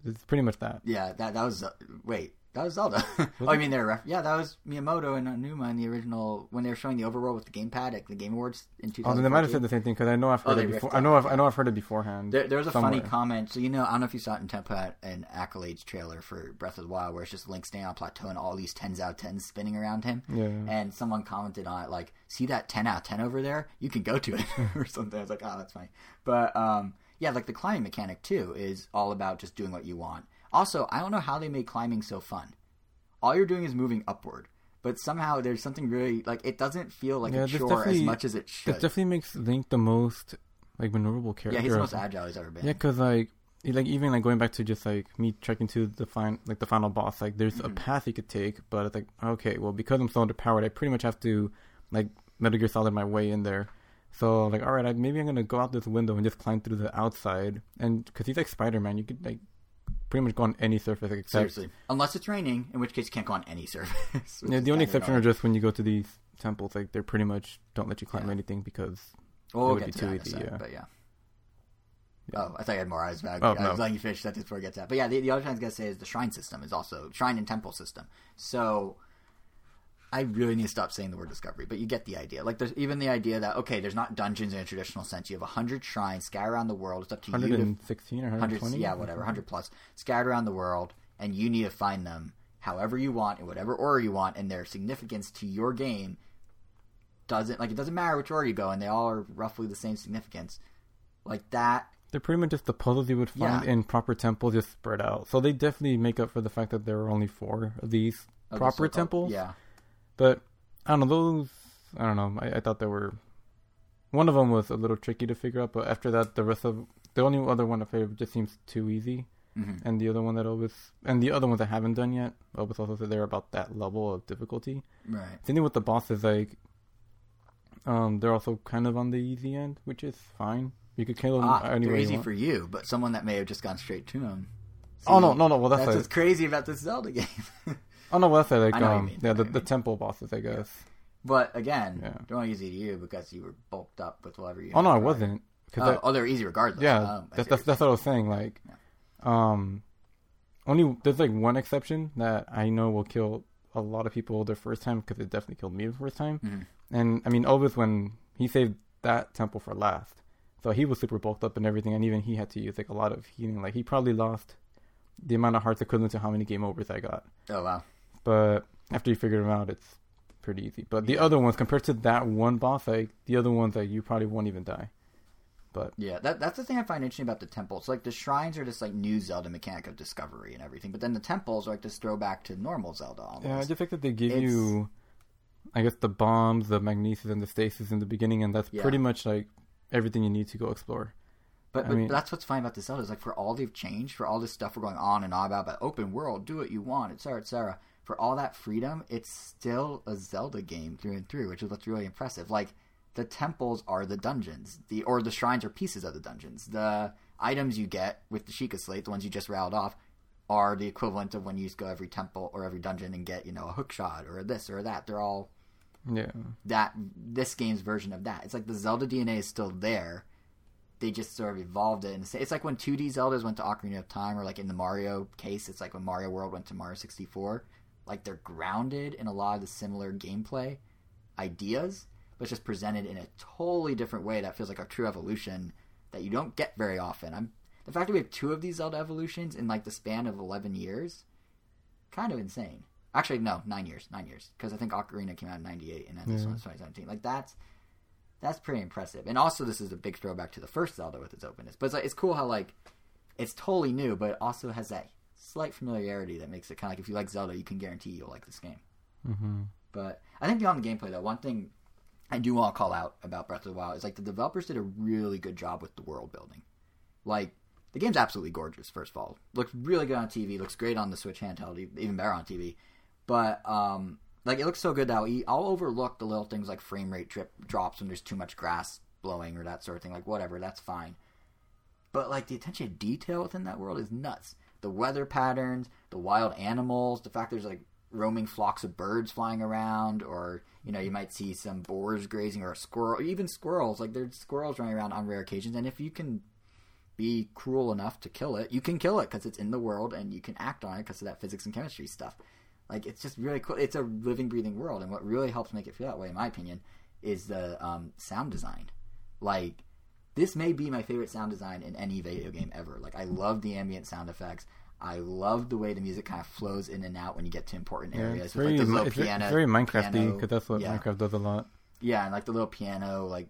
It's pretty much that. Yeah, that that was uh, wait, that was Zelda. *laughs* oh, I mean they're ref- yeah, that was Miyamoto and Aonuma in the original when they were showing the overworld with the gamepad at the Game Awards in Oh, then they might have said the same thing because I know I've Oh, heard they it before. I know I've. I know I've heard it beforehand. There, there was a funny comment. So you know, I don't know if you saw it in Tempo at an accolades trailer for Breath of the Wild, where it's just Link standing on a plateau and all these tens out of tens spinning around him. Yeah. And someone commented on it like, "See that ten out of ten over there? You can go to it *laughs* or something." I was like, "Oh, that's funny." But um, yeah, like the climbing mechanic too is all about just doing what you want. Also, I don't know how they made climbing so fun. All you're doing is moving upward, but somehow there's something really like it doesn't feel like Yeah, a chore as much as it should. That definitely makes Link the most like maneuverable character. yeah, he's the most agile he's ever been. Yeah, because like, like even like going back to just like me trekking to the fin like the final boss, like there's a Mhm. path you could take, but it's like okay, well because I'm so underpowered, I pretty much have to like Metal Gear Solid my way in there. So like, all right, I, maybe I'm gonna go out this window and just climb through the outside. And because he's like Spider Man, you could like pretty much go on any surface except Seriously, unless it's raining, in which case you can't go on any surface. *laughs* yeah. The only exception are just when you go to these temples, like they're pretty much don't let you climb Yeah. anything because oh, Well, it would be to too that easy, yeah. But yeah. Yeah. Oh, I thought you had more eyes back. Oh, I no. was letting you finish that before it gets out. But yeah, the, the other thing I was gonna say is the shrine system is also shrine and temple system. So I really need to stop saying the word discovery, but you get the idea. Like there's even the idea that okay, there's not dungeons in a traditional sense. You have hundred shrines scattered around the world. It's up to you to 116 or 120. yeah, whatever, hundred plus, scattered around the world, and you need to find them however you want in whatever order you want, and their significance to your game doesn't like it doesn't matter which order you go, and they all are roughly the same significance. Like that, They're pretty much just the puzzles you would find Yeah. in proper temples, just spread out. So they definitely make up for the fact that there are only four of these proper so-called- temples. Yeah, But I don't know those. I don't know. I, I thought they were. One of them was a little tricky to figure out, but after that, the rest of the only other one I favored just seems too easy. hmm And the other one that I was, and the other ones I haven't done yet, was also said they're about that level of difficulty. right. Same thing with the bosses, like, um, they're also kind of on the easy end, which is fine. You could kill them Ah, any they're way you easy for you, but someone that may have just gone straight to them. Oh no, no, no. Well, that's, that's like, what's crazy about this Zelda *laughs* game. Oh no, well, that's like, I know what you um, mean, yeah, the, the temple bosses, I guess. but again, Yeah. they're only easy to you because you were bulked up with whatever you. Oh no, I wasn't. 'Cause Oh, that- oh, they're easy regardless. Yeah, that, that's what that's what I was saying. Like, um, only there's like one exception that I know will kill a lot of people their first time because it definitely killed me the first time. Mhm. And I mean, Obis when he saved that temple for last, so he was super bulked up and everything, and even he had to use like a lot of healing. Like he probably lost the amount of hearts equivalent to how many game overs I got. Oh wow. But after you figure them out, it's pretty easy. But the other ones, compared to that one boss, like the other ones, like you probably won't even die. But Yeah, that that's the thing I find interesting about the temples. Like the shrines are just like new Zelda mechanic of discovery and everything, but then the temples are like this throwback to normal Zelda almost. Yeah, I just think that they give It's- you, I guess, the bombs, the magnesis, and the stasis in the beginning, and that's Yeah. pretty much like everything you need to go explore. But, I but mean- that's what's fine about the Zelda is like for all they've changed, for all this stuff we're going on and on about, but open world, do what you want, etc., etc. For all that freedom, it's still a Zelda game through and through, which is what's really impressive. Like the temples are the dungeons, the or the shrines are pieces of the dungeons. The items you get with the Sheikah Slate, the ones you just rattled off, are the equivalent of when you just go every temple or every dungeon and get you know a hook shot or a this or that. They're all Yeah, that this game's version of that. It's like the Zelda DNA is still there. They just sort of evolved it, and it's like when 2D Zeldas went to Ocarina of Time, or like in the Mario case, it's like when Mario World went to Mario 64. Like they're grounded in a lot of the similar gameplay ideas, but it's just presented in a totally different way that feels like a true evolution that you don't get very often. I'm the fact that we have two of these Zelda evolutions in like the span of 11 years, kind of insane. Actually, no, nine years, nine years, because I think Ocarina came out in '98, and then this Yeah. one's 2017. Like that's that's pretty impressive. And also, this is a big throwback to the first Zelda with its openness. But it's like it's cool how like it's totally new, but it also has that slight familiarity that makes it kind of like if you like Zelda, you can guarantee you'll like this game. hmm But I think beyond the gameplay, though, one thing I do want to call out about Breath of the Wild is like the developers did a really good job with the world building. Like the game's absolutely gorgeous. First of all, looks really good on TV. Looks great on the Switch handheld, even better on TV. But um, like it looks so good that I'll, I'll overlook the little things like frame rate trip drops when there's too much grass blowing or that sort of thing. Like whatever, that's fine. But like the attention to detail within that world is nuts. The weather patterns, the wild animals, the fact there's like roaming flocks of birds flying around, or you know you might see some boars grazing or a squirrel, even squirrels. Like there's squirrels running around on rare occasions, and if you can be cruel enough to kill it, you can kill it because it's in the world and you can act on it because of that physics and chemistry stuff. Like it's just really cool. It's a living, breathing world, and what really helps make it feel that way, in my opinion, is the um, sound design. Like this may be my favorite sound design in any video game ever. Like I love the ambient sound effects. I love the way the music kind of flows in and out when you get to important Yeah, areas. it's with, very, like the little piano, very Minecrafty because that's what yeah. Minecraft does a lot. Yeah, and like the little piano, like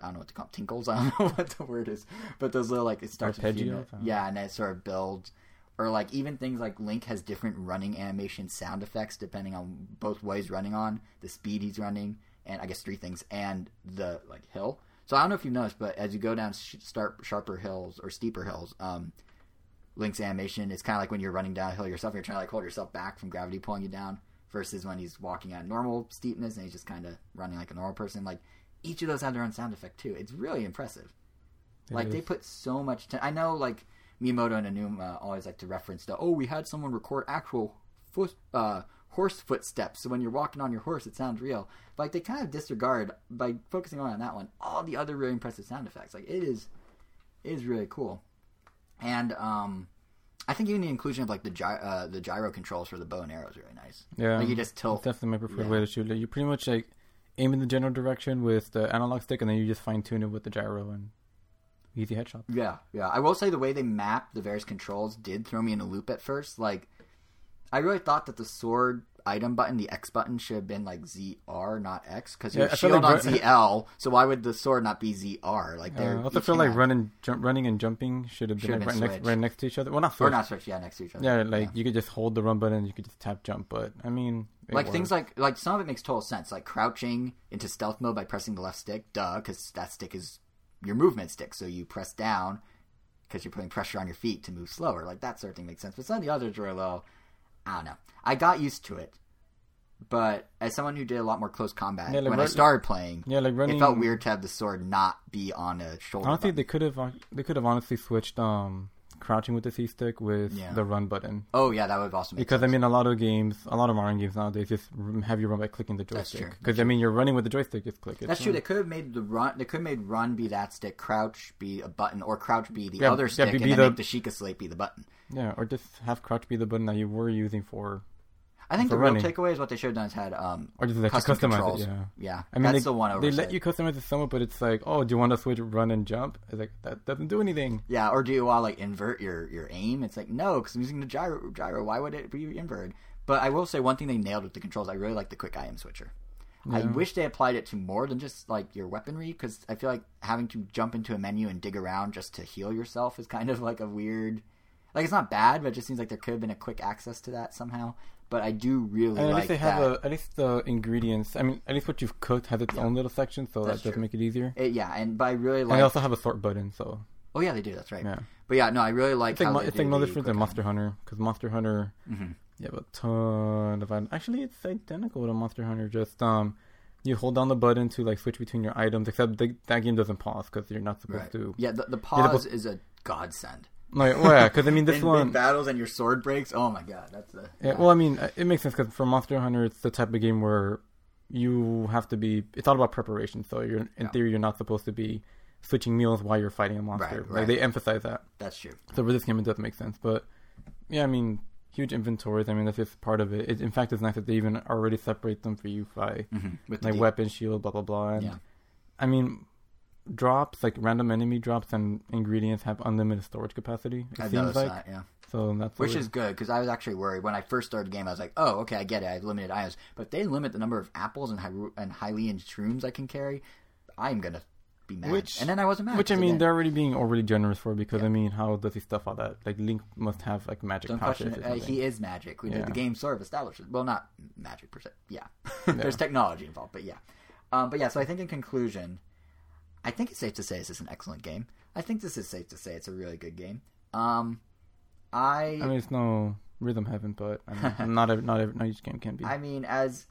I don't know what to call it, tinkles. *laughs* I don't know what the word is, but those little like it starts with a few yeah, and it sort of builds, or like even things like Link has different running animation sound effects depending on both what he's running on, the speed he's running, and I guess three things, and the like hill. So I don't know if you've noticed, but as you go down sh- start sharper hills or steeper hills, um, Link's animation is kind of like when you're running downhill yourself. You're trying to like hold yourself back from gravity pulling you down versus when he's walking at normal steepness and he's just kind of running like a normal person. Like each of those have their own sound effect too. It's really impressive. It like is. they put so much. T- I know like Miyamoto and Aonuma always like to reference the oh we had someone record actual foot uh, horse footsteps so when you're walking on your horse it sounds real. But, like they kind of disregard by focusing on that one all the other really impressive sound effects. Like it is it is really cool. And um I think even the inclusion of like the gy- uh, the gyro controls for the bow and arrow is really nice. Yeah, Like you just tilt. definitely my preferred Yeah. way to shoot it. You pretty much like aim in the general direction with the analog stick, and then you just fine tune it with the gyro and easy headshot. Yeah, yeah. I will say the way they map the various controls did throw me in a loop at first. Like, I really thought that the sword item button, the X button, should have been like ZR, not X, because Yeah, your I feel shield like on ZL. So why would the sword not be ZR? Like, Uh, they're I also feel like running, jump, running and jumping should have been, Should have like, right next, right next to each other. Well, not or switch. not switch, yeah, next to each other. Yeah, like you could just hold the run button, you could just tap jump. But I mean, like works. things like like some of it makes total sense. Like crouching into stealth mode by pressing the left stick, duh, because that stick is your movement stick. So you press down because you're putting pressure on your feet to move slower. Like that sort of thing makes sense. But some of the others were a little, I don't know. I got used to it, but as someone who did a lot more close combat Yeah, like when I started playing, yeah, like running. it felt weird to have the sword not be on a shoulder. Honestly, button. they could have they could have honestly switched um crouching with the C stick with Yeah. the run button. oh yeah, that would also make Because I sense. mean, a lot of games, a lot of modern games nowadays just have you run by clicking the joystick. Because I mean, you're running with the joystick, just click it. That's So- true. They could have made the run. They could have made run be that stick, crouch be a button, or crouch be the Yeah, other yeah, stick, be- and then the- make the Sheikah slate be the button. Yeah, or just have crouch be the button that you were using for, I think For the real running. takeaway is what they should have done is had um, or just let custom you customize controls. it. Yeah. Yeah, I mean, that's they, the one they let you customize it somewhat, but it's like, oh, do you want to switch run and jump? It's like that doesn't do anything. Yeah, or do you want to like invert your your aim? It's like no, because I'm using the gyro. Gyro. Why would it be inverted? But I will say one thing they nailed with the controls. I really like the quick IM switcher. I wish they applied it to more than just like your weaponry, because I feel like having to jump into a menu and dig around just to heal yourself is kind of like a weird. Like it's not bad, but it just seems like there could have been a quick access to that somehow. But I do really And at like least they have a, at least the ingredients. I mean, at least what you've cooked has its Yeah. own little section, so That's that does true. make it easier. It- yeah, and but I really And like. they also have a sort button, so oh yeah, they do. That's right. yeah. But yeah, no, I really like It's like how mo- it's like no different than Monster Hunter because Monster Hunter Mhm. you have a ton of items. Actually, it's identical to Monster Hunter. Just um, you hold down the button to like switch between your items. Except the, that game doesn't pause because you're not supposed Right. to. Yeah, the, the pause supposed- is a godsend. Like, well, yeah, because I mean, this *laughs* in, one. in battles and your sword breaks. Oh my god, that's the Yeah, well, I mean, uh, it makes sense because for Monster Hunter, it's the type of game where you have to be. It's all about preparation. So you're in Yeah. theory, you're not supposed to be switching meals while you're fighting a monster. Right, Like right. they emphasize that. that's true. So for this game, it does make sense. But yeah, I mean, huge inventories. I mean, that's just part of it. it in fact, it's nice that they even already separate them for you by Mm-hmm. With the like D- weapon, shield, blah blah blah. And Yeah. I mean, drops like random enemy drops and ingredients have unlimited storage capacity. It I seems noticed like that. Yeah. so that's Which is good because I was actually worried when I first started the game. I was like, "Oh, okay, I get it. I have limited items, but if they limit the number of apples and Hyru- and Hylian shrooms I can carry, I am gonna be mad." Which- and then I wasn't mad. Which I mean, they're already being overly generous for because Yeah. I mean, how does he stuff all that? Like Link must have like magic don't question it. Uh, he is magic. We Yeah. The game sort of establishes. Well, not magic per se. *laughs* Yeah, there's technology involved, but yeah. Um, but yeah, so I think in conclusion, I think it's safe to say this is an excellent game. I think this is safe to say it's a really good game. Um, I I mean, it's no rhythm heaven, but I mean, *laughs* not every, not every, not each game can be. I mean, as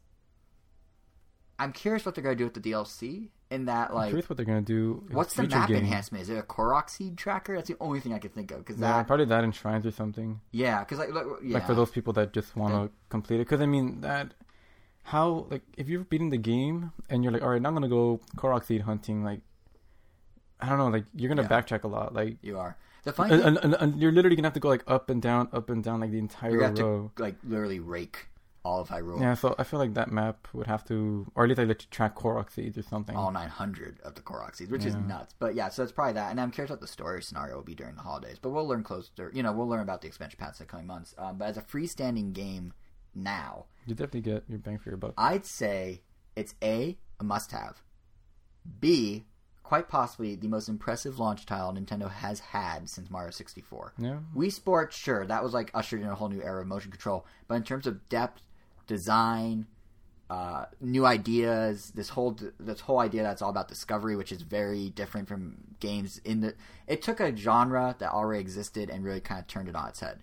I'm curious what they're going to do with the DLC. In that, like, truth, what they're gonna do. what's the map games. enhancement? Is it a Korok seed tracker? That's the only thing I can think of. Because Yeah, that, probably that in shrines or something. yeah, because like, look, yeah, Like for those people that just want to complete it, because I mean that. How like if you're beating the game and you're like, all right, now I'm gonna go Korok seed hunting. Like, I don't know, like you're gonna Yeah. backtrack a lot. Like, you are. The funny and, and, and, you're literally gonna have to go like up and down, up and down, like the entire you're row. to like literally rake all of Hyrule, Yeah, so I feel like that map would have to, or at least I let you track Korok seeds or something. all 900 of the Korok seeds, which is nuts. But yeah, so it's probably that. And I'm curious what the story scenario will be during the holidays. But we'll learn closer. You know, we'll learn about the expansion paths in the coming months. Um, but as a freestanding game now, You definitely get your bang for your buck. I'd say it's A, a must have. B, quite possibly the most impressive launch title Nintendo has had since Mario 64. Yeah, Wii Sports, sure, that was like ushered in a whole new era of motion control. But in terms of depth, design, uh, new ideas, this whole this whole idea that's all about discovery, which is very different from games in the. It took a genre that already existed and really kind of turned it on its head,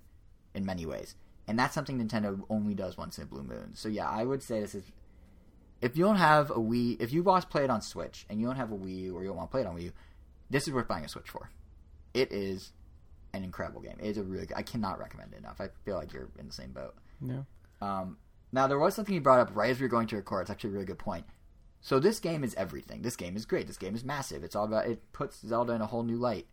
in many ways. and that's something Nintendo only does once in a blue moon. So yeah, I would say this is if you don't have a Wii, if you want to play it on Switch and you don't have a Wii U or you don't want to play it on Wii U, this is worth buying a Switch for. It is an incredible game. It is a really good, I cannot recommend it enough. I feel like you're in the same boat. Yeah. Um, now there was something you brought up right as we were going to record. It's actually a really good point. So this game is everything. This game is great. This game is massive. It's all about it puts Zelda in a whole new light.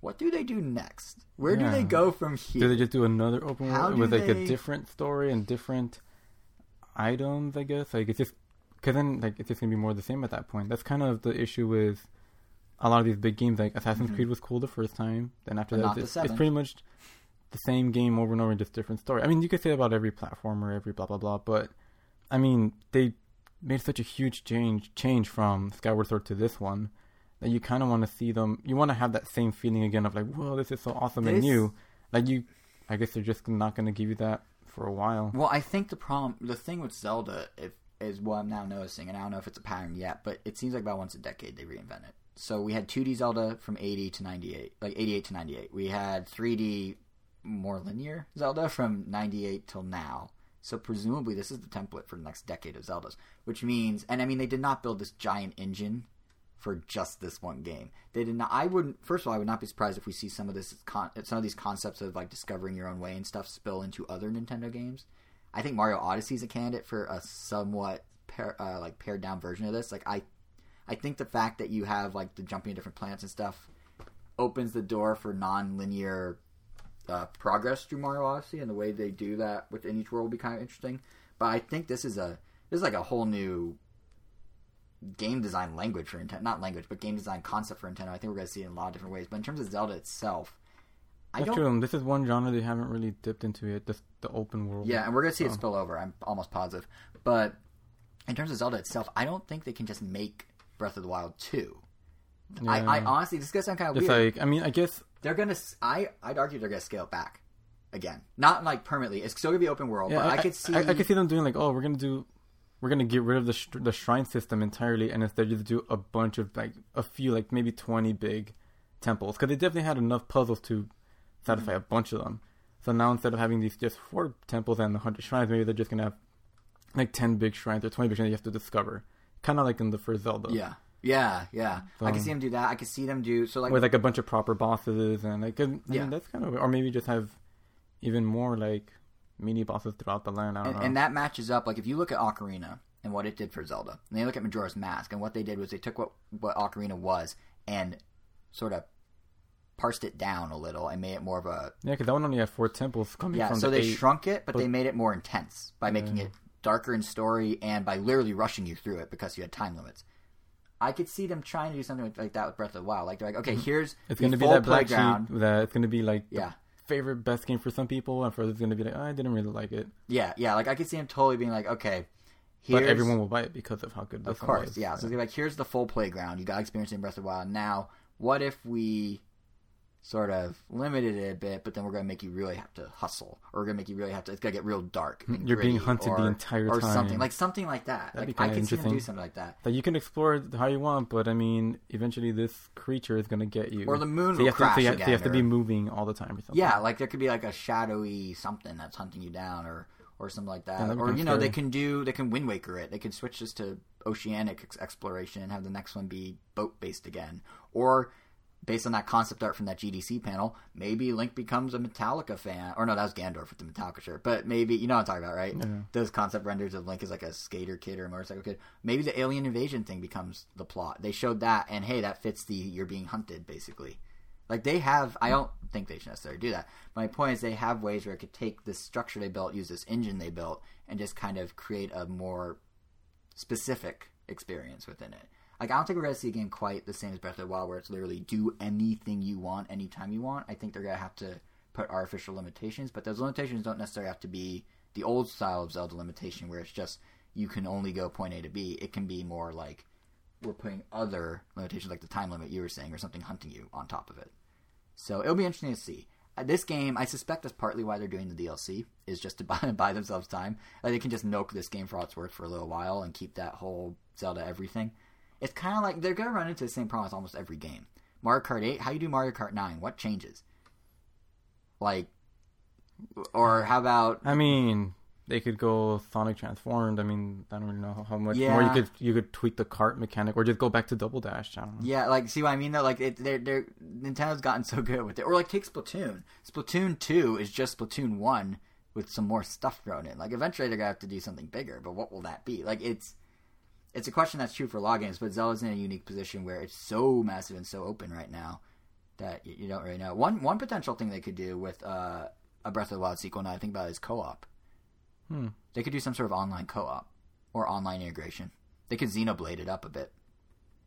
What do they do next? Where do they go from here? Do they just do another open How world with like they- a different story and different items? I guess like it's just because then like it's just gonna be more of the same at that point. That's kind of the issue with a lot of these big games. Like Assassin's Mhm. Creed was cool the first time, then after But that not the it's, it's pretty much the same game over and over, just different story. I mean, you could say about every platformer, every blah blah blah, but I mean they made such a huge change change from Skyward Sword to this one that you kind of want to see them. You want to have that same feeling again of like, whoa, this is so awesome and new. Like you, I guess they're just not going to give you that for a while. Well, I think the problem, the thing with Zelda, if, is what I'm now noticing, and I don't know if it's a pattern yet, but it seems like about once a decade they reinvent it. So we had 2D Zelda from 80 to 98, like 88 to 98. We had 3D, more linear Zelda from 98 till now. So presumably this is the template for the next decade of Zeldas, which means, and I mean, they did not build this giant engine for just this one game. They did not. I wouldn't. First of all, I would not be surprised if we see some of this, some of these concepts of like discovering your own way and stuff spill into other Nintendo games. I think Mario Odyssey is a candidate for a somewhat uh, like pared down version of this. Like I, I think the fact that you have like the jumping to different planets and stuff opens the door for non-linear uh, progress through Mario Odyssey, and the way they do that within each world will be kind of interesting. But I think this is a this is like a whole new game design language for Nintendo, not language, but game design concept for Nintendo. I think we're going to see it in a lot of different ways. But in terms of Zelda itself, I That's don't. true. This is one genre they haven't really dipped into yet. Just the open world. Yeah, and we're going to see it Oh. spill over. I'm almost positive. But in terms of Zelda itself, I don't think they can just make Breath of the Wild two. I, I honestly, this is gonna sound kind of weird. like I mean, I guess they're gonna. I I'd argue they're gonna scale it back again, not like permanently. It's still gonna be open world, yeah, but I, could see. I, I could see them doing like, oh, we're gonna do, we're gonna get rid of the sh- the shrine system entirely, and instead just do a bunch of like a few, like maybe twenty big temples, because they definitely had enough puzzles to satisfy a bunch of them. So now instead of having these just four temples and the hundred shrines, maybe they're just gonna have like ten big shrines or twenty big shrines you have to discover, kind of like in the first Zelda. Yeah, yeah, yeah. I can see them do that. I can see them do so like with like a bunch of proper bosses and like I Yeah. mean, that's kind of or maybe just have even more like mini bosses throughout the land. I don't and, know. and that matches up. Like if you look at Ocarina and what it did for Zelda, and then you look at Majora's Mask, and what they did was they took what what Ocarina was and sort of parsed it down a little and made it more of a yeah, because that one only had four temples coming yeah. from So the they eight. shrunk it, but, but- they made it more intense by making Yeah. it darker in story and by literally rushing you through it because you had time limits. I could see them trying to do something like that with Breath of the Wild. Like they're like, okay, here's Mm-hmm. it's the going to be that playground. that it's going to be like Yeah. favorite best game for some people, and for others it's going to be like oh, I didn't really like it, Yeah, yeah. Like I could see him totally being like, okay, here's, but everyone will buy it because of how good this Of course, was. yeah. So they're like, here's the full playground. You got experience in Breath of the Wild. Now, what if we sort of limited it a bit, but then we're going to make you really have to hustle, or we're going to make you really have to. It's going to get real dark. and You're being hunted the entire or time. Or something like something like that. That'd be like I could see them do something like that. That you can explore how you want, but I mean, eventually this creature is going to get you. Or the moon so will have to, so crash you, have, so you have to be moving all the time or something. Yeah, like there could be like a shadowy something that's hunting you down, or or something like that. Yeah, or you know, they can do they can Wind Waker it. They can switch this to oceanic ex- exploration and have the next one be boat based again. Or based on that concept art from that GDC panel, maybe Link becomes a Metallica fan. Or no, that was Ganondorf with the Metallica shirt. But maybe you know what I'm talking about, right? Yeah. Those concept renders of Link as like a skater kid or a motorcycle kid. Maybe the alien invasion thing becomes the plot. They showed that, and hey, that fits the you're being hunted basically. Like they have, I don't think they should necessarily do that. My point is they have ways where it could take this structure they built, use this engine they built, and just kind of create a more specific experience within it. Like I don't think we're gonna see a game quite the same as Breath of the Wild, where it's literally do anything you want anytime you want. I think they're gonna have to put artificial limitations, but those limitations don't necessarily have to be the old style of Zelda limitation, where it's just you can only go point A to B. It can be more like we're putting other limitations, like the time limit you were saying, or something hunting you on top of it. So it'll be interesting to see. Uh, this game, I suspect, is partly why they're doing the DLC, is just to *laughs* buy, buy themselves time. Like they can just milk this game for all it's worth for a little while and keep that whole Zelda everything. It's kind of like they're gonna run into the same problems almost every game. Mario Kart 8, how you do Mario Kart 9? What changes? Like, Or how about I mean, they could go Sonic transformed. I mean, I don't really know how much more you could you could tweak the cart mechanic, or just go back to double dash. I don't know. Yeah, like see what I mean though. Like it, they're they're Nintendo's gotten so good with it. Or like take Splatoon. Splatoon two is just Splatoon one with some more stuff thrown in. Like eventually they're gonna have to do something bigger, but what will that be? Like it's it's a question that's true for a lot of games, but Zelda's in a unique position where it's so massive and so open right now that you, you don't really know. One one potential thing they could do with uh, a Breath of the Wild sequel now I think about is co-op. Hmm. They could do some sort of online co-op or online integration. They could Xenoblade it up a bit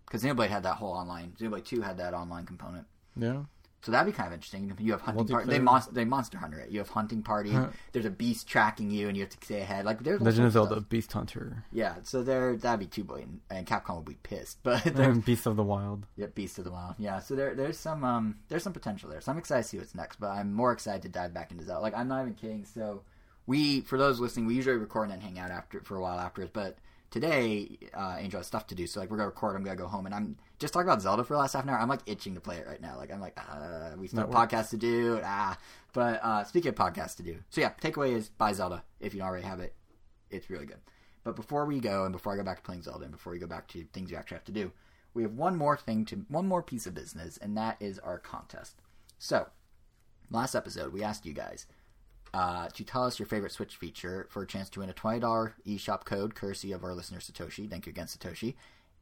because Xenoblade had that whole online. Xenoblade Two had that online component, Yeah. So that'd be kind of interesting. You have hunting party. They monster. They monster hunter it. You have hunting party. Huh. There's a beast tracking you, and you have to stay ahead. Like there's Legend of Zelda, stuff. Beast Hunter, Yeah, so there that'd be too blatant, and Capcom would be pissed. *laughs* But and Beast of the Wild. yeah, Beast of the Wild. Yeah, so there there's some um there's some potential there. So I'm excited to see what's next, but I'm more excited to dive back into Zelda. Like I'm not even kidding. So we for those listening, we usually record and then hang out after for a while afterwards. But today, uh, Angel has stuff to do, so like we're gonna record. I'm gonna go home, and I'm just talk about Zelda for the last half an hour. I'm like itching to play it right now. Like I'm like uh, we still have podcasts to do. Ah, but uh, speaking of podcasts to do, so yeah, takeaway is buy Zelda if you don't already have it. It's really good. But before we go, and before I go back to playing Zelda, and before we go back to things you actually have to do, we have one more thing to one more piece of business, and that is our contest. So, last episode we asked you guys uh, to tell us your favorite Switch feature for a chance to win a twenty dollar eShop code, courtesy of our listener Satoshi. Thank you again, Satoshi.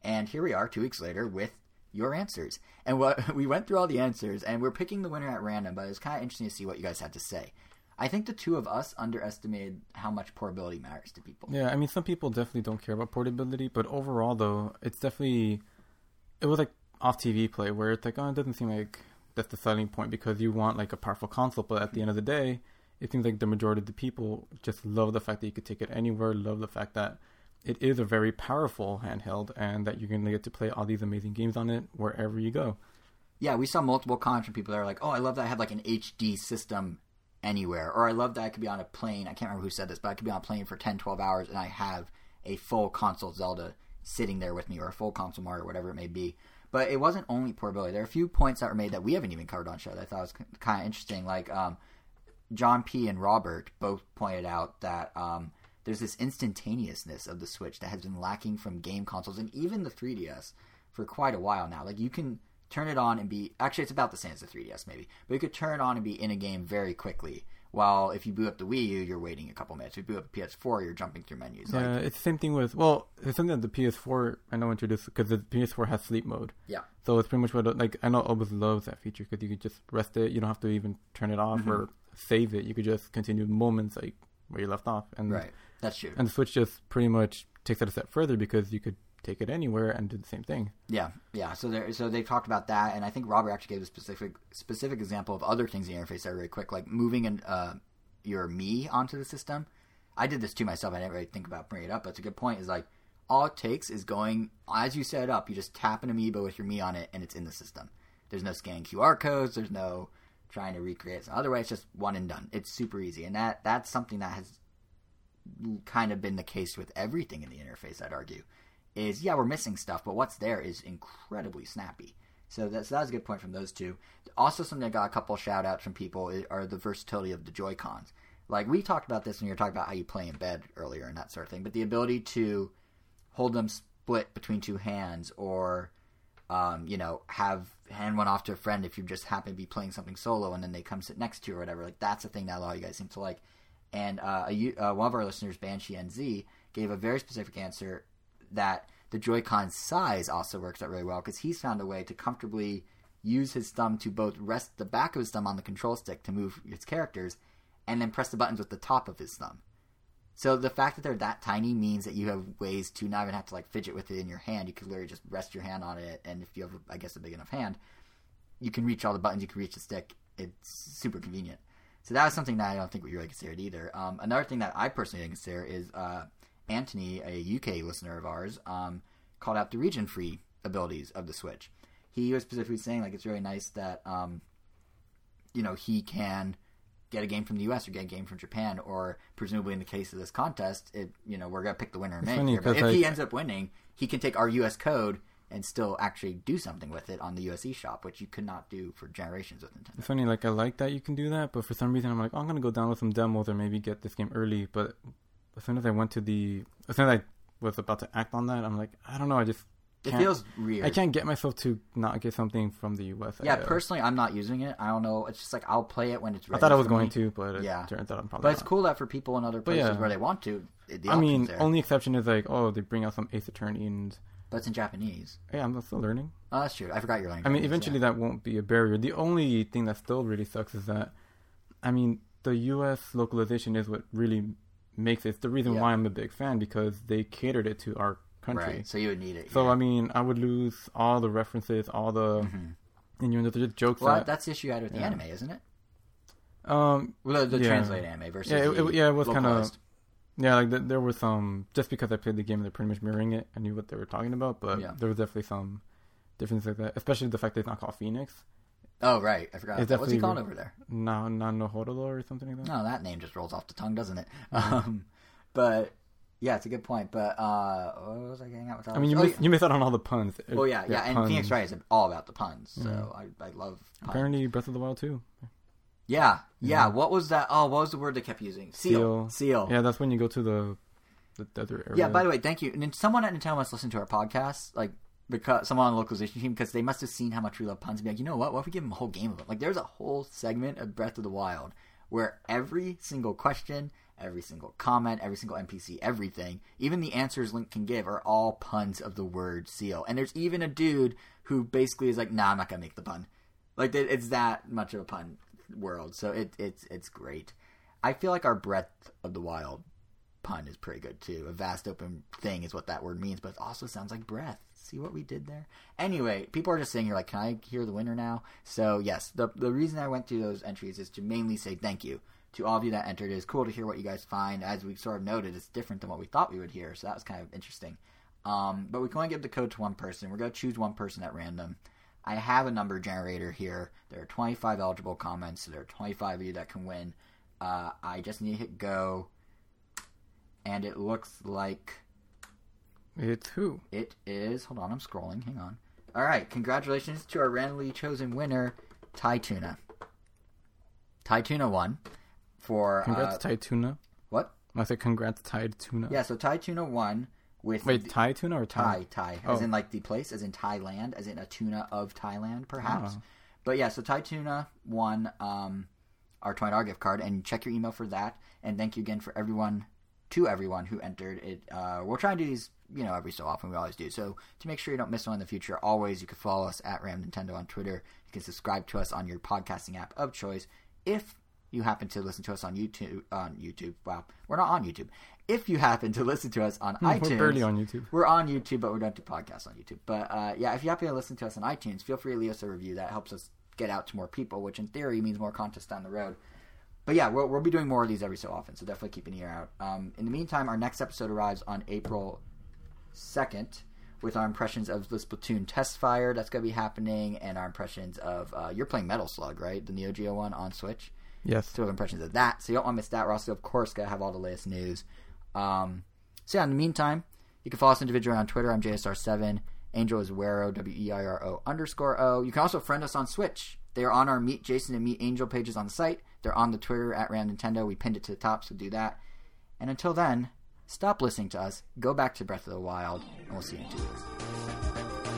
And here we are, two weeks later, with your answers. And what *laughs* we went through all the answers, and we're picking the winner at random. But it's kind of interesting to see what you guys had to say. I think the two of us underestimated how much portability matters to people. Yeah, I mean, some people definitely don't care about portability, but overall, though, it's definitely it was like off TV play where it's like, oh, it doesn't seem like that's the selling point because you want like a powerful console, but at the end of the day, it seems like the majority of the people just love the fact that you could take it anywhere, love the fact that it is a very powerful handheld, and that you're gonna get to play all these amazing games on it wherever you go. yeah, we saw multiple comments from people that are like, "Oh, I love that I have like an HD system anywhere," or "I love that I could be on a plane." I can't remember who said this, but I could be on a plane for 10, 12 hours and I have a full console Zelda sitting there with me, or a full console Mario, or whatever it may be. But it wasn't only portability. There are a few points that were made that we haven't even covered on show that I thought was kind of interesting. Like um, John P. and Robert both pointed out that um, there's this instantaneousness of the Switch that has been lacking from game consoles and even the 3DS for quite a while now. Like you can turn it on and be actually it's about the same as the 3DS maybe, but you could turn it on and be in a game very quickly. While if you boot up the Wii U, you're waiting a couple minutes. If you boot up the PS4, you're jumping through menus. Yeah, Like, it's the same thing with well, it's something that the PS4 I know introduced because the PS4 has sleep mode. yeah, So it's pretty much what like I know Obus loves that feature because you could just rest it. You don't have to even turn it off Mm-hmm. or save it. You could just continue moments like where you left off. And right. That's true. and the Switch just pretty much takes it a step further because you could take it anywhere and do the same thing. Yeah, yeah. So there, so they talked about that, and I think Robert actually gave a specific specific example of other things in the interface that are really quick, like moving an, uh, your Mii onto the system. I did this to myself. I didn't really think about bringing it up, but it's a good point. Is like all it takes is going as you set it up. You just tap an Amiibo with your Mii on it, and it's in the system. There's no scanning QR codes. There's no trying to recreate it some other way. It's just one and done. It's super easy, and that that's something that has kind of been the case with everything in the interface. I'd argue is yeah we're missing stuff, but what's there is incredibly snappy. So that's that was a good point from those two. Also, something that got a couple shout outs from people are the versatility of the Joy Cons. Like we talked about this when you were talking about how you play in bed earlier and that sort of thing, but the ability to hold them split between two hands or um, you know, have hand one off to a friend if you just happen to be playing something solo and then they come sit next to you or whatever. Like that's a thing that a lot of you guys seem to like. And uh, a, uh, one of our listeners, Banshee NZ, gave a very specific answer that the Joy-Con size also works out really well because he's found a way to comfortably use his thumb to both rest the back of his thumb on the control stick to move his characters and then press the buttons with the top of his thumb. So the fact that they're that tiny means that you have ways to not even have to like fidget with it in your hand. You could literally just rest your hand on it, and if you have, I guess, a big enough hand, you can reach all the buttons. You can reach the stick. It's super convenient. So that was something that I don't think we really considered either. Um, another thing that I personally didn't consider is uh, Anthony, a UK listener of ours, um, called out the region-free abilities of the Switch. He was specifically saying like it's really nice that um, you know he can get a game from the U.S. or get a game from Japan, or presumably in the case of this contest, it you know we're gonna pick the winner in It's May funny here. But if he ends up winning, he can take our U.S. code, and still actually do something with it on the US eShop, which you could not do for generations with Nintendo. It's funny, like I like that you can do that, but for some reason I'm like, oh, I'm gonna go download some demos or maybe get this game early. But as soon as I went to the, as soon as I was about to act on that, I'm like, I don't know, I just It feels weird. I can't get myself to not get something from the US. Yeah, personally, I'm not using it. I don't know. It's just like I'll play it when it's I thought I was going me. to, but it Yeah. turns out I'm probably. But it's not. cool that for people in other places yeah. where they want to, the I mean, there. only exception is like, oh, they bring out some Ace Attorney, and but it's in Japanese. yeah, I'm still learning. Oh, that's true. I forgot your language. I mean, eventually yeah. that won't be a barrier. The only thing that still really sucks is that, I mean, the U.S. localization is what really makes it. It's the reason Yeah. why I'm a big fan because they catered it to our country. Right. So you would need it. So yeah. I mean, I would lose all the references, all the Mhm. and you know the jokes well, that that's the issue you had with the anime, isn't it? um Well, the, the translated anime versus Yeah, it- the it- yeah, it was kinda- localized. Yeah like th- there were some just because I played the game they're pretty much mirroring it. I knew what they were talking about, but Yeah. there was definitely some differences like that. Especially the fact that it's not called Phoenix, Oh, right. I forgot. It's. What's he called over there? Na Nanohorolo or something like that. No, that name just rolls off the tongue, doesn't it? *laughs* Um, but yeah, it's a good point. But uh, what was I getting at with that? I mean, you oh, miss, you miss out on all the puns. Well, yeah, yeah, and puns. Phoenix Wright is all about the puns, so Yeah. I, I love. Puns. Apparently, Breath of the Wild too. Yeah, yeah. What was that? Oh, what was the word they kept using? Seal, seal. Yeah, that's when you go to the the desert area. Yeah, by the way, thank you. And someone at Nintendo must listen to our podcast, like because someone on the localization team, because they must have seen how much we love puns and be like, you know what? What if we give them a whole game of them? Like, there's a whole segment of Breath of the Wild where every single question, every single comment, every single NPC, everything, even the answers Link can give, are all puns of the word seal. And there's even a dude who basically is like, nah, I'm not gonna make the pun. Like, it's that much of a pun world. So it, it's it's great. I feel like our Breath of the Wild pun is pretty good too. A vast open thing is what that word means, but it also sounds like breath. See what we did there? Anyway, people are just saying here like, can I hear the winner now? So yes, the the reason I went through those entries is to mainly say thank you to all of you that entered. It is cool to hear what you guys find. As we sort of noted, it's different than what we thought we would hear, so that was kind of interesting. Um, but we can only give the code to one person. We're gonna choose one person at random. I have a number generator here. There are 25 eligible comments, so there are 25 of you that can win. Uh, I just need to hit go and it looks like it's who? it is. Hold on, I'm scrolling. Hang on. All right, congratulations to our randomly chosen winner, Ty Tuna. Ty Tuna won for Congrats, uh, Tide Tuna. what? I said congrats, Tide Tuna. Yeah, so Ty Tuna won with Wait, the- Thai tuna or Thai, Thai? Thai, as Oh. in like the place, as in Thailand, as in a tuna of Thailand, perhaps. Oh. But yeah, so Thai Tuna won um, our twenty dollar gift card, and check your email for that. And thank you again for everyone, to everyone who entered it. Uh, we'll try and do these, you know, every so often. We always do. So to make sure you don't miss one in the future, always you can follow us at Ram Nintendo on Twitter. You can subscribe to us on your podcasting app of choice. If you happen to listen to us on YouTube, on YouTube, wow, we're not on YouTube. If you happen to listen to us on iTunes, Hmm, We're barely on YouTube. we're on YouTube, but we don't do podcasts on YouTube. But uh, yeah, if you happen to listen to us on iTunes, feel free to leave us a review. That helps us get out to more people, which in theory means more contests down the road. But yeah, we'll, we'll be doing more of these every so often, so definitely keep an ear out. Um, in the meantime, our next episode arrives on April 2nd with our impressions of the Splatoon test fire that's going to be happening, and our impressions of. Uh, you're playing Metal Slug, right? The Neo Geo one on Switch? Yes. So have impressions of that. So you don't want to miss that. We're also, of course, going to have all the latest news. Um, so yeah, in the meantime, you can follow us individually on Twitter. I'm JSR7. Angel is Wero, W E I R O underscore O. You can also friend us on Switch. They are on our Meet Jason and Meet Angel pages on the site. They're on the Twitter at Ram Nintendo. We pinned it to the top, so do that. And until then, stop listening to us, go back to Breath of the Wild, and we'll see you in two weeks.